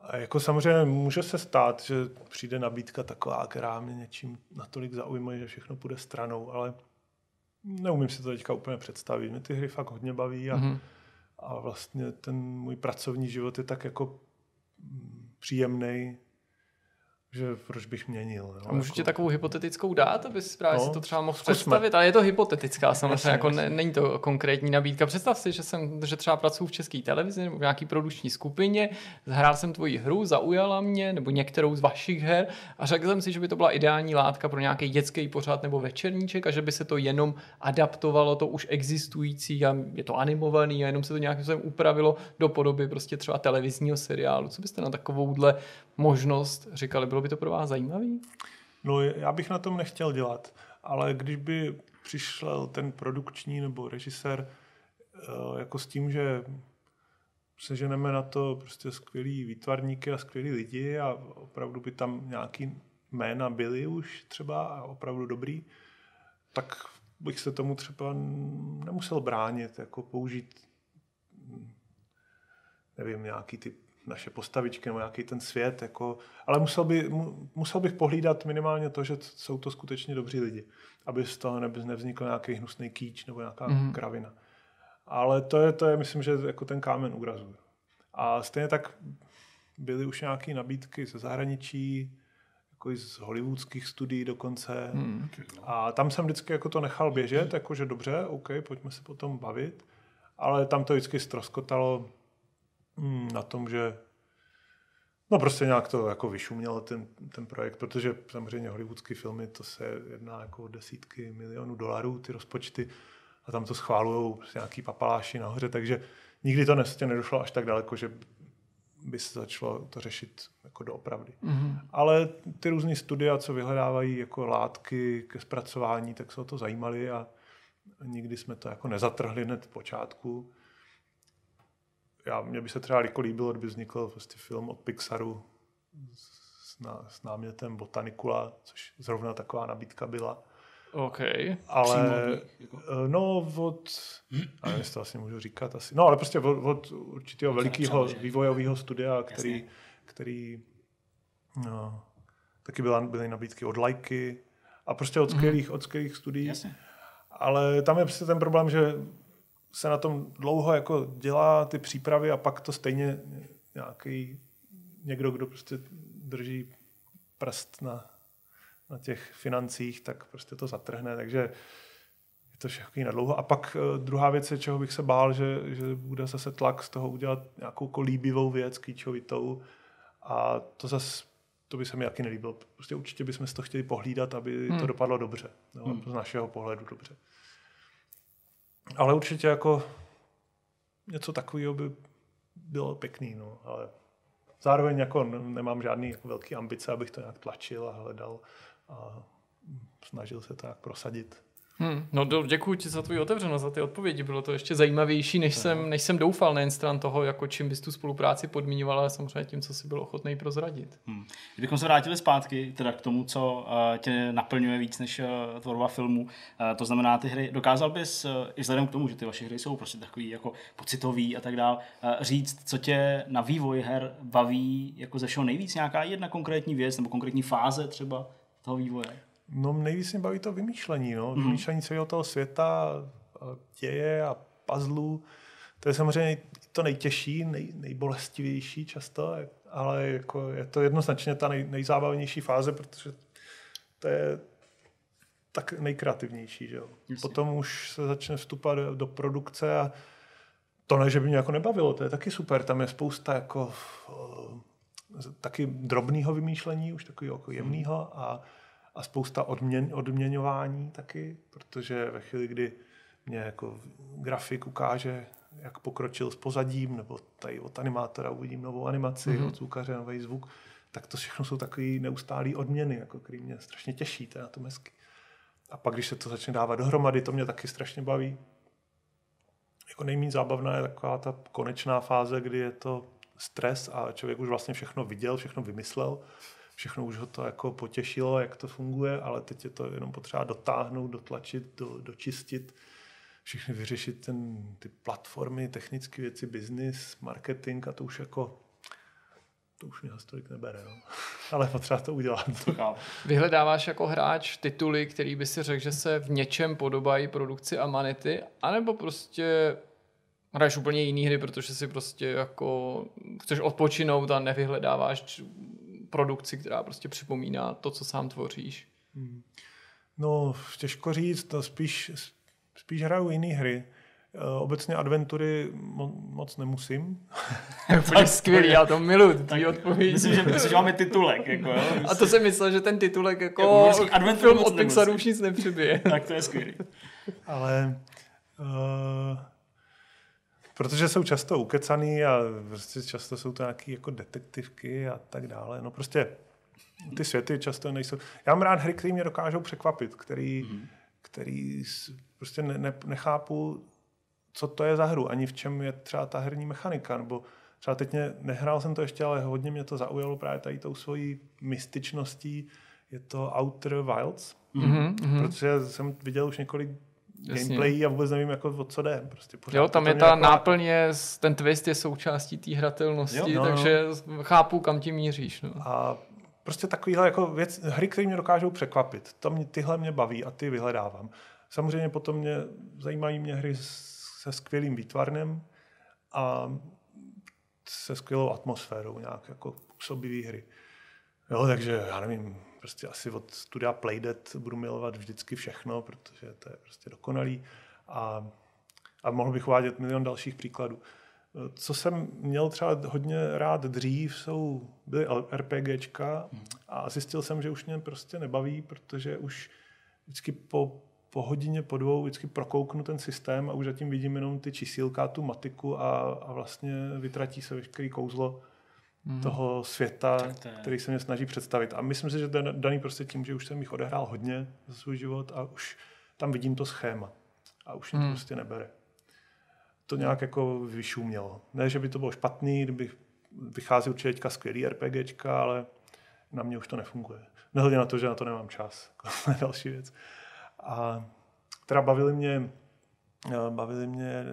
Speaker 4: A jako samozřejmě může se stát, že přijde nabídka taková, která mě něčím natolik zaujme, že všechno půjde stranou, ale neumím si to teďka úplně představit. Mě ty hry fakt hodně baví a, mm-hmm. a vlastně ten můj pracovní život je tak jako příjemný, že proč bych měnil. Jo?
Speaker 1: A můžu jako... ti takovou hypotetickou dát, aby si právě no, si to třeba mohl zkusme. představit, ale je to hypotetická samozřejmě, jasně, jako jasně. Ne, není to konkrétní nabídka. Představ si, že jsem, že třeba pracuji v české televizi nebo v nějaký produční skupině, zhrál jsem tvoji hru, zaujala mě, nebo některou z vašich her a řekl jsem si, že by to byla ideální látka pro nějaký dětský pořád nebo večerníček a že by se to jenom adaptovalo to už existující a je to animovaný a jenom se to nějakým způsobem upravilo do podoby prostě třeba televizního seriálu. Co byste na takovouhle možnost říkali, bylo by to pro vás zajímavý?
Speaker 4: No já bych na tom nechtěl dělat, ale když by přišel ten produkční nebo režisér eh, jako s tím, že seženeme na to prostě skvělý výtvarníky a skvělí lidi a opravdu by tam nějaký jména byly už třeba a opravdu dobrý, tak bych se tomu třeba nemusel bránit, jako použít nevím, nějaký ty naše postavičky nebo nějaký ten svět, jako, ale musel, by, musel bych pohlídat minimálně to, že jsou to skutečně dobří lidi, aby z toho nevznikl nějaký hnusný kýč nebo nějaká mm-hmm. kravina. Ale to je, to je, myslím, že jako ten kámen úrazu. A stejně tak byly už nějaké nabídky ze zahraničí, jako z hollywoodských studií dokonce. Mm. A tam jsem vždycky jako to nechal běžet, jako že dobře, OK, pojďme se potom bavit. Ale tam to vždycky stroskotalo na tom, že no prostě nějak to jako vyšumělo ten, ten projekt, protože samozřejmě hollywoodské filmy, to se jedná jako desítky milionů dolarů, ty rozpočty a tam to schválují prostě nějaký papaláši nahoře, takže nikdy to prostě nedošlo až tak daleko, že by se začalo to řešit jako doopravdy. Mm-hmm. Ale ty různé studia, co vyhledávají jako látky ke zpracování, tak se o to zajímali a nikdy jsme to jako nezatrhli hned v počátku já, mě by se třeba jako líbilo, kdyby vznikl prostě film od Pixaru s, ná, s námětem Botanicula, což zrovna taková nabídka byla.
Speaker 1: OK.
Speaker 4: Ale, jako... Eh, no od, já nevím, jestli to asi můžu říkat asi, no ale prostě od, od určitého velikého vývojového studia, který, Jasně. který no, taky byla, byly nabídky od Lajky a prostě od mhm. skvělých, mm. od skvělých studií. Jasně. Ale tam je prostě ten problém, že se na tom dlouho jako dělá ty přípravy a pak to stejně nějaký někdo, kdo prostě drží prst na, na těch financích, tak prostě to zatrhne, takže je to všechno na dlouho. A pak uh, druhá věc je, čeho bych se bál, že, že bude zase tlak z toho udělat nějakou kolíbivou věc, kýčovitou a to zase to by se mi taky nelíbilo. Prostě určitě bychom si to chtěli pohlídat, aby hmm. to dopadlo dobře. No, hmm. Z našeho pohledu dobře. Ale určitě jako něco takového by bylo pěkný, no, ale zároveň jako nemám žádný jako velký ambice, abych to nějak tlačil a hledal a snažil se to nějak prosadit.
Speaker 1: Hmm, no děkuji ti za tvůj otevřenost, za ty odpovědi. Bylo to ještě zajímavější, než, jsem, než jsem doufal, nejen stran toho, jako čím bys tu spolupráci podmíňoval, ale samozřejmě tím, co si byl ochotný prozradit. Hmm.
Speaker 2: Kdybychom se vrátili zpátky teda k tomu, co uh, tě naplňuje víc než uh, tvorba filmu, uh, to znamená ty hry, dokázal bys, uh, i vzhledem k tomu, že ty vaše hry jsou prostě takový jako pocitový a tak dál, uh, říct, co tě na vývoj her baví jako ze všeho nejvíc, nějaká jedna konkrétní věc nebo konkrétní fáze třeba toho vývoje?
Speaker 4: No nejvíc mě baví to vymýšlení, no. Mm. Vymýšlení celého toho světa, děje a puzzlů. To je samozřejmě to nejtěžší, nej, nejbolestivější často, ale jako je to jednoznačně ta nej, nejzábavnější fáze, protože to je tak nejkreativnější. Že jo? Potom už se začne vstupovat do, do produkce a to ne, že by mě jako nebavilo, to je taky super, tam je spousta jako taky drobného vymýšlení, už takového jako jemného a a spousta odměn, odměňování taky, protože ve chvíli, kdy mě jako grafik ukáže, jak pokročil s pozadím, nebo tady od animátora uvidím novou animaci, mm-hmm. od zvukaře nový zvuk, tak to všechno jsou takové neustálé odměny, jako, který mě strašně těší, to je na tom hezky. A pak, když se to začne dávat dohromady, to mě taky strašně baví. Jako nejméně zábavná je taková ta konečná fáze, kdy je to stres a člověk už vlastně všechno viděl, všechno vymyslel všechno už ho to jako potěšilo, jak to funguje, ale teď je to jenom potřeba dotáhnout, dotlačit, do, dočistit, všechny vyřešit ten, ty platformy, technické věci, business, marketing a to už jako to už mě tolik nebere. No. Ale potřeba to udělat.
Speaker 1: Vyhledáváš jako hráč tituly, který by si řekl, že se v něčem podobají produkci Amanity, anebo prostě hraješ úplně jiný hry, protože si prostě jako chceš odpočinout a nevyhledáváš produkci, která prostě připomíná to, co sám tvoříš? Hmm.
Speaker 4: No, těžko říct, to spíš, spíš hraju jiné hry. Eh, obecně adventury mo- moc nemusím.
Speaker 1: Úplně skvělý, já to miluji, tvý odpověď.
Speaker 2: Myslím, že, myslím, že máme titulek. Jako, jo?
Speaker 1: A to jsem myslel, že ten titulek jako film od Pixaru už nic nepřibije.
Speaker 2: tak to je skvělý.
Speaker 4: Ale uh, protože jsou často ukecaný a prostě často jsou to nějaké jako detektivky a tak dále. No prostě ty světy často nejsou... Já mám rád hry, které mě dokážou překvapit, který, mm-hmm. který prostě ne, ne, nechápu, co to je za hru, ani v čem je třeba ta herní mechanika, nebo třeba teď mě, nehrál jsem to ještě, ale hodně mě to zaujalo právě tady tou svojí mystičností, je to Outer Wilds, mm-hmm. protože jsem viděl už několik gameplay a vůbec nevím, jako, o co jde. Prostě
Speaker 1: pořád jo, tam je ta jako... náplně, ten twist je součástí té hratelnosti, jo, no, no. takže no. chápu, kam tím míříš. No.
Speaker 4: A prostě takovýhle jako věc, hry, které mě dokážou překvapit. To mě, tyhle mě baví a ty vyhledávám. Samozřejmě potom mě zajímají mě hry se skvělým výtvarnem a se skvělou atmosférou, nějak jako působivý hry. Jo, takže já nevím, prostě asi od studia Playdead budu milovat vždycky všechno, protože to je prostě dokonalý. A, a mohl bych uvádět milion dalších příkladů. Co jsem měl třeba hodně rád dřív, jsou, byly RPGčka a zjistil jsem, že už mě prostě nebaví, protože už vždycky po, po hodině, po dvou vždycky prokouknu ten systém a už zatím vidím jenom ty čísílka, tu matiku a, a vlastně vytratí se veškerý kouzlo mm. toho světa, který se mě snaží představit. A myslím si, že to je daný prostě tím, že už jsem jich odehrál hodně za svůj život a už tam vidím to schéma. A už mě mm. to prostě nebere. To nějak jako vyšumělo. Ne, že by to bylo špatný, kdyby vychází určitě teďka skvělý RPGčka, ale na mě už to nefunguje. Nehledě na to, že na to nemám čas. to je další věc. A teda bavili mě, eh, bavili mě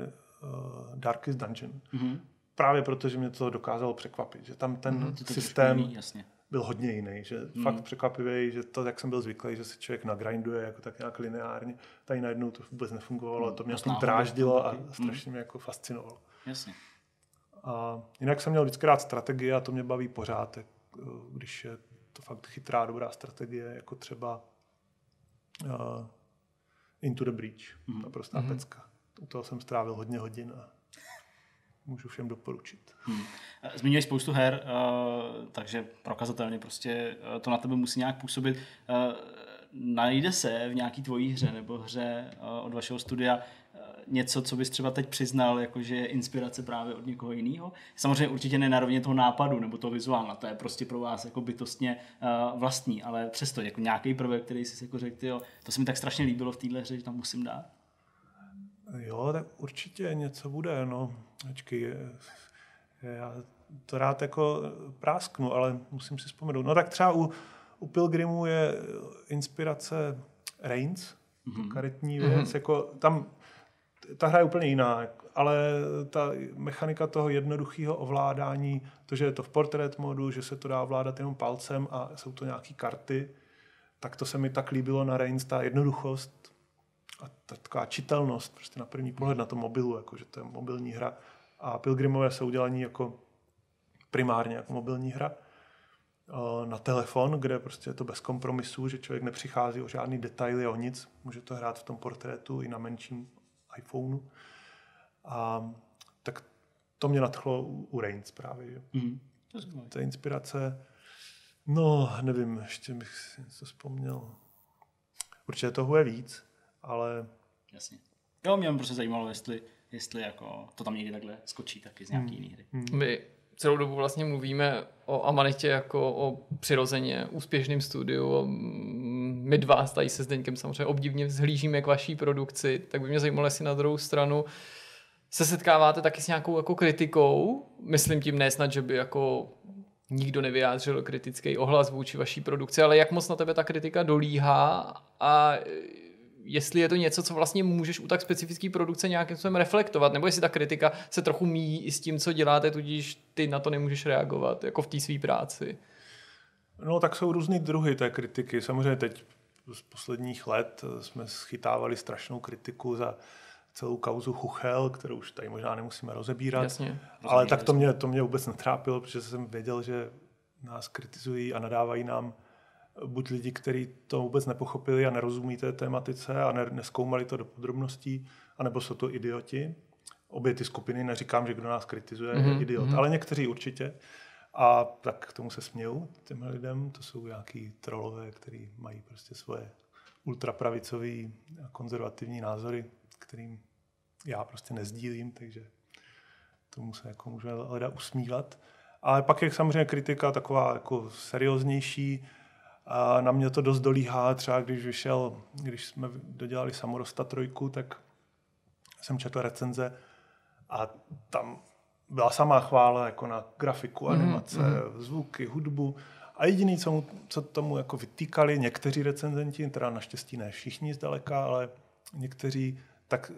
Speaker 4: uh, Darkest Dungeon. Mm-hmm právě proto, že mě to dokázalo překvapit, že tam ten mm, systém jiný, jasně. byl hodně jiný, že mm. fakt překvapivý, že to, jak jsem byl zvyklý, že se člověk nagrinduje jako tak nějak lineárně, tady najednou to vůbec nefungovalo, mm, to mě to dráždilo a mhm. strašně mě jako fascinovalo.
Speaker 2: Jasně.
Speaker 4: A jinak jsem měl vždycky rád strategie a to mě baví pořád, když je to fakt chytrá, dobrá strategie, jako třeba uh, Into the Breach, mm. naprostá mm. pecka. U toho jsem strávil hodně hodin a můžu všem doporučit. Hmm.
Speaker 2: Zmiňuješ spoustu her, uh, takže prokazatelně prostě uh, to na tebe musí nějak působit. Uh, najde se v nějaký tvojí hře nebo hře od vašeho studia něco, co bys třeba teď přiznal, jakože je inspirace právě od někoho jiného? Samozřejmě určitě ne na rovně toho nápadu nebo toho vizuálna, to je prostě pro vás jako bytostně uh, vlastní, ale přesto jako nějaký prvek, který jsi jako řekl, jo, to se mi tak strašně líbilo v téhle hře, že tam musím dát.
Speaker 4: Jo, tak určitě něco bude, no. Ačkej, já to rád jako prásknu, ale musím si vzpomenout. No tak třeba u, u Pilgrimu je inspirace Reigns, mm-hmm. karetní věc, mm-hmm. jako tam ta hra je úplně jiná, ale ta mechanika toho jednoduchého ovládání, to, že je to v portrait modu, že se to dá ovládat jenom palcem a jsou to nějaké karty, tak to se mi tak líbilo na Reigns, ta jednoduchost, a ta taková čitelnost prostě na první pohled na tom mobilu, jako že to je mobilní hra. A Pilgrimové jsou udělaní jako primárně jako mobilní hra na telefon, kde prostě je to bez kompromisů, že člověk nepřichází o žádný detaily, o nic. Může to hrát v tom portrétu i na menším iPhoneu. A tak to mě nadchlo u, Reigns právě. Mm-hmm. To je inspirace. No, nevím, ještě bych si něco vzpomněl. Určitě toho je víc ale...
Speaker 2: Jasně. Jo, mě prostě zajímalo, jestli, jestli jako to tam někdy takhle skočí taky z nějaký hmm. jiný hry.
Speaker 1: Hmm. My celou dobu vlastně mluvíme o Amanitě jako o přirozeně úspěšném studiu. My dva tady se Zdeňkem samozřejmě obdivně vzhlížíme k vaší produkci, tak by mě zajímalo, jestli na druhou stranu se setkáváte taky s nějakou jako kritikou, myslím tím ne snad, že by jako nikdo nevyjádřil kritický ohlas vůči vaší produkci, ale jak moc na tebe ta kritika dolíhá a jestli je to něco, co vlastně můžeš u tak specifické produkce nějakým způsobem reflektovat, nebo jestli ta kritika se trochu míjí i s tím, co děláte, tudíž ty na to nemůžeš reagovat, jako v té své práci.
Speaker 4: No tak jsou různý druhy té kritiky. Samozřejmě teď z posledních let jsme schytávali strašnou kritiku za celou kauzu Chuchel, kterou už tady možná nemusíme rozebírat.
Speaker 1: Jasně.
Speaker 4: Ale tak to mě, to mě vůbec netrápilo, protože jsem věděl, že nás kritizují a nadávají nám buď lidi, kteří to vůbec nepochopili a nerozumí té tématice a ne, neskoumali to do podrobností, anebo jsou to idioti. Obě ty skupiny, neříkám, že kdo nás kritizuje, mm-hmm. je mhm, idiot, mm-hmm. ale někteří určitě. A tak k tomu se směju těm lidem. To jsou nějaký trolové, kteří mají prostě svoje ultrapravicové a konzervativní názory, kterým já prostě nezdílím, takže tomu se jako může leda usmívat. Ale pak je samozřejmě kritika taková jako serióznější. A na mě to dost dolíhá, třeba když vyšel, když jsme dodělali Samorosta trojku, tak jsem četl recenze a tam byla samá chvála jako na grafiku, mhm, animace, mm-hmm. zvuky, hudbu. A jediný, co, mu, co tomu jako vytýkali někteří recenzenti, teda naštěstí ne všichni zdaleka, ale někteří, tak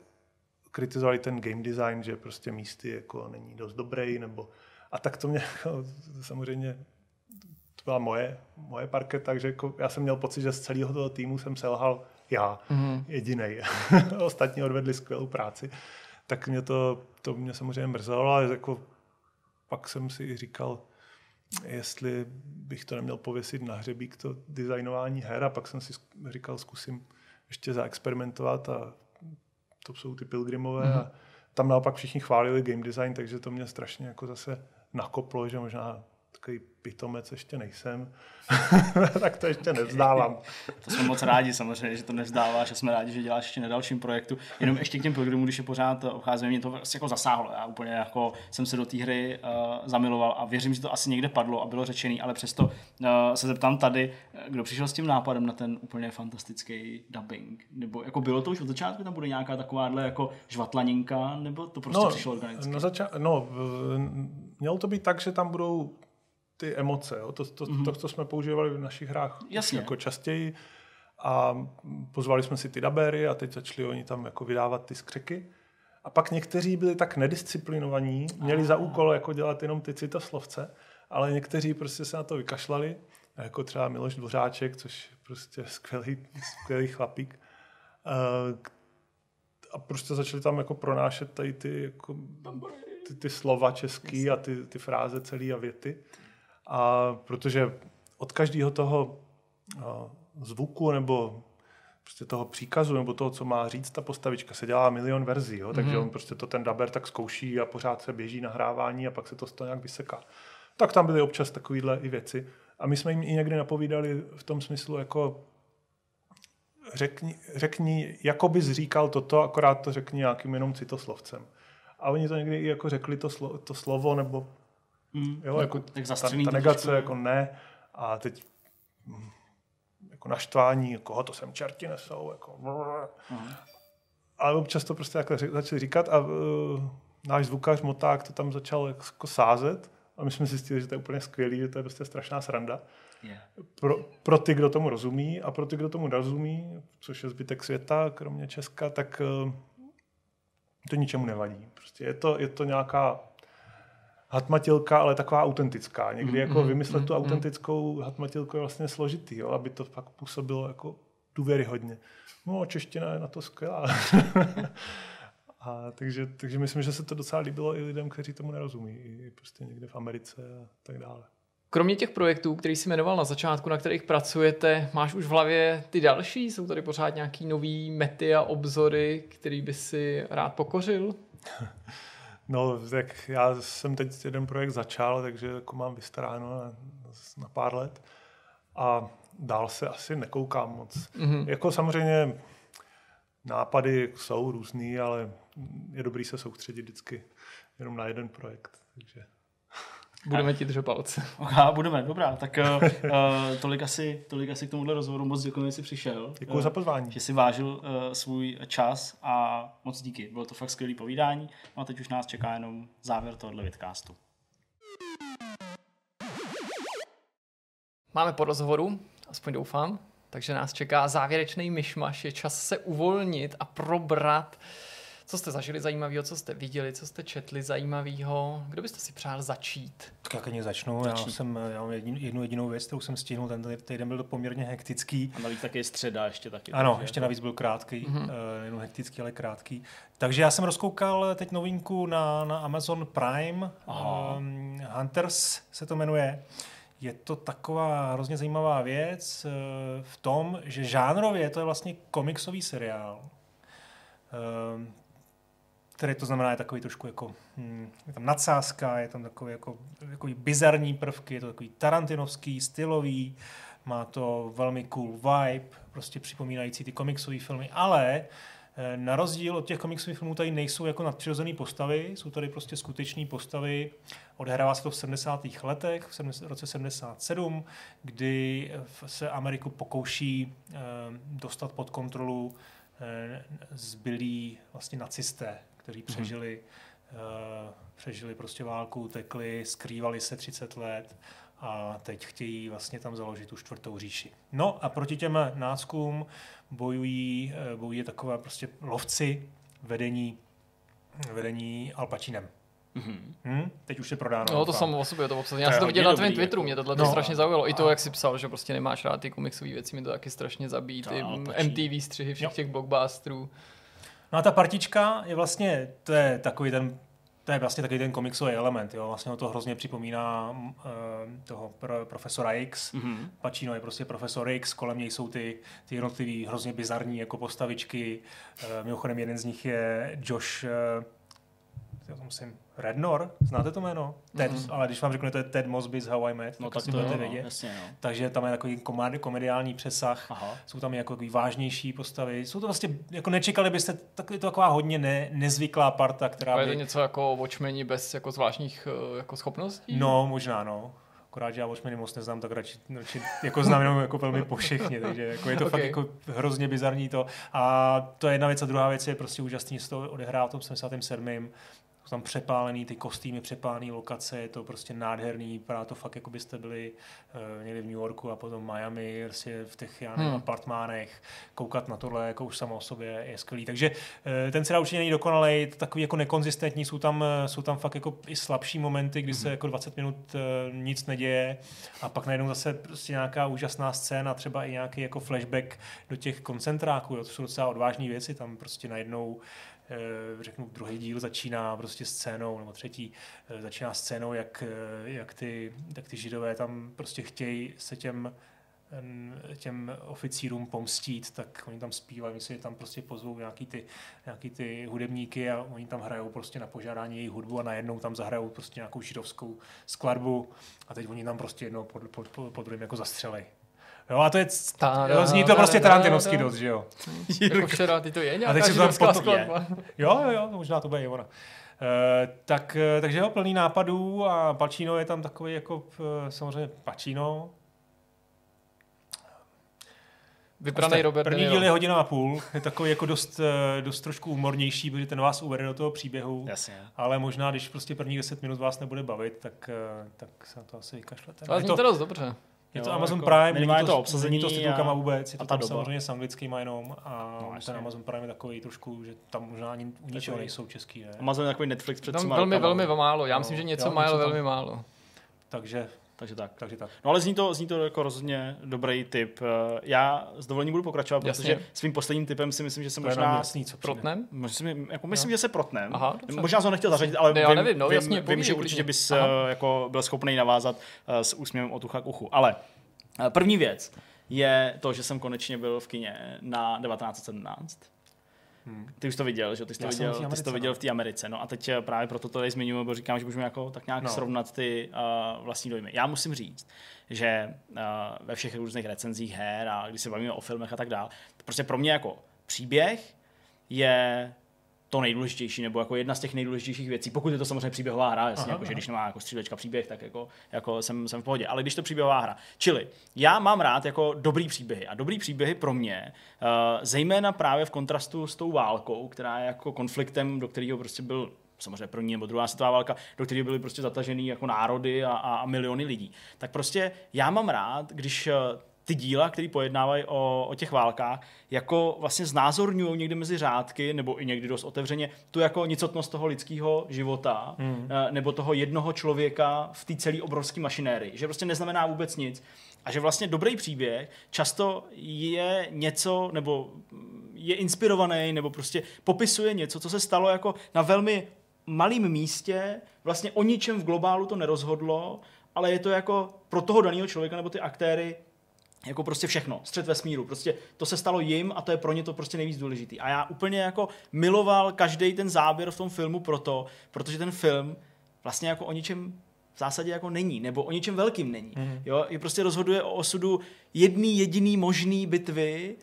Speaker 4: kritizovali ten game design, že prostě místy jako není dost dobrý, nebo a tak to mě jako, samozřejmě byla moje, moje parketa, takže jako já jsem měl pocit, že z celého toho týmu jsem selhal já, mm-hmm. jediný. Ostatní odvedli skvělou práci tak mě to, to mě samozřejmě mrzelo, ale jako pak jsem si říkal, jestli bych to neměl pověsit na hřebík, to designování her a pak jsem si říkal, zkusím ještě zaexperimentovat a to jsou ty pilgrimové mm-hmm. a tam naopak všichni chválili game design, takže to mě strašně jako zase nakoplo, že možná takový pitomec ještě nejsem, tak to ještě nevzdávám.
Speaker 2: to jsme moc rádi samozřejmě, že to nevzdáváš a jsme rádi, že děláš ještě na dalším projektu. Jenom ještě k těm programům, když je pořád obcházíme, mě to vlastně jako zasáhlo. Já úplně jako jsem se do té hry uh, zamiloval a věřím, že to asi někde padlo a bylo řečený, ale přesto uh, se zeptám tady, kdo přišel s tím nápadem na ten úplně fantastický dubbing? Nebo jako bylo to už od začátku, tam bude nějaká takováhle jako žvatlaninka, nebo to prostě no, přišlo organicky?
Speaker 4: No, zača- no, mělo to být tak, že tam budou ty emoce. Jo? To, to, mm-hmm. to, co jsme používali v našich hrách
Speaker 2: Jasně.
Speaker 4: jako častěji. A pozvali jsme si ty dabery a teď začali oni tam jako vydávat ty skřeky. A pak někteří byli tak nedisciplinovaní, měli za úkol jako dělat jenom ty citoslovce, ale někteří prostě se na to vykašlali, jako třeba Miloš Dvořáček, což je prostě skvělý, skvělý chlapík. A prostě začali tam jako pronášet tady ty, jako, ty, ty slova český a ty, ty fráze celý a věty. A protože od každého toho zvuku nebo prostě toho příkazu nebo toho, co má říct ta postavička, se dělá milion verzí, jo? takže mm-hmm. on prostě to ten daber tak zkouší a pořád se běží nahrávání a pak se to z toho nějak vyseká. Tak tam byly občas takovéhle i věci. A my jsme jim i někdy napovídali v tom smyslu, jako řekni, řekni jako bys říkal toto, akorát to řekni nějakým jenom citoslovcem. A oni to někdy i jako řekli to, slo, to slovo nebo
Speaker 2: Mm, jo, jako,
Speaker 4: tak ta, ta negace jako ne. A teď mm, jako naštvání, koho to sem čerti nesou, jako mm. Ale občas to prostě takhle začali říkat a uh, náš zvukař Moták to tam začal jako sázet a my jsme zjistili, že to je úplně skvělý, že to je prostě strašná sranda. Yeah. Pro, pro ty, kdo tomu rozumí a pro ty, kdo tomu rozumí, což je zbytek světa, kromě Česka, tak uh, to ničemu nevadí. Prostě je to, je to nějaká hatmatilka, ale taková autentická. Někdy mm, jako mm, vymyslet mm, tu autentickou hatmatilku je vlastně složitý, jo, aby to fakt působilo jako důvěryhodně. No, čeština je na to skvělá. a takže, takže myslím, že se to docela líbilo i lidem, kteří tomu nerozumí, i prostě někde v Americe a tak dále.
Speaker 1: Kromě těch projektů, který jsi jmenoval na začátku, na kterých pracujete, máš už v hlavě ty další? Jsou tady pořád nějaký nový mety a obzory, který by si rád pokořil?
Speaker 4: No, tak já jsem teď jeden projekt začal, takže jako mám vystaráno na, na pár let a dál se asi nekoukám moc. Mm-hmm. Jako samozřejmě nápady jsou různý, ale je dobrý se soustředit vždycky jenom na jeden projekt. Takže
Speaker 1: Budeme ti držet palce.
Speaker 2: Aha, budeme, dobrá. Tak uh, tolik, asi, tolik asi k tomuhle rozhovoru. Moc děkuji, že jsi přišel.
Speaker 4: Děkuji uh, za pozvání.
Speaker 2: Že jsi vážil uh, svůj čas a moc díky. Bylo to fakt skvělé povídání. No a teď už nás čeká jenom závěr tohohle vidcastu.
Speaker 1: Máme po rozhovoru, aspoň doufám. takže nás čeká závěrečný myšmaš, je čas se uvolnit a probrat co jste zažili zajímavého, co jste viděli, co jste četli zajímavého? Kdo byste si přál začít?
Speaker 3: Tak jak ani začnu, začít. já, jsem, já mám jedin, jednu jedinou věc, kterou jsem stihnul, ten týden byl poměrně hektický.
Speaker 2: A navíc taky středa ještě taky.
Speaker 3: Ano, takže... ještě navíc byl krátký, mm-hmm. uh, jenom hektický, ale krátký. Takže já jsem rozkoukal teď novinku na, na Amazon Prime, um, Hunters se to jmenuje. Je to taková hrozně zajímavá věc uh, v tom, že žánrově to je vlastně komiksový seriál. Který to znamená je takový trošku jako, hm, je tam nadsázka, je tam takový jako, jako bizarní prvky, je to takový tarantinovský, stylový, má to velmi cool vibe, prostě připomínající ty komiksové filmy, ale eh, na rozdíl od těch komiksových filmů tady nejsou jako nadpřirozené postavy, jsou tady prostě skutečné postavy. Odehrává se to v 70. letech, v roce 77, kdy se Ameriku pokouší eh, dostat pod kontrolu eh, zbylí vlastně nacisté, kteří mhm. přežili, mm-hmm. uh, přežili prostě válku, utekli, skrývali se 30 let a teď chtějí vlastně tam založit tu čtvrtou říši. No a proti těm náckům bojují, eh, bojují takové prostě lovci vedení, vedení Alpačínem. Mm-hmm. Hmm? Teď už je prodáno.
Speaker 1: No to samo o sobě to obsazené. Já jsem to viděl na tvém Twitteru, jako... mě tohle no. to strašně zaujalo. I to, jak jsi psal, že prostě nemáš rád ty komiksové věci, mi to taky strašně zabíjí. Ty MTV střihy všech jo. těch blockbusterů.
Speaker 3: No a ta partička je vlastně, to je takový ten to je vlastně takový ten komiksový element. Jo? Vlastně to hrozně připomíná uh, toho pro, profesora X. Mm-hmm. Pacino je prostě profesor X, kolem něj jsou ty, ty jednotlivý hrozně bizarní jako postavičky. Uh, mimochodem jeden z nich je Josh, uh, já to musím Rednor, znáte to jméno? Ted, mm-hmm. ale když vám řeknu, to je Ted Mosby z How I Met,
Speaker 2: no,
Speaker 3: tak,
Speaker 2: tak to budete vědět. Jasně, no.
Speaker 3: Takže tam je takový komedi, komediální přesah, Aha. jsou tam jako vážnější postavy. Jsou to vlastně, jako nečekali byste, tak je to taková hodně ne, nezvyklá parta, která
Speaker 1: by... je to něco jako Watchmeni bez jako zvláštních eh, jako schopností?
Speaker 3: No, možná, no akorát, že já Watchmeny moc neznám, tak radši, radši jako znám jenom jako velmi po všechny, takže jako je to okay. fakt jako hrozně bizarní to. A to je jedna věc a druhá věc je prostě úžasný, že se to odehrá v tom 77 jsou tam přepálený ty kostýmy, přepálený lokace, je to prostě nádherný, vypadá to fakt, jako byste byli uh, někde v New Yorku a potom Miami, prostě v těch já nevím, hmm. apartmánech, koukat na tohle jako už samo o sobě je skvělý. Takže uh, ten seriál určitě není dokonalý, je to takový jako nekonzistentní, jsou tam, uh, jsou tam fakt jako i slabší momenty, kdy hmm. se jako 20 minut uh, nic neděje a pak najednou zase prostě nějaká úžasná scéna, třeba i nějaký jako flashback do těch koncentráků, jo, to jsou docela odvážné věci, tam prostě najednou Eh, řeknu, druhý díl začíná prostě scénou, nebo třetí, eh, začíná scénou, jak, eh, jak, ty, jak ty židové tam prostě chtějí se těm těm oficírům pomstít, tak oni tam zpívají, myslím, že tam prostě pozvou nějaký ty, nějaký ty hudebníky a oni tam hrajou prostě na požádání jejich hudbu a najednou tam zahrajou prostě nějakou židovskou skladbu a teď oni tam prostě jednou pod, pod, pod, pod jako zastřelej. Jo, a to je, jo, zní to prostě Tarantinovský dost, že jo.
Speaker 1: Jako včera, ty to je nějaká židovská skladba.
Speaker 3: Jo, jo, jo, možná to bude i ona. Uh, tak, uh, takže jo, plný nápadů a Pacino je tam takový jako uh, samozřejmě Pacino.
Speaker 1: Vypranej Robert
Speaker 3: První díl je hodina a půl, je takový jako dost, dost trošku humornější, protože ten vás uvede do toho příběhu.
Speaker 2: Jasně.
Speaker 3: Ale možná, když prostě první 10 minut vás nebude bavit, tak, tak se na to asi vykašlete.
Speaker 1: Ale zní to dost dobře.
Speaker 3: Je to jo, Amazon jako Prime, není to, to obsazení to s titulkama vůbec, je to tam doba. samozřejmě s anglickýma jenom a no, ten Amazon Prime je takový trošku, že tam možná ani u ničeho nejsou český. Ne?
Speaker 2: Amazon je takový Netflix před
Speaker 1: Tam velmi, velmi málo, já myslím, že něco má, ale velmi málo.
Speaker 3: Takže
Speaker 2: takže tak.
Speaker 3: Takže tak.
Speaker 2: No ale zní to, zní to jako rozhodně dobrý tip. Eh, já s dovolením budu pokračovat, Jasně. protože svým posledním typem si myslím, že se možná...
Speaker 3: Jasný, co
Speaker 1: protnem?
Speaker 2: Myslím, jako myslím že se protnem. Aha, možná jsem ho nechtěl zařadit, ale
Speaker 1: ne,
Speaker 2: vím,
Speaker 1: nevím, no,
Speaker 2: vím,
Speaker 1: jasně,
Speaker 2: vím, že určitě bys Aha. Eh, jako byl schopný navázat eh, s úsměvem od ucha k uchu. Ale První věc je to, že jsem konečně byl v kině na 1917. Hmm. Ty už to viděl, že? Ty jsi to, viděl, ty jsi to viděl v té Americe. No a teď eh, právě proto to tady zmiňuji, bo říkám, že můžeme jako tak nějak no. srovnat ty uh, vlastní dojmy. Já musím říct, že uh, ve všech různých recenzích her a když se bavíme o filmech a tak dále, prostě pro mě jako příběh je to nejdůležitější, nebo jako jedna z těch nejdůležitějších věcí, pokud je to samozřejmě příběhová hra, jasně, jako, že když nemá jako střílečka příběh, tak jako, jako jsem, jsem v pohodě. Ale když to příběhová hra. Čili já mám rád jako dobrý příběhy. A dobrý příběhy pro mě, uh, zejména právě v kontrastu s tou válkou, která je jako konfliktem, do kterého prostě byl samozřejmě první nebo druhá světová válka, do které byly prostě zatažený jako národy a, a, a miliony lidí. Tak prostě já mám rád, když ty díla, které pojednávají o, o těch válkách, jako vlastně znázorňují někdy mezi řádky, nebo i někdy dost otevřeně, tu jako nicotnost toho lidského života, hmm. nebo toho jednoho člověka v té celé obrovské mašinérii. Že prostě neznamená vůbec nic. A že vlastně dobrý příběh často je něco, nebo je inspirovaný, nebo prostě popisuje něco, co se stalo jako na velmi malém místě, vlastně o ničem v globálu to nerozhodlo, ale je to jako pro toho daného člověka nebo ty aktéry jako prostě všechno, střed vesmíru, prostě to se stalo jim a to je pro ně to prostě nejvíc důležitý. A já úplně jako miloval každý ten záběr v tom filmu proto, protože ten film vlastně jako o ničem v zásadě jako není, nebo o ničem velkým není. Mm. Jo, je prostě rozhoduje o osudu jedný jediný možný bitvy,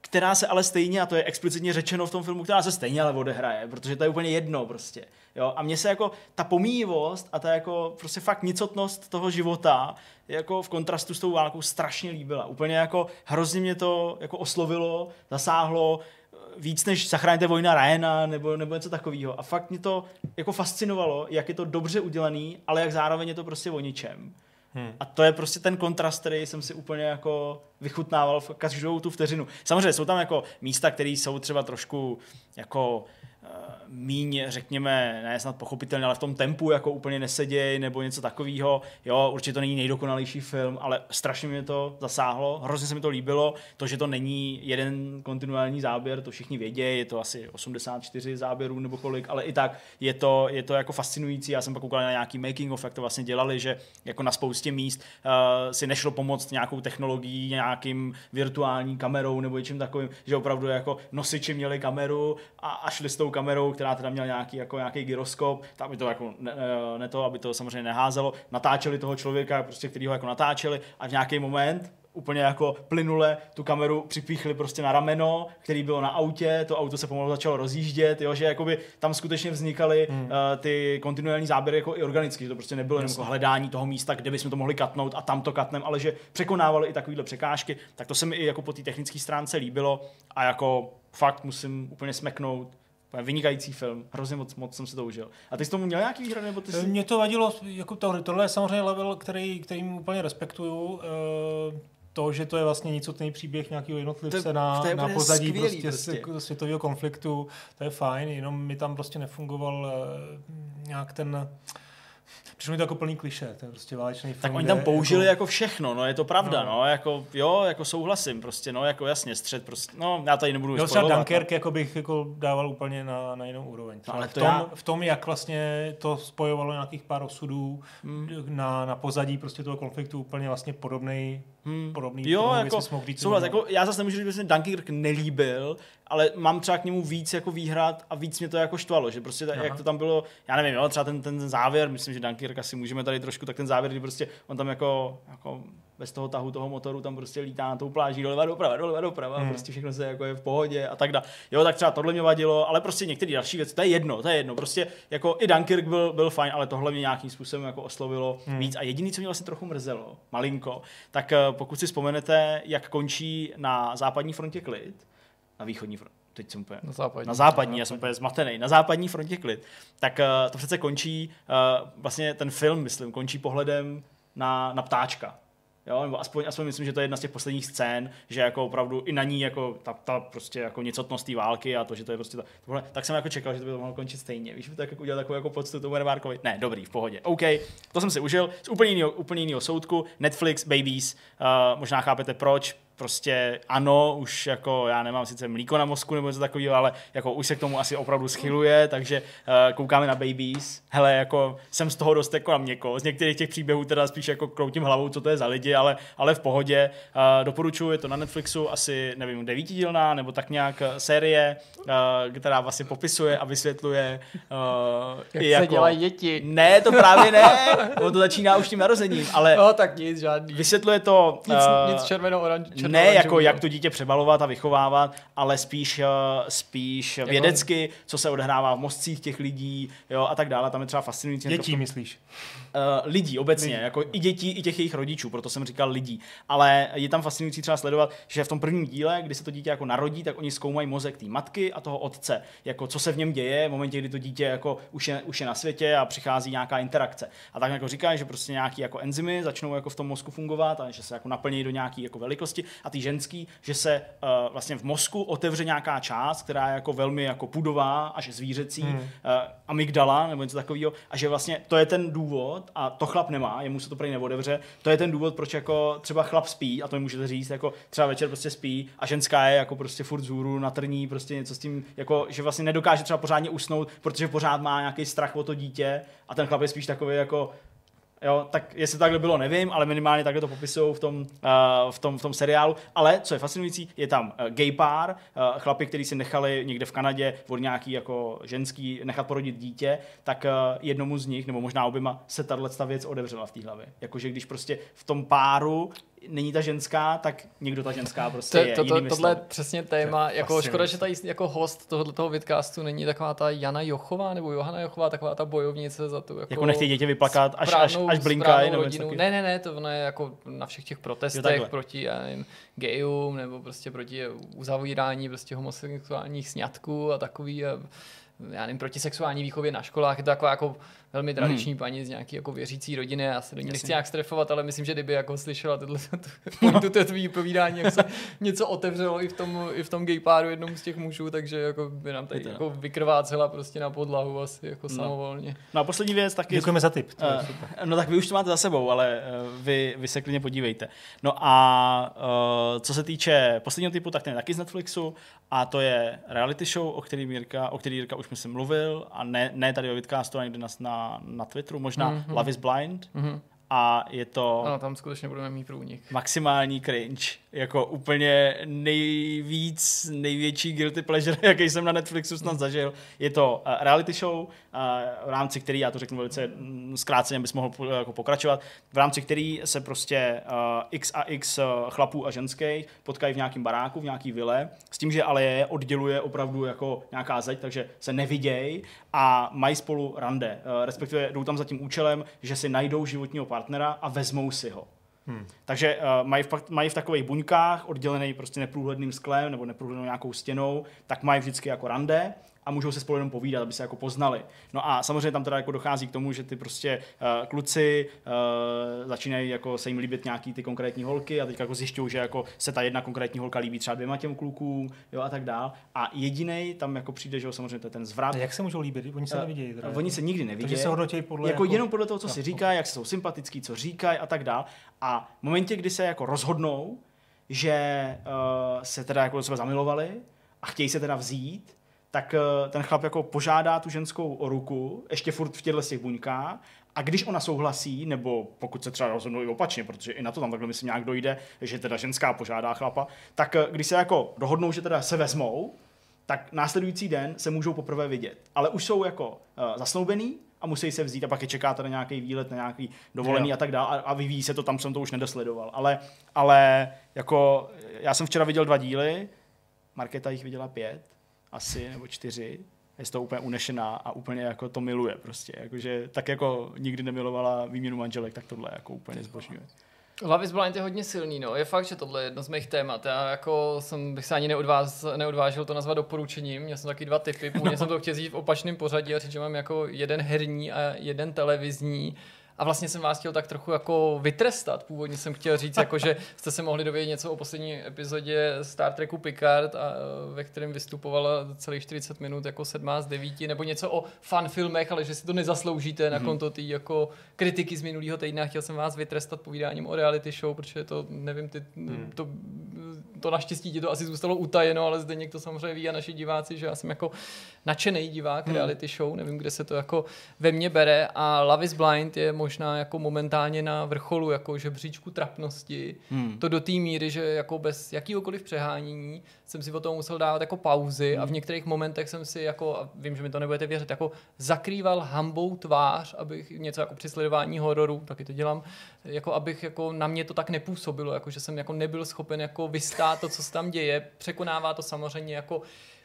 Speaker 2: která se ale stejně, a to je explicitně řečeno v tom filmu, která se stejně ale odehraje, protože to je úplně jedno prostě. Jo? A mně se jako ta pomíjivost a ta jako prostě fakt nicotnost toho života jako v kontrastu s tou válkou strašně líbila. Úplně jako hrozně mě to jako oslovilo, zasáhlo, víc než zachráníte vojna Ryana nebo, nebo něco takového. A fakt mě to jako fascinovalo, jak je to dobře udělaný, ale jak zároveň je to prostě o ničem. Hmm. A to je prostě ten kontrast, který jsem si úplně jako vychutnával v každou tu vteřinu. Samozřejmě jsou tam jako místa, které jsou třeba trošku jako míň, řekněme, ne snad pochopitelně, ale v tom tempu jako úplně neseděj nebo něco takového. Jo, určitě to není nejdokonalejší film, ale strašně mě to zasáhlo, hrozně se mi to líbilo. To, že to není jeden kontinuální záběr, to všichni vědějí, je to asi 84 záběrů nebo kolik, ale i tak je to, je to jako fascinující. Já jsem pak koukal na nějaký making of, jak to vlastně dělali, že jako na spoustě míst uh, si nešlo pomoct nějakou technologií, nějakým virtuální kamerou nebo něčím takovým, že opravdu jako nosiči měli kameru a, a šli s tou kamerou, která teda měla nějaký, jako nějaký gyroskop, tak aby to jako ne, ne, to, aby to samozřejmě neházelo, natáčeli toho člověka, prostě, který ho jako natáčeli a v nějaký moment úplně jako plynule tu kameru připíchli prostě na rameno, který bylo na autě, to auto se pomalu začalo rozjíždět, jo, že jakoby tam skutečně vznikaly hmm. uh, ty kontinuální záběry jako i organicky, že to prostě nebylo jenom jako hledání toho místa, kde bychom to mohli katnout a tam to katnem, ale že překonávali i takovéhle překážky, tak to se mi i jako po té technické stránce líbilo a jako fakt musím úplně smeknout, Vynikající film, hrozně moc, moc jsem si to užil. A ty jsi tomu měl nějaký výhrady? Nebo ty jsi...
Speaker 3: Mě to vadilo, jako to, tohle je samozřejmě level, který, kterým úplně respektuju. E, to, že to je vlastně nicotný příběh nějakého jednotlivce to, na, to na pozadí skvělý, prostě, prostě. světového konfliktu, to je fajn, jenom mi tam prostě nefungoval e, nějak ten Přišlo mi to jako plný kliše, to je prostě válečný film.
Speaker 2: Tak oni tam použili jako... jako všechno, no je to pravda, no. no. jako jo, jako souhlasím, prostě, no jako jasně, střed prostě, no já tady nebudu
Speaker 3: no, třeba Dunkirk no. jako bych jako dával úplně na, na jinou úroveň. No, ale v, tom, já... v tom, jak vlastně to spojovalo nějakých pár osudů hmm. na, na pozadí prostě toho konfliktu úplně vlastně podobný Hmm. Podobný
Speaker 2: jo, jako, souhlas, jako, já zase nemůžu říct, že se Dunkirk nelíbil, ale mám třeba k němu víc jako výhrad a víc mě to jako štvalo, že prostě ta, jak to tam bylo, já nevím, jo, třeba ten, ten závěr, myslím, že Dunkirk asi můžeme tady trošku, tak ten závěr, kdy prostě on tam jako, jako bez toho tahu toho motoru tam prostě lítá na tou pláží doleva doprava, doleva doprava, hmm. prostě všechno se jako je v pohodě a tak dále. Jo, tak třeba tohle mě vadilo, ale prostě některé další věci, to je jedno, to je jedno. Prostě jako i Dunkirk byl, byl fajn, ale tohle mě nějakým způsobem jako oslovilo hmm. víc. A jediný, co mě vlastně trochu mrzelo, malinko, tak eh, pokud si vzpomenete, jak končí na západní frontě klid, na východní frontě, teď jsem úplně,
Speaker 1: na západní,
Speaker 2: na západní já jsem úplně zmatený, na západní frontě klid, tak uh, to přece končí, uh, vlastně ten film, myslím, končí pohledem na, na ptáčka. Jo, nebo aspoň, aspoň myslím, že to je jedna z těch posledních scén, že jako opravdu i na ní jako ta, ta prostě jako nicotnost té války a to, že to je prostě to, tohle, tak jsem jako čekal, že to by to mohlo končit stejně. Víš, tak jako udělat takovou jako poctu tomu Remarkovi. Ne, dobrý, v pohodě. OK, to jsem si užil z úplně jiného, úplně jiného soudku. Netflix, Babies, uh, možná chápete proč, prostě ano, už jako já nemám sice mlíko na mozku nebo něco takového, ale jako už se k tomu asi opravdu schyluje, takže uh, koukáme na Babies. Hele, jako jsem z toho dost jako na měko. Z některých těch příběhů teda spíš jako kroutím hlavou, co to je za lidi, ale, ale v pohodě. Uh, doporučuji, je to na Netflixu asi, nevím, devítidílná nebo tak nějak eh, série, uh, která vlastně popisuje a vysvětluje
Speaker 1: uh, Jak i se jako... dělají děti.
Speaker 2: Ne, to právě ne. ono to začíná už tím narozením, ale
Speaker 1: no, tak nic, žádný.
Speaker 2: Vysvětluje to...
Speaker 1: Nic, uh, nic červeno, oranž,
Speaker 2: ne jako jak to dítě přebalovat a vychovávat, ale spíš, uh, spíš jako... vědecky, co se odehrává v mozcích těch lidí jo, a tak dále. Tam je třeba fascinující.
Speaker 3: Dětí, myslíš?
Speaker 2: Uh, lidí obecně, lidí. jako i dětí, i těch jejich rodičů, proto jsem říkal lidí. Ale je tam fascinující třeba sledovat, že v tom prvním díle, kdy se to dítě jako narodí, tak oni zkoumají mozek té matky a toho otce. Jako co se v něm děje v momentě, kdy to dítě jako už je, už je na světě a přichází nějaká interakce. A tak jako říkají, že prostě nějaký jako enzymy začnou jako v tom mozku fungovat a že se jako naplní do nějaké jako velikosti a ty ženský, že se uh, vlastně v mozku otevře nějaká část, která je jako velmi jako pudová až zvířecí, hmm. uh, amygdala nebo něco takového a že vlastně to je ten důvod a to chlap nemá, jemu se to prý neodevře, to je ten důvod, proč jako třeba chlap spí a to mi můžete říct, jako třeba večer prostě spí a ženská je jako prostě furt zůru na trní, prostě něco s tím, jako že vlastně nedokáže třeba pořádně usnout, protože pořád má nějaký strach o to dítě a ten chlap je spíš takový jako Jo, tak jestli takhle bylo, nevím, ale minimálně takhle to popisují v tom, uh, v, tom, v tom seriálu. Ale co je fascinující, je tam uh, gay pár, uh, chlapi, kteří si nechali někde v Kanadě od nějaký jako ženský nechat porodit dítě, tak uh, jednomu z nich, nebo možná oběma, se tahle věc odevřela v té hlavě. Jakože když prostě v tom páru není ta ženská, tak někdo ta ženská prostě to, je. To, to,
Speaker 1: tohle je přesně téma. To jako škoda, že tady jako host tohoto toho vidcastu není taková ta Jana Jochová nebo Johana Jochová, taková ta bojovnice za tu
Speaker 2: jako, jako nechtějí děti vyplakat, až, správnou, až, až blinkají. Nebo
Speaker 1: ne, ne, ne, to ono je jako na všech těch protestech jo, proti já nevím, gayům nebo prostě proti uzavírání prostě homosexuálních sňatků a takový. A, já nevím, proti sexuální výchově na školách, je to taková jako velmi tradiční hmm. paní z nějaký jako věřící rodiny, já se do ní nechci nějak strefovat, ale myslím, že kdyby jako slyšela tohle, to, to tvý povídání, jak se něco otevřelo i v tom, i v tom gay páru jednomu z těch mužů, takže jako by nám tady jako vykrvácela prostě na podlahu asi jako no. samovolně.
Speaker 2: No a poslední věc taky...
Speaker 3: Děkujeme za tip.
Speaker 2: Uh, no tak vy už to máte za sebou, ale uh, vy, vy se klidně podívejte. No a uh, co se týče posledního typu, tak ten je taky z Netflixu a to je reality show, o který Jirka, o který Jirka už myslím mluvil a ne, ne tady o Vidcastu, ale někde na, na na, Twitteru, možná mm-hmm. Love is Blind. Mm-hmm. A je to...
Speaker 1: Ano, tam skutečně budeme mít průnik.
Speaker 2: Maximální cringe. Jako úplně nejvíc, největší guilty pleasure, jaký jsem na Netflixu snad zažil. Je to uh, reality show, uh, v rámci který, já to řeknu velice mm, zkráceně, bys mohl jako pokračovat, v rámci který se prostě uh, x a x chlapů a ženských potkají v nějakém baráku, v nějaký vile, s tím, že ale je odděluje opravdu jako nějaká zeď, takže se nevidějí a mají spolu rande. Respektive jdou tam za tím účelem, že si najdou životního partnera a vezmou si ho. Hmm. Takže uh, mají, v, mají v takových buňkách, oddělený prostě neprůhledným sklem nebo neprůhlednou nějakou stěnou, tak mají vždycky jako rande a můžou se spolu jenom povídat, aby se jako poznali. No a samozřejmě tam teda jako dochází k tomu, že ty prostě uh, kluci uh, začínají jako se jim líbit nějaký ty konkrétní holky a teď jako zjišťují, že jako se ta jedna konkrétní holka líbí třeba dvěma těm klukům, jo a tak dál. A jediný tam jako přijde, že jo, samozřejmě to je ten zvrat. A
Speaker 3: jak se můžou líbit? Oni se uh, nevidějí.
Speaker 2: Teda, oni se nikdy nevidí.
Speaker 3: Se hodnotí podle
Speaker 2: jako, jako, jenom podle toho, co si říkají, jak jsou sympatický, co říkají a tak dál. A v momentě, kdy se jako rozhodnou, že uh, se teda jako do sebe zamilovali a chtějí se teda vzít, tak uh, ten chlap jako požádá tu ženskou o ruku, ještě furt v těchto těch buňkách, a když ona souhlasí, nebo pokud se třeba rozhodnou i opačně, protože i na to tam takhle myslím nějak dojde, že teda ženská požádá chlapa, tak uh, když se jako dohodnou, že teda se vezmou, tak následující den se můžou poprvé vidět. Ale už jsou jako uh, zasnoubený, a musí se vzít a pak je čeká na nějaký výlet, na nějaký dovolený jo. a tak dále a, a vyvíjí se to, tam jsem to už nedosledoval. Ale, ale jako já jsem včera viděl dva díly, Marketa jich viděla pět, asi, nebo čtyři, je z toho úplně unešená a úplně jako to miluje prostě. Jakože tak jako nikdy nemilovala výměnu manželek, tak tohle jako úplně zbožňuje.
Speaker 1: Love is Blind je hodně silný, no. Je fakt, že tohle je jedno z mých témat. Já jako jsem, bych se ani neodváz, neodvážil to nazvat doporučením. Měl jsem taky dva typy. Původně no. jsem to chtěl v opačném pořadí a říct, že mám jako jeden herní a jeden televizní. A vlastně jsem vás chtěl tak trochu jako vytrestat. Původně jsem chtěl říct, jako, že jste se mohli dovědět něco o poslední epizodě Star Treku Picard, a, ve kterém vystupovala celých 40 minut jako sedmá z devíti, nebo něco o fan filmech, ale že si to nezasloužíte mm-hmm. na mhm. konto té jako kritiky z minulého týdne. Chtěl jsem vás vytrestat povídáním o reality show, protože to, nevím, ty, mm. to to naštěstí ti to asi zůstalo utajeno, ale zde někdo samozřejmě ví a naši diváci, že já jsem jako nadšený divák hmm. reality show, nevím, kde se to jako ve mně bere a Love is Blind je možná jako momentálně na vrcholu jako žebříčku trapnosti. Hmm. To do té míry, že jako bez jakýkoliv přehánění jsem si o tom musel dávat jako pauzy hmm. a v některých momentech jsem si jako, a vím, že mi to nebudete věřit, jako zakrýval hambou tvář, abych něco jako při sledování hororu, taky to dělám, jako abych jako na mě to tak nepůsobilo, jako že jsem jako nebyl schopen jako vystát to, co se tam děje. Překonává to samozřejmě jako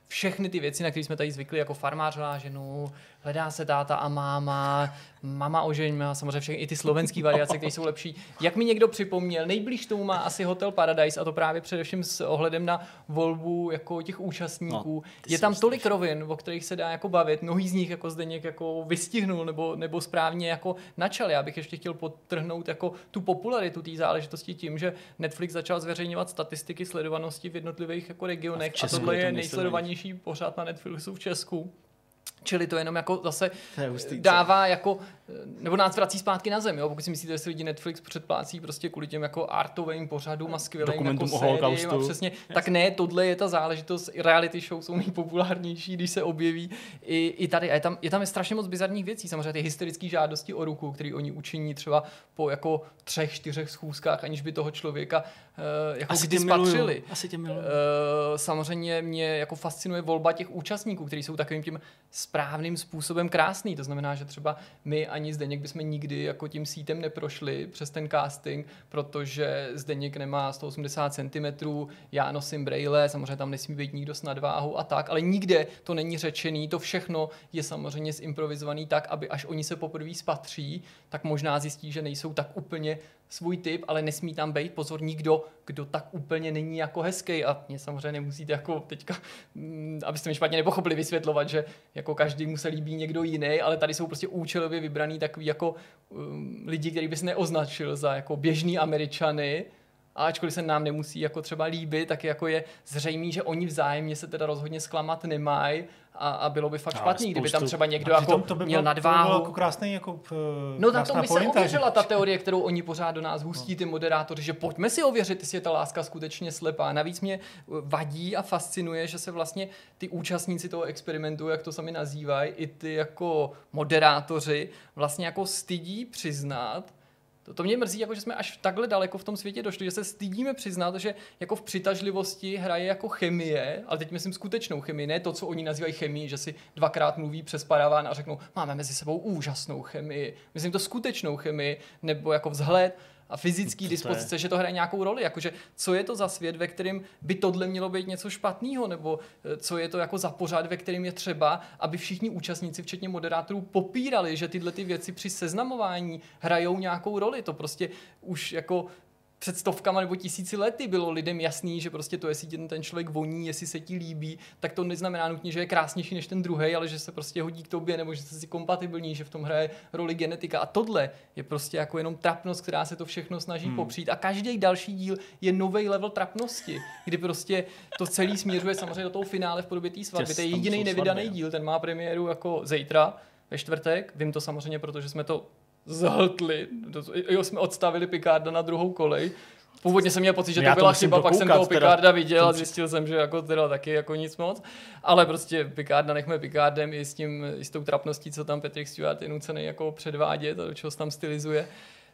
Speaker 1: všechny ty věci, na které jsme tady zvykli, jako farmář ženu, hledá se táta a máma, mama ožeň má samozřejmě všechny i ty slovenské variace, které jsou lepší. Jak mi někdo připomněl, nejblíž tomu má asi Hotel Paradise a to právě především s ohledem na volbu jako těch účastníků. No, je tam tolik strašný. rovin, o kterých se dá jako bavit, mnohý z nich jako zde jako vystihnul nebo, nebo správně jako načal. Já bych ještě chtěl podtrhnout jako tu popularitu té záležitosti tím, že Netflix začal zveřejňovat statistiky sledovanosti v jednotlivých jako regionech a, a tohle je nejsledovanější pořád na Netflixu v Česku. Čili to jenom jako zase dává jako, nebo nás vrací zpátky na zem, jo? pokud si myslíte, že si lidi Netflix předplácí prostě kvůli těm jako artovým pořadům a skvělým jako sériím a přesně, yes. tak ne, tohle je ta záležitost, reality show jsou nejpopulárnější, když se objeví i, i tady. A je tam, je tam je strašně moc bizarních věcí, samozřejmě ty hysterické žádosti o ruku, které oni učiní třeba po jako třech, čtyřech schůzkách, aniž by toho člověka uh, jako Asi kdy spatřili.
Speaker 2: Asi tě miluju. Uh,
Speaker 1: samozřejmě mě jako fascinuje volba těch účastníků, kteří jsou takovým tím správným způsobem krásný. To znamená, že třeba my ani Zdeněk bychom nikdy jako tím sítem neprošli přes ten casting, protože Zdeněk nemá 180 cm, já nosím braille, samozřejmě tam nesmí být nikdo s nadváhou a tak, ale nikde to není řečený, to všechno je samozřejmě zimprovizovaný tak, aby až oni se poprvé spatří, tak možná zjistí, že nejsou tak úplně svůj typ, ale nesmí tam být pozor nikdo, kdo tak úplně není jako hezký a mě samozřejmě nemusíte jako teďka, mm, abyste mi špatně nepochopili, vysvětlovat, že jako každý mu se líbí někdo jiný, ale tady jsou prostě účelově vybraný takový jako um, lidi, který bys neoznačil za jako běžný američany, a ačkoliv se nám nemusí jako třeba líbit, tak jako je zřejmé, že oni vzájemně se teda rozhodně zklamat nemají a, a bylo by fakt špatný, kdyby tam třeba někdo jako to by měl nadváhu. To
Speaker 3: bylo jako krásný jako
Speaker 1: uh, No na tom by se ověřila ta teorie, kterou oni pořád do nás hustí, no. ty moderátoři, že pojďme si ověřit, jestli je ta láska skutečně slepá. Navíc mě vadí a fascinuje, že se vlastně ty účastníci toho experimentu, jak to sami nazývají, i ty jako moderátoři vlastně jako stydí přiznat, to, to mě mrzí, jako že jsme až takhle daleko v tom světě došli, že se stydíme přiznat, že jako v přitažlivosti hraje jako chemie, ale teď myslím skutečnou chemii, ne to, co oni nazývají chemii, že si dvakrát mluví přes paraván a řeknou, máme mezi sebou úžasnou chemii. Myslím to skutečnou chemii, nebo jako vzhled a fyzický dispozice, že to hraje nějakou roli. Jakože, co je to za svět, ve kterém by tohle mělo být něco špatného, nebo eh, co je to jako za pořád, ve kterém je třeba, aby všichni účastníci, včetně moderátorů, popírali, že tyhle ty věci při seznamování hrajou nějakou roli. To prostě už jako před stovkama nebo tisíci lety bylo lidem jasný, že prostě to, jestli ten, ten člověk voní, jestli se ti líbí, tak to neznamená nutně, že je krásnější než ten druhý, ale že se prostě hodí k tobě nebo že jste si kompatibilní, že v tom hraje roli genetika. A tohle je prostě jako jenom trapnost, která se to všechno snaží hmm. popřít. A každý další díl je nový level trapnosti, kdy prostě to celý směřuje samozřejmě do toho finále v podobě té svatby. To je jediný nevydaný díl, ten má premiéru jako zítra ve čtvrtek. Vím to samozřejmě, protože jsme to zhltli. Jo, jsme odstavili Picarda na druhou kolej. Původně jsem měl pocit, že Já to byla chyba, pak jsem toho Picarda viděl a zjistil jsem, že jako teda taky jako nic moc. Ale prostě Picarda nechme Picardem i s, tím, i s tou trapností, co tam Patrick Stewart je nucený jako předvádět, a do čeho se tam stylizuje.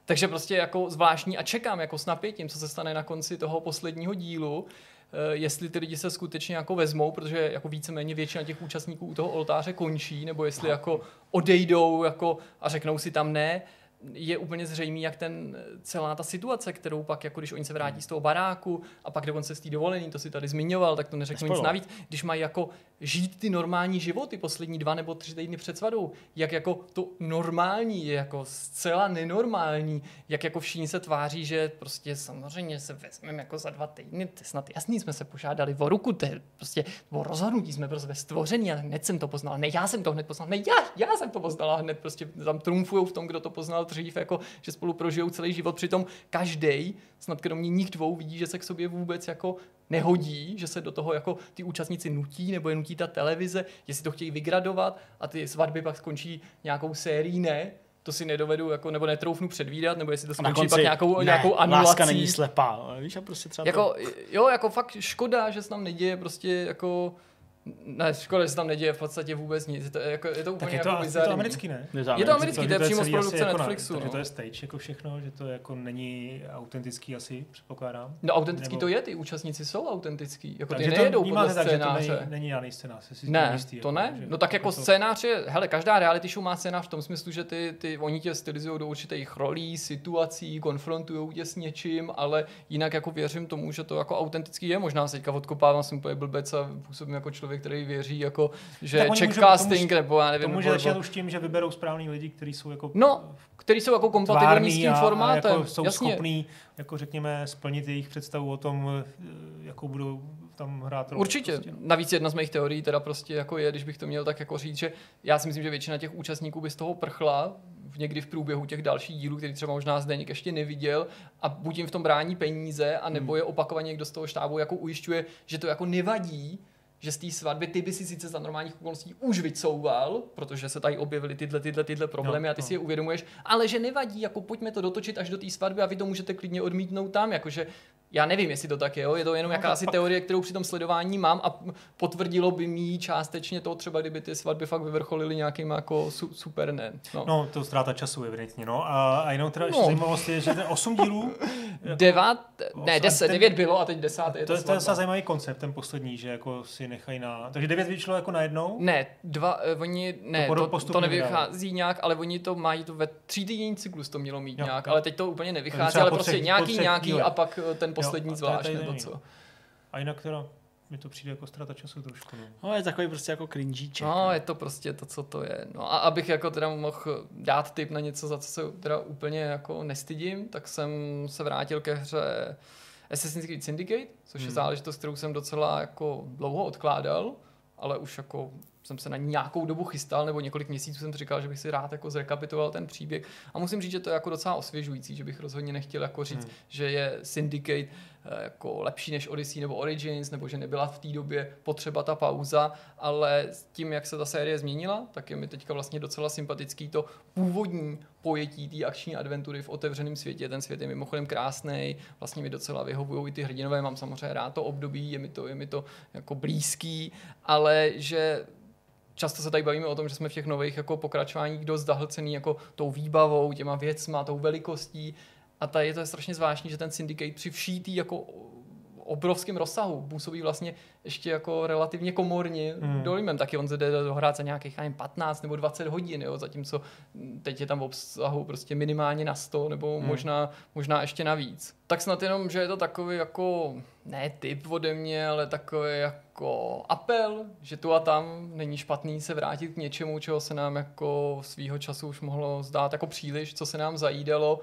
Speaker 1: Takže prostě jako zvláštní a čekám jako s napětím, co se stane na konci toho posledního dílu. Eh, jestli ty lidi se skutečně jako vezmou, protože jako víceméně většina těch účastníků u toho oltáře končí, nebo jestli jako odejdou jako a řeknou si tam ne, je úplně zřejmý, jak ten celá ta situace, kterou pak, jako když oni se vrátí z toho baráku a pak dokonce z té dovolený, to si tady zmiňoval, tak to neřeknu nic navíc, když mají jako žít ty normální životy poslední dva nebo tři týdny před svatbou, jak jako to normální je jako zcela nenormální, jak jako všichni se tváří, že prostě samozřejmě se vezmeme jako za dva týdny, to je snad jasný, jsme se požádali o ruku, to je prostě o rozhodnutí, jsme prostě stvoření, ale hned jsem to poznal, ne, já jsem to hned poznal, ne, já, já jsem to poznal a hned prostě tam trumfují v tom, kdo to poznal dřív, jako, že spolu prožijou celý život. Přitom každý, snad kromě nich dvou, vidí, že se k sobě vůbec jako nehodí, že se do toho jako ty účastníci nutí, nebo je nutí ta televize, jestli to chtějí vygradovat a ty svatby pak skončí nějakou sérií, ne, to si nedovedu, jako, nebo netroufnu předvídat, nebo jestli to skončí pak nějakou, ne, nějakou anulací.
Speaker 2: láska není slepá, víš, a prostě třeba
Speaker 1: jako, to... Jo, jako fakt škoda, že se tam neděje prostě jako ne, škoda, že se tam neděje v podstatě vůbec nic. Je to, jako, je to úplně tak je to,
Speaker 3: jako je to americký, ne?
Speaker 1: Je to, je to americký, to je přímo z produkce
Speaker 3: jako
Speaker 1: Netflixu.
Speaker 3: Na,
Speaker 1: no.
Speaker 3: Takže to je stage jako všechno, že to jako není autentický asi, předpokládám.
Speaker 1: No autentický Nebo... to je, ty účastníci jsou autentický. Jako ty nejedou podle
Speaker 3: tak,
Speaker 1: scénáře.
Speaker 3: Že to není, není žádný scénář.
Speaker 1: Ne, jistý, to jako, ne. Že, no tak jako to... scénář je, hele, každá reality show má scénář v tom smyslu, že ty, ty oni tě stylizují do určitých rolí, situací, konfrontují tě s něčím, ale jinak jako věřím tomu, že to jako autentický je. Možná se teďka odkopávám, jsem úplně blbec a působím jako člověk, který věří jako, že checkcasting nebo já nevím.
Speaker 3: To může začít už tím, že vyberou správný lidi, kteří jsou jako
Speaker 1: No, který jsou jako kompatibilní s tím formátem. A
Speaker 3: jako jsou Jasně. schopný, jako řekněme, splnit jejich představu o tom, eh, jakou budou tam hrát
Speaker 1: roli. Určitě. Prostě, no. Navíc jedna z mých teorií teda prostě jako je, když bych to měl tak jako říct, že já si myslím, že většina těch účastníků by z toho prchla v někdy v průběhu těch dalších dílů, který třeba možná Zdeněk ještě neviděl a buď jim v tom brání peníze, a nebo hmm. je opakovaně někdo z toho štábu jako ujišťuje, že to jako nevadí, že z té svatby ty by si sice za normálních okolností už vycouval, protože se tady objevily tyhle, tyhle, tyhle problémy no, a ty no. si je uvědomuješ, ale že nevadí, jako pojďme to dotočit až do té svatby a vy to můžete klidně odmítnout tam, jakože já nevím, jestli to tak je, jo? je to jenom no, jakási teorie, kterou při tom sledování mám a potvrdilo by mi částečně to třeba, kdyby ty svatby fakt vyvrcholily nějakým jako su- super ne.
Speaker 3: No. no, to ztráta času evidentně, no. A, a jenom teda no. zajímavost je, že ten 8 dílů...
Speaker 1: Devát, ne, 10, 9 bylo a teď 10 je
Speaker 3: to. To je docela zajímavý koncept, ten poslední, že jako si nechají na... Takže 9 vyšlo jako najednou?
Speaker 1: Ne, dva, uh, oni, ne, to, to, to nevychází nějak, ale oni to mají to ve tří týdenní cyklus to mělo mít jo, nějak, jo. ale teď to úplně nevychází, ale prostě nějaký, nějaký a pak eh, ten poslední jo, zvlášť, nebo co.
Speaker 3: A jinak teda mi to přijde jako strata času trošku. No.
Speaker 2: no je takový prostě jako cringíček.
Speaker 1: No, no, je to prostě to, co to je. No a abych jako teda mohl dát tip na něco, za co se teda úplně jako nestydím, tak jsem se vrátil ke hře Assassin's Creed Syndicate, což hmm. je záležitost, kterou jsem docela jako dlouho odkládal, ale už jako jsem se na nějakou dobu chystal, nebo několik měsíců jsem říkal, že bych si rád jako zrekapituloval ten příběh. A musím říct, že to je jako docela osvěžující, že bych rozhodně nechtěl jako říct, hmm. že je Syndicate Eh, jako lepší než Odyssey nebo Origins, nebo že nebyla v té době potřeba ta pauza, ale s tím, jak se ta série změnila, tak je mi teďka vlastně docela sympatický to původní pojetí té akční adventury v otevřeném světě. Ten svět je mimochodem krásný, vlastně mi docela vyhovují i ty hrdinové, mám samozřejmě rád to období, je mi to, je mi to jako blízký, ale že často se tady bavíme o tom, že jsme v těch nových jako pokračováních dost zahlcený jako tou výbavou, těma věcma, tou velikostí. A tady je to strašně zvláštní, že ten syndicate při všítý jako obrovském rozsahu působí vlastně ještě jako relativně komorně hmm. dolímem. Taky on jde dohrát za nějakých nevím, 15 nebo 20 hodin, jo, zatímco teď je tam v obsahu prostě minimálně na 100 nebo hmm. možná, možná ještě navíc. Tak snad jenom, že je to takový jako, ne typ ode mě, ale takový jako apel, že tu a tam není špatný se vrátit k něčemu, čeho se nám jako svýho času už mohlo zdát jako příliš, co se nám zajídalo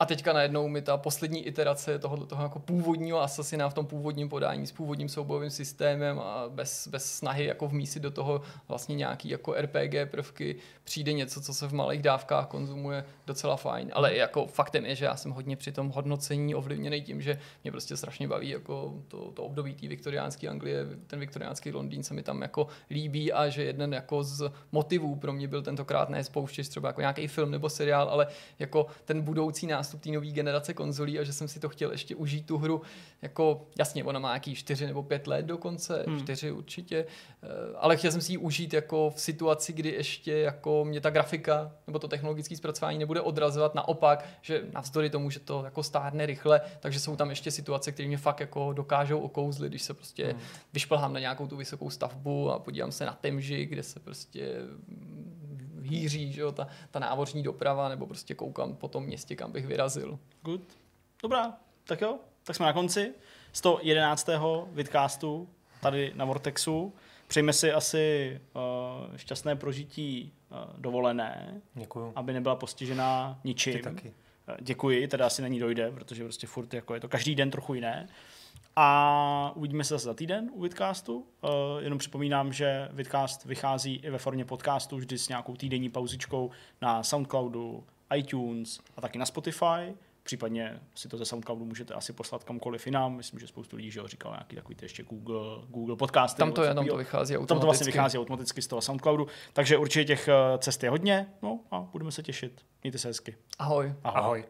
Speaker 1: a teďka najednou mi ta poslední iterace toho, toho jako původního Assassina v tom původním podání s původním soubojovým systémem a bez, bez snahy jako vmísit do toho vlastně nějaký jako RPG prvky přijde něco, co se v malých dávkách konzumuje docela fajn. Ale jako faktem je, že já jsem hodně při tom hodnocení ovlivněný tím, že mě prostě strašně baví jako to, to období té viktoriánské Anglie, ten viktoriánský Londýn se mi tam jako líbí a že jeden jako z motivů pro mě byl tentokrát ne spouštět třeba jako nějaký film nebo seriál, ale jako ten budoucí nástup nástup té nové generace konzolí a že jsem si to chtěl ještě užít tu hru. Jako, jasně, ona má nějaký čtyři nebo pět let dokonce, hmm. čtyři určitě, eh, ale chtěl jsem si ji užít jako v situaci, kdy ještě jako mě ta grafika nebo to technologické zpracování nebude odrazovat, naopak, že navzdory tomu, že to jako stárne rychle, takže jsou tam ještě situace, které mě fakt jako dokážou okouzlit, když se prostě hmm. vyšplhám na nějakou tu vysokou stavbu a podívám se na temži, kde se prostě hýří, že jo, ta, ta námořní doprava, nebo prostě koukám po tom městě, kam bych vyrazil.
Speaker 2: Good. Dobrá, tak jo, tak jsme na konci 111. vidcastu tady na Vortexu. Přejme si asi uh, šťastné prožití uh, dovolené,
Speaker 3: Děkuju.
Speaker 2: aby nebyla postižená ničím.
Speaker 3: Ty taky.
Speaker 2: Uh, děkuji, teda asi není dojde, protože prostě furt jako je to každý den trochu jiné. A uvidíme se zase za týden u Vidcastu. Uh, jenom připomínám, že Vidcast vychází i ve formě podcastu, vždy s nějakou týdenní pauzičkou na Soundcloudu, iTunes a taky na Spotify. Případně si to ze SoundCloudu můžete asi poslat kamkoliv jinam. Myslím, že spoustu lidí že ho říkal nějaký takový ještě Google, Google podcasty.
Speaker 1: Tam to je, tam to vychází automaticky.
Speaker 2: Tam to vlastně vychází automaticky z toho SoundCloudu. Takže určitě těch eh, cest je hodně. No a budeme se těšit. Mějte se hezky.
Speaker 1: Ahoj.
Speaker 3: Ahoj. Ahoj.